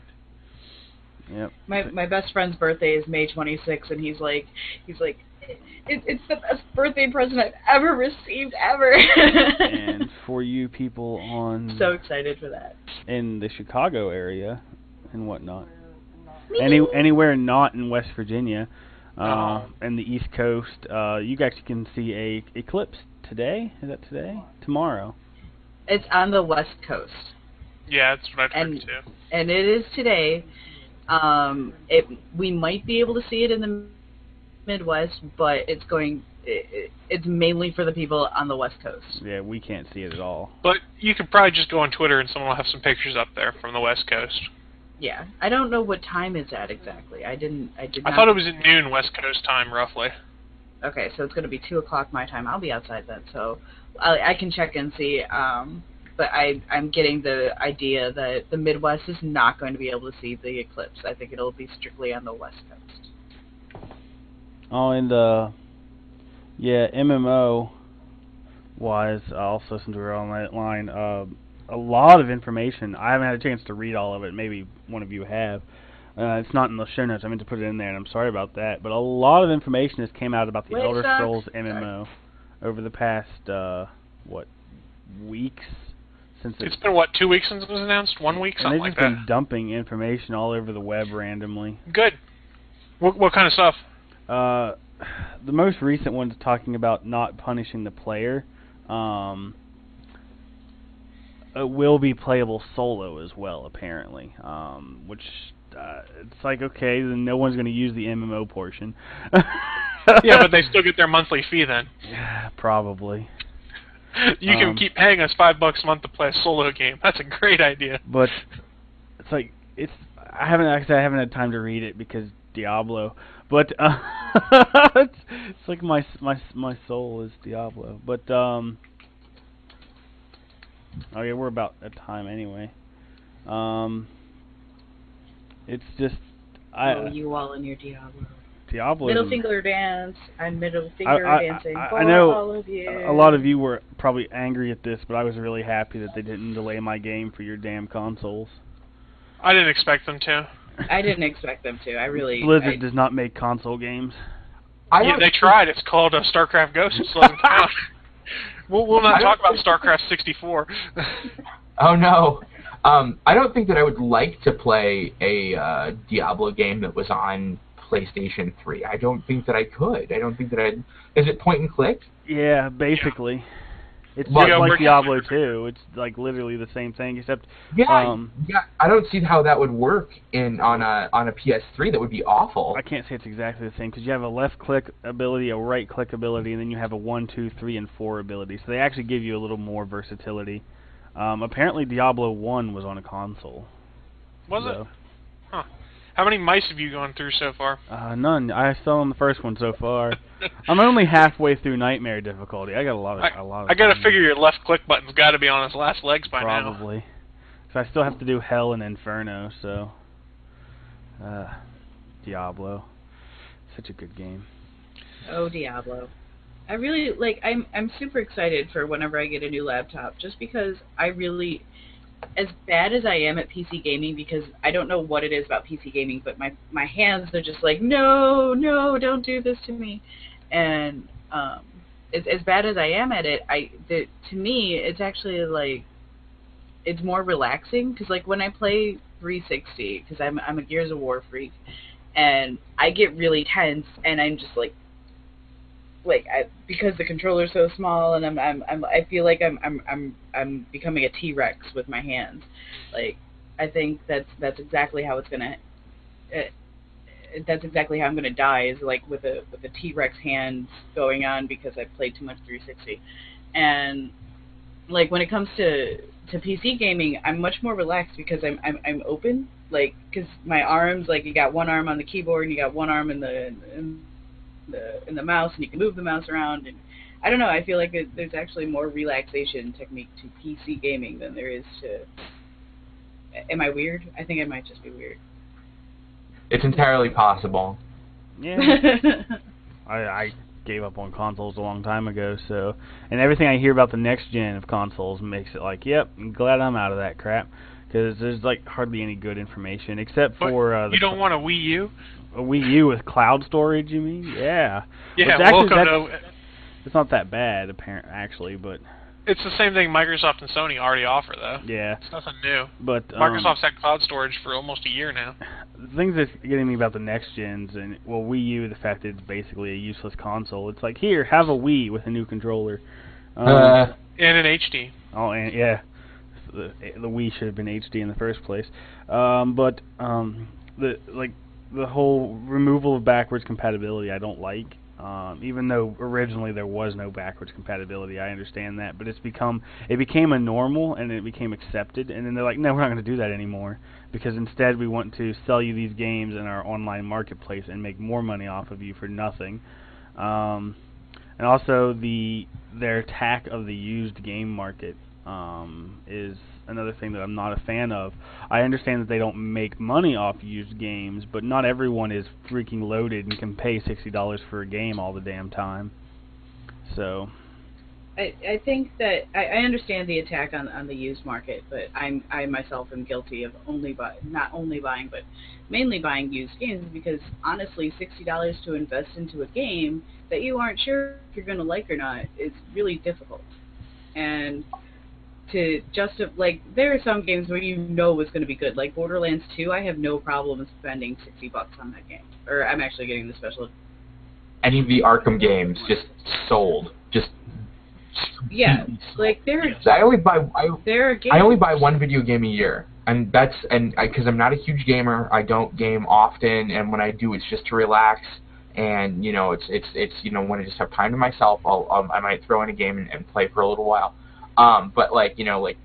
Yep. my my best friend's birthday is May 26th, and he's like, he's like, it, it's the best birthday present I've ever received ever. and for you people on so excited for that. in the Chicago area and whatnot, any anywhere not in West Virginia, uh, Oh. and the East Coast, uh, you guys can see a eclipse today. Is that today? Tomorrow. It's on the west coast, Yeah, that's what I'd heard And- too. and it is today. Um, it we might be able to see it in the Midwest, but it's going. It, it, it's mainly for the people on the west coast. Yeah, we can't see it at all. But you could probably just go on Twitter and someone will have some pictures up there from the West Coast. Yeah, I don't know what time it's at exactly. I didn't. I did. I not thought it was at noon West Coast time, roughly. Okay, so it's going to be two o'clock my time. I'll be outside then, so I, I can check and see. Um, but I, I'm getting the idea that the Midwest is not going to be able to see the eclipse. I think it'll be strictly on the West Coast. Oh, and uh, yeah, MMO wise, I also since we were on that line, uh, a lot of information. I haven't had a chance to read all of it. Maybe one of you have. Uh, it's not in the show notes. I meant to put it in there, and I'm sorry about that. But a lot of information has came out about the Wait, Elder Chuck. Scrolls MMO over the past uh, what weeks since It's been what two weeks since it was announced? One week, and something they've just been that. dumping information all over the web randomly. Good. What what kind of stuff? Uh, the most recent one's talking about not punishing the player. Um, it will be playable solo as well, apparently. Um, which uh, it's like okay, then no one's going to use the MMO portion. yeah, but they still get their monthly fee then. Yeah, probably. You can Um, keep paying us five bucks a month to play a solo game. That's a great idea. But it's like it's. I haven't actually. I haven't had time to read it because Diablo. But uh, it's, it's like my my my soul is Diablo. But um. Oh yeah, we're about at time anyway. Um. It's just I oh, you all in your Diablo. Diablo. Middle finger dance. I'm middle finger I- dancing I- I for know all of you. A lot of you were probably angry at this, but I was really happy that they didn't delay my game for your damn consoles. I didn't expect them to. I didn't expect them to. I really. Blizzard I, does not make console games. I yeah, they tried. It's called uh, StarCraft Ghost. It still doesn't count. We'll, we'll not talk about StarCraft 64. Oh no. Um, I don't think that I would like to play a uh, Diablo game that was on PlayStation 3. I don't think that I could. I don't think that I'd. Is it point and click? Yeah, basically. It's Well, just yeah, like Diablo 2. It's like literally the same thing, except Yeah, Um, yeah. I don't see how that would work in on a on a PS3. That would be awful. I can't say it's exactly the same because you have a left click ability, a right click ability, and then you have a one, two, three, and four ability. So they actually give you a little more versatility. Um, apparently, Diablo 1 was on a console. Was so, it? How many mice have you gone through so far? Uh, none. I still on the first one so far. I'm only halfway through Nightmare difficulty. I got a lot of a lot of. I gotta figure your left click button's got to be on its last legs by now. Probably. So I still have to do Hell and Inferno, so uh Diablo. Such a good game. Oh Diablo. I really like I'm I'm super excited for whenever I get a new laptop just because I really as bad as I am at PC gaming because I don't know what it is about PC gaming but my my hands are just like no no don't do this to me. And um as as bad as I am at it I the, to me it's actually like it's more relaxing cuz like when I play 360 cuz I'm I'm a Gears of War freak and I get really tense and I'm just like like I, because the controller's so small and I'm I'm, I'm I feel like I'm I'm I'm I'm becoming a T-Rex with my hands. Like I think that's that's exactly how it's gonna. Uh, that's exactly how I'm gonna die is like with a with a T-Rex hands going on because I played too much 360, and like when it comes to to PC gaming, I'm much more relaxed because I'm I'm I'm open like because my arms like you got one arm on the keyboard and you got one arm in the in the in the mouse and you can move the mouse around and I don't know I feel like it, there's actually more relaxation technique to PC gaming than there is to am I weird I think I might just be weird It's entirely possible. Yeah. I I gave up on consoles a long time ago, so and everything I hear about the next gen of consoles makes it like, yep, I'm glad I'm out of that crap because there's like hardly any good information except But for uh, the you don't want a Wii U? A Wii U with cloud storage. You mean? Yeah. Yeah, Which actually, welcome to. It's not that bad, apparent actually, but It's the same thing Microsoft and Sony already offer, though. yeah. It's nothing new. But um, Microsoft's had cloud storage for almost a year now. the things that's getting me about the next gens and well Wii U, the fact that it's basically a useless console. It's like here, have a Wii with a new controller. Um, Uh, And an HD. Oh, and yeah, the the Wii should have been HD in the first place. Um, but um, the like the whole removal of backwards compatibility, I don't like. Um, even though originally there was no backwards compatibility, I understand that, but it's become it became a normal and it became accepted, and then they're like, no, we're not going to do that anymore because instead we want to sell you these games in our online marketplace and make more money off of you for nothing. Um, and also the their attack of the used game market um, is another thing that I'm not a fan of. I understand that they don't make money off used games, but not everyone is freaking loaded and can pay sixty dollars for a game all the damn time. So I, I think that I, I understand the attack on, on the used market, but I'm I myself am guilty of only buy not only buying but mainly buying used games because honestly sixty dollars to invest into a game that you aren't sure if you're gonna like or not is really difficult. And to just like there are some games where you know it's gonna be good. Like Borderlands two, I have no problem spending sixty bucks on that game. Or I'm actually getting the special any of the Arkham games just sold. Just Yeah. Like there I only buy I there are games I only buy one video game a year, and that's and because I'm not a huge gamer, I don't game often, and when I do, it's just to relax. And you know, it's it's it's you know when I just have time to myself, I'll um, I might throw in a game and, and play for a little while. Um, but like you know, like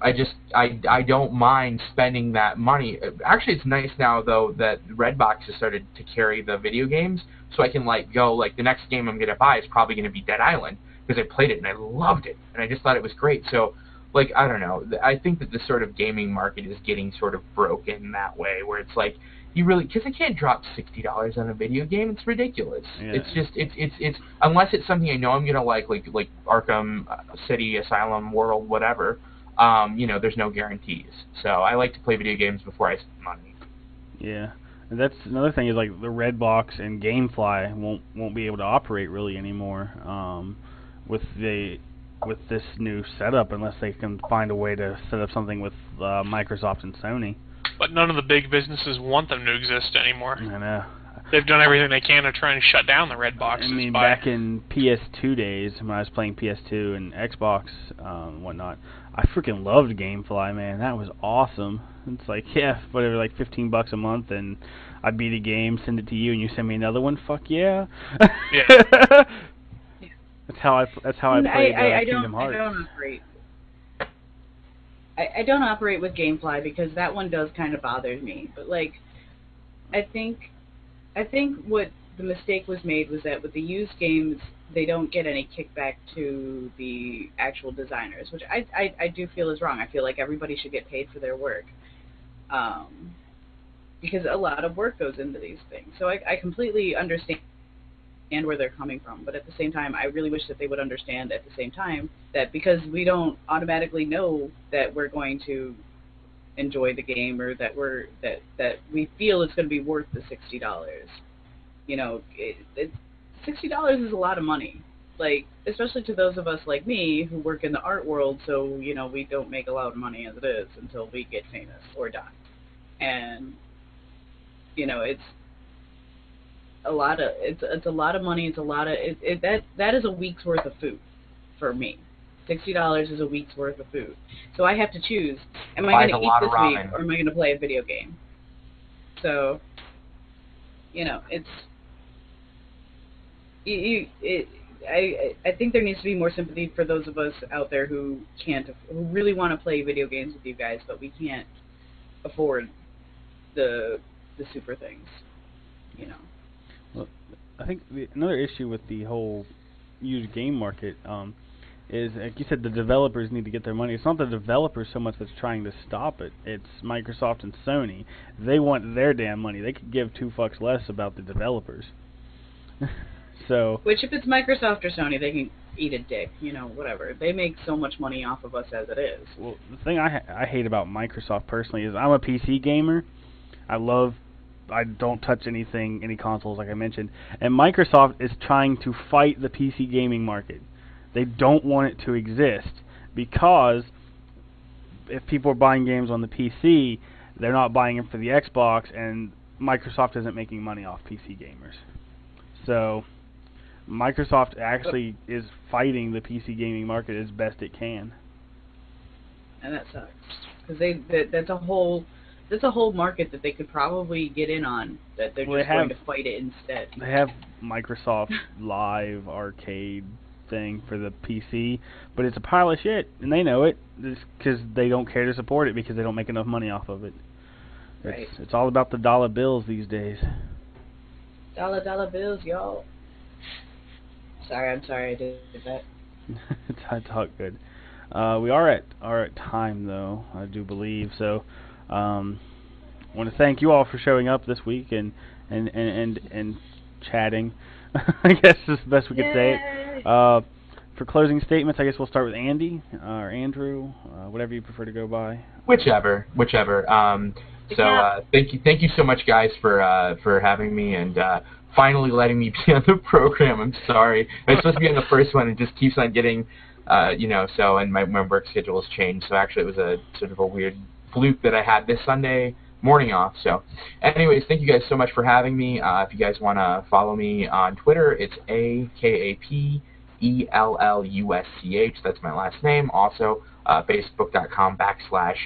I just I I don't mind spending that money. Actually, it's nice now though that Redbox has started to carry the video games, so I can like go like the next game I'm gonna buy is probably gonna be Dead Island because I played it and I loved it and I just thought it was great. So like I don't know, I think that the sort of gaming market is getting sort of broken that way where it's like you really because I can't drop sixty dollars on a video game. It's ridiculous. Yeah. It's just it's it's it's unless it's something I know I'm gonna like like like Arkham uh, City, Asylum, World, whatever. Um, you know, there's no guarantees. So I like to play video games before I spend money. yeah, and that's another thing is like the Redbox and GameFly won't won't be able to operate really anymore um, with the with this new setup unless they can find a way to set up something with uh, Microsoft and Sony. But none of the big businesses want them to exist anymore. I know. They've done everything they can to try and shut down the red boxes. I mean, by, back in PS2 days when I was playing PS2 and Xbox um, and whatnot, I freaking loved GameFly, man. That was awesome. It's like, yeah, whatever, like 15 bucks a month, and I'd beat a game, send it to you, and you send me another one. Fuck yeah. Yeah. That's how I. That's how I I, played I, uh, I Kingdom don't, I Hearts. don't operate. I, I don't operate with GameFly because that one does kind of bother me. But like, I think, I think what the mistake was made was that with the used games, they don't get any kickback to the actual designers, which I, I, I do feel is wrong. I feel like everybody should get paid for their work. Um, because a lot of work goes into these things. So I, I completely understand understand where they're coming from. But at the same time, I really wish that they would understand at the same time that because we don't automatically know that we're going to enjoy the game or that we're that that we feel it's going to be worth the sixty dollars. You know, it, it, sixty dollars is a lot of money. Like especially to those of us like me who work in the art world, so you know we don't make a lot of money as it is until we get famous or die, and you know it's a lot of it's it's a lot of money. It's a lot of it, it that that is a week's worth of food for me. Sixty dollars is a week's worth of food. So I have to choose: am I going to eat this week or am I going to play a video game? So, you know, it's you, you it. I I think there needs to be more sympathy for those of us out there who can't who really want to play video games with you guys, but we can't afford the the super things. You know. I think the, another issue with the whole used game market, um, is like you said, the developers need to get their money. It's not the developers so much that's trying to stop it. It's Microsoft and Sony. They want their damn money. They could give two fucks less about the developers. so Which, if it's Microsoft or Sony, they can eat a dick. You know, whatever. They make so much money off of us as it is. Well, the thing I ha- I hate about Microsoft personally is I'm a PC gamer. I love I don't touch anything any consoles like I mentioned, and Microsoft is trying to fight the PC gaming market. They don't want it to exist because if people are buying games on the PC, they're not buying them for the Xbox and Microsoft isn't making money off PC gamers. So Microsoft actually is fighting the PC gaming market as best it can. and that sucks because they that, that's a whole that's a whole market that they could probably get in on that they're Well, just they going to fight it instead. They have Microsoft Live Arcade thing for the PC, but it's a pile of shit, and they know it because they don't care to support it because they don't make enough money off of it. Right. It's, it's all about the dollar bills these days. Dollar dollar bills, y'all. Sorry, I'm sorry I did that. it's I talk good. Uh, we are at are at time though, I do believe. So, um, I want to thank you all for showing up this week and and and and, and chatting. I guess is the best we could say it. Uh, for closing statements, I guess we'll start with Andy uh, or Andrew, uh, whatever you prefer to go by. Whichever, whichever. Um, so uh, thank you, thank you so much, guys, for uh, for having me and uh, finally letting me be on the program. I'm sorry, I was supposed to be on the first one, and just keeps on getting, uh, you know. So and my my work schedule has changed. So actually, it was a sort of a weird fluke that I had this Sunday morning off. So, anyways, thank you guys so much for having me. Uh, if you guys want to follow me on Twitter, it's a k a p e l l u s c h. That's my last name. Also, uh, facebook.com backslash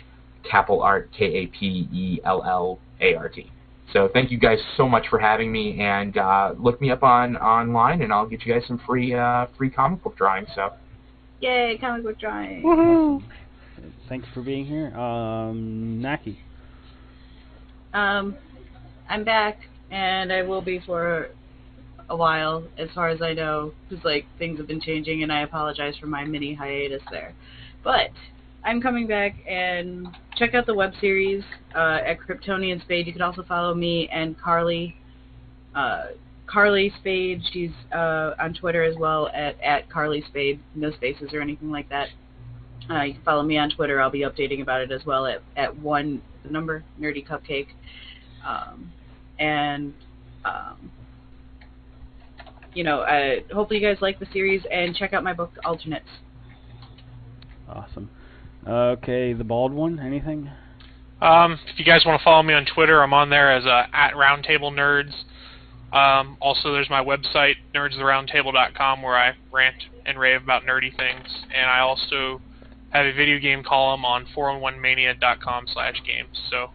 KapellArt, K A P E L L A R T. So thank you guys so much for having me, and uh, look me up on online, and I'll get you guys some free uh, free comic book drawings. So Yay, comic book drawing. Woohoo! Thanks for being here, um, Naki. Um, I'm back, and I will be for a while, as far as I know, because like things have been changing, and I apologize for my mini hiatus there. But I'm coming back, and check out the web series uh, at Kryptonian Spade. You can also follow me and Carly. Uh, Carly Spade, she's uh, on Twitter as well at, at Carly Spade, no spaces or anything like that. Uh, you can follow me on Twitter. I'll be updating about it as well at, at one the number Nerdy Cupcake. Um, and um, you know, uh, hopefully you guys like the series and check out my book Alternates. Awesome. Okay, the bald one. Anything? Um, if you guys want to follow me on Twitter, I'm on there as uh, at Roundtable Nerds. Um, also, there's my website, nerdsoftheroundtable.com, where I rant and rave about nerdy things. And I also have a video game column on 401mania.com slash games. So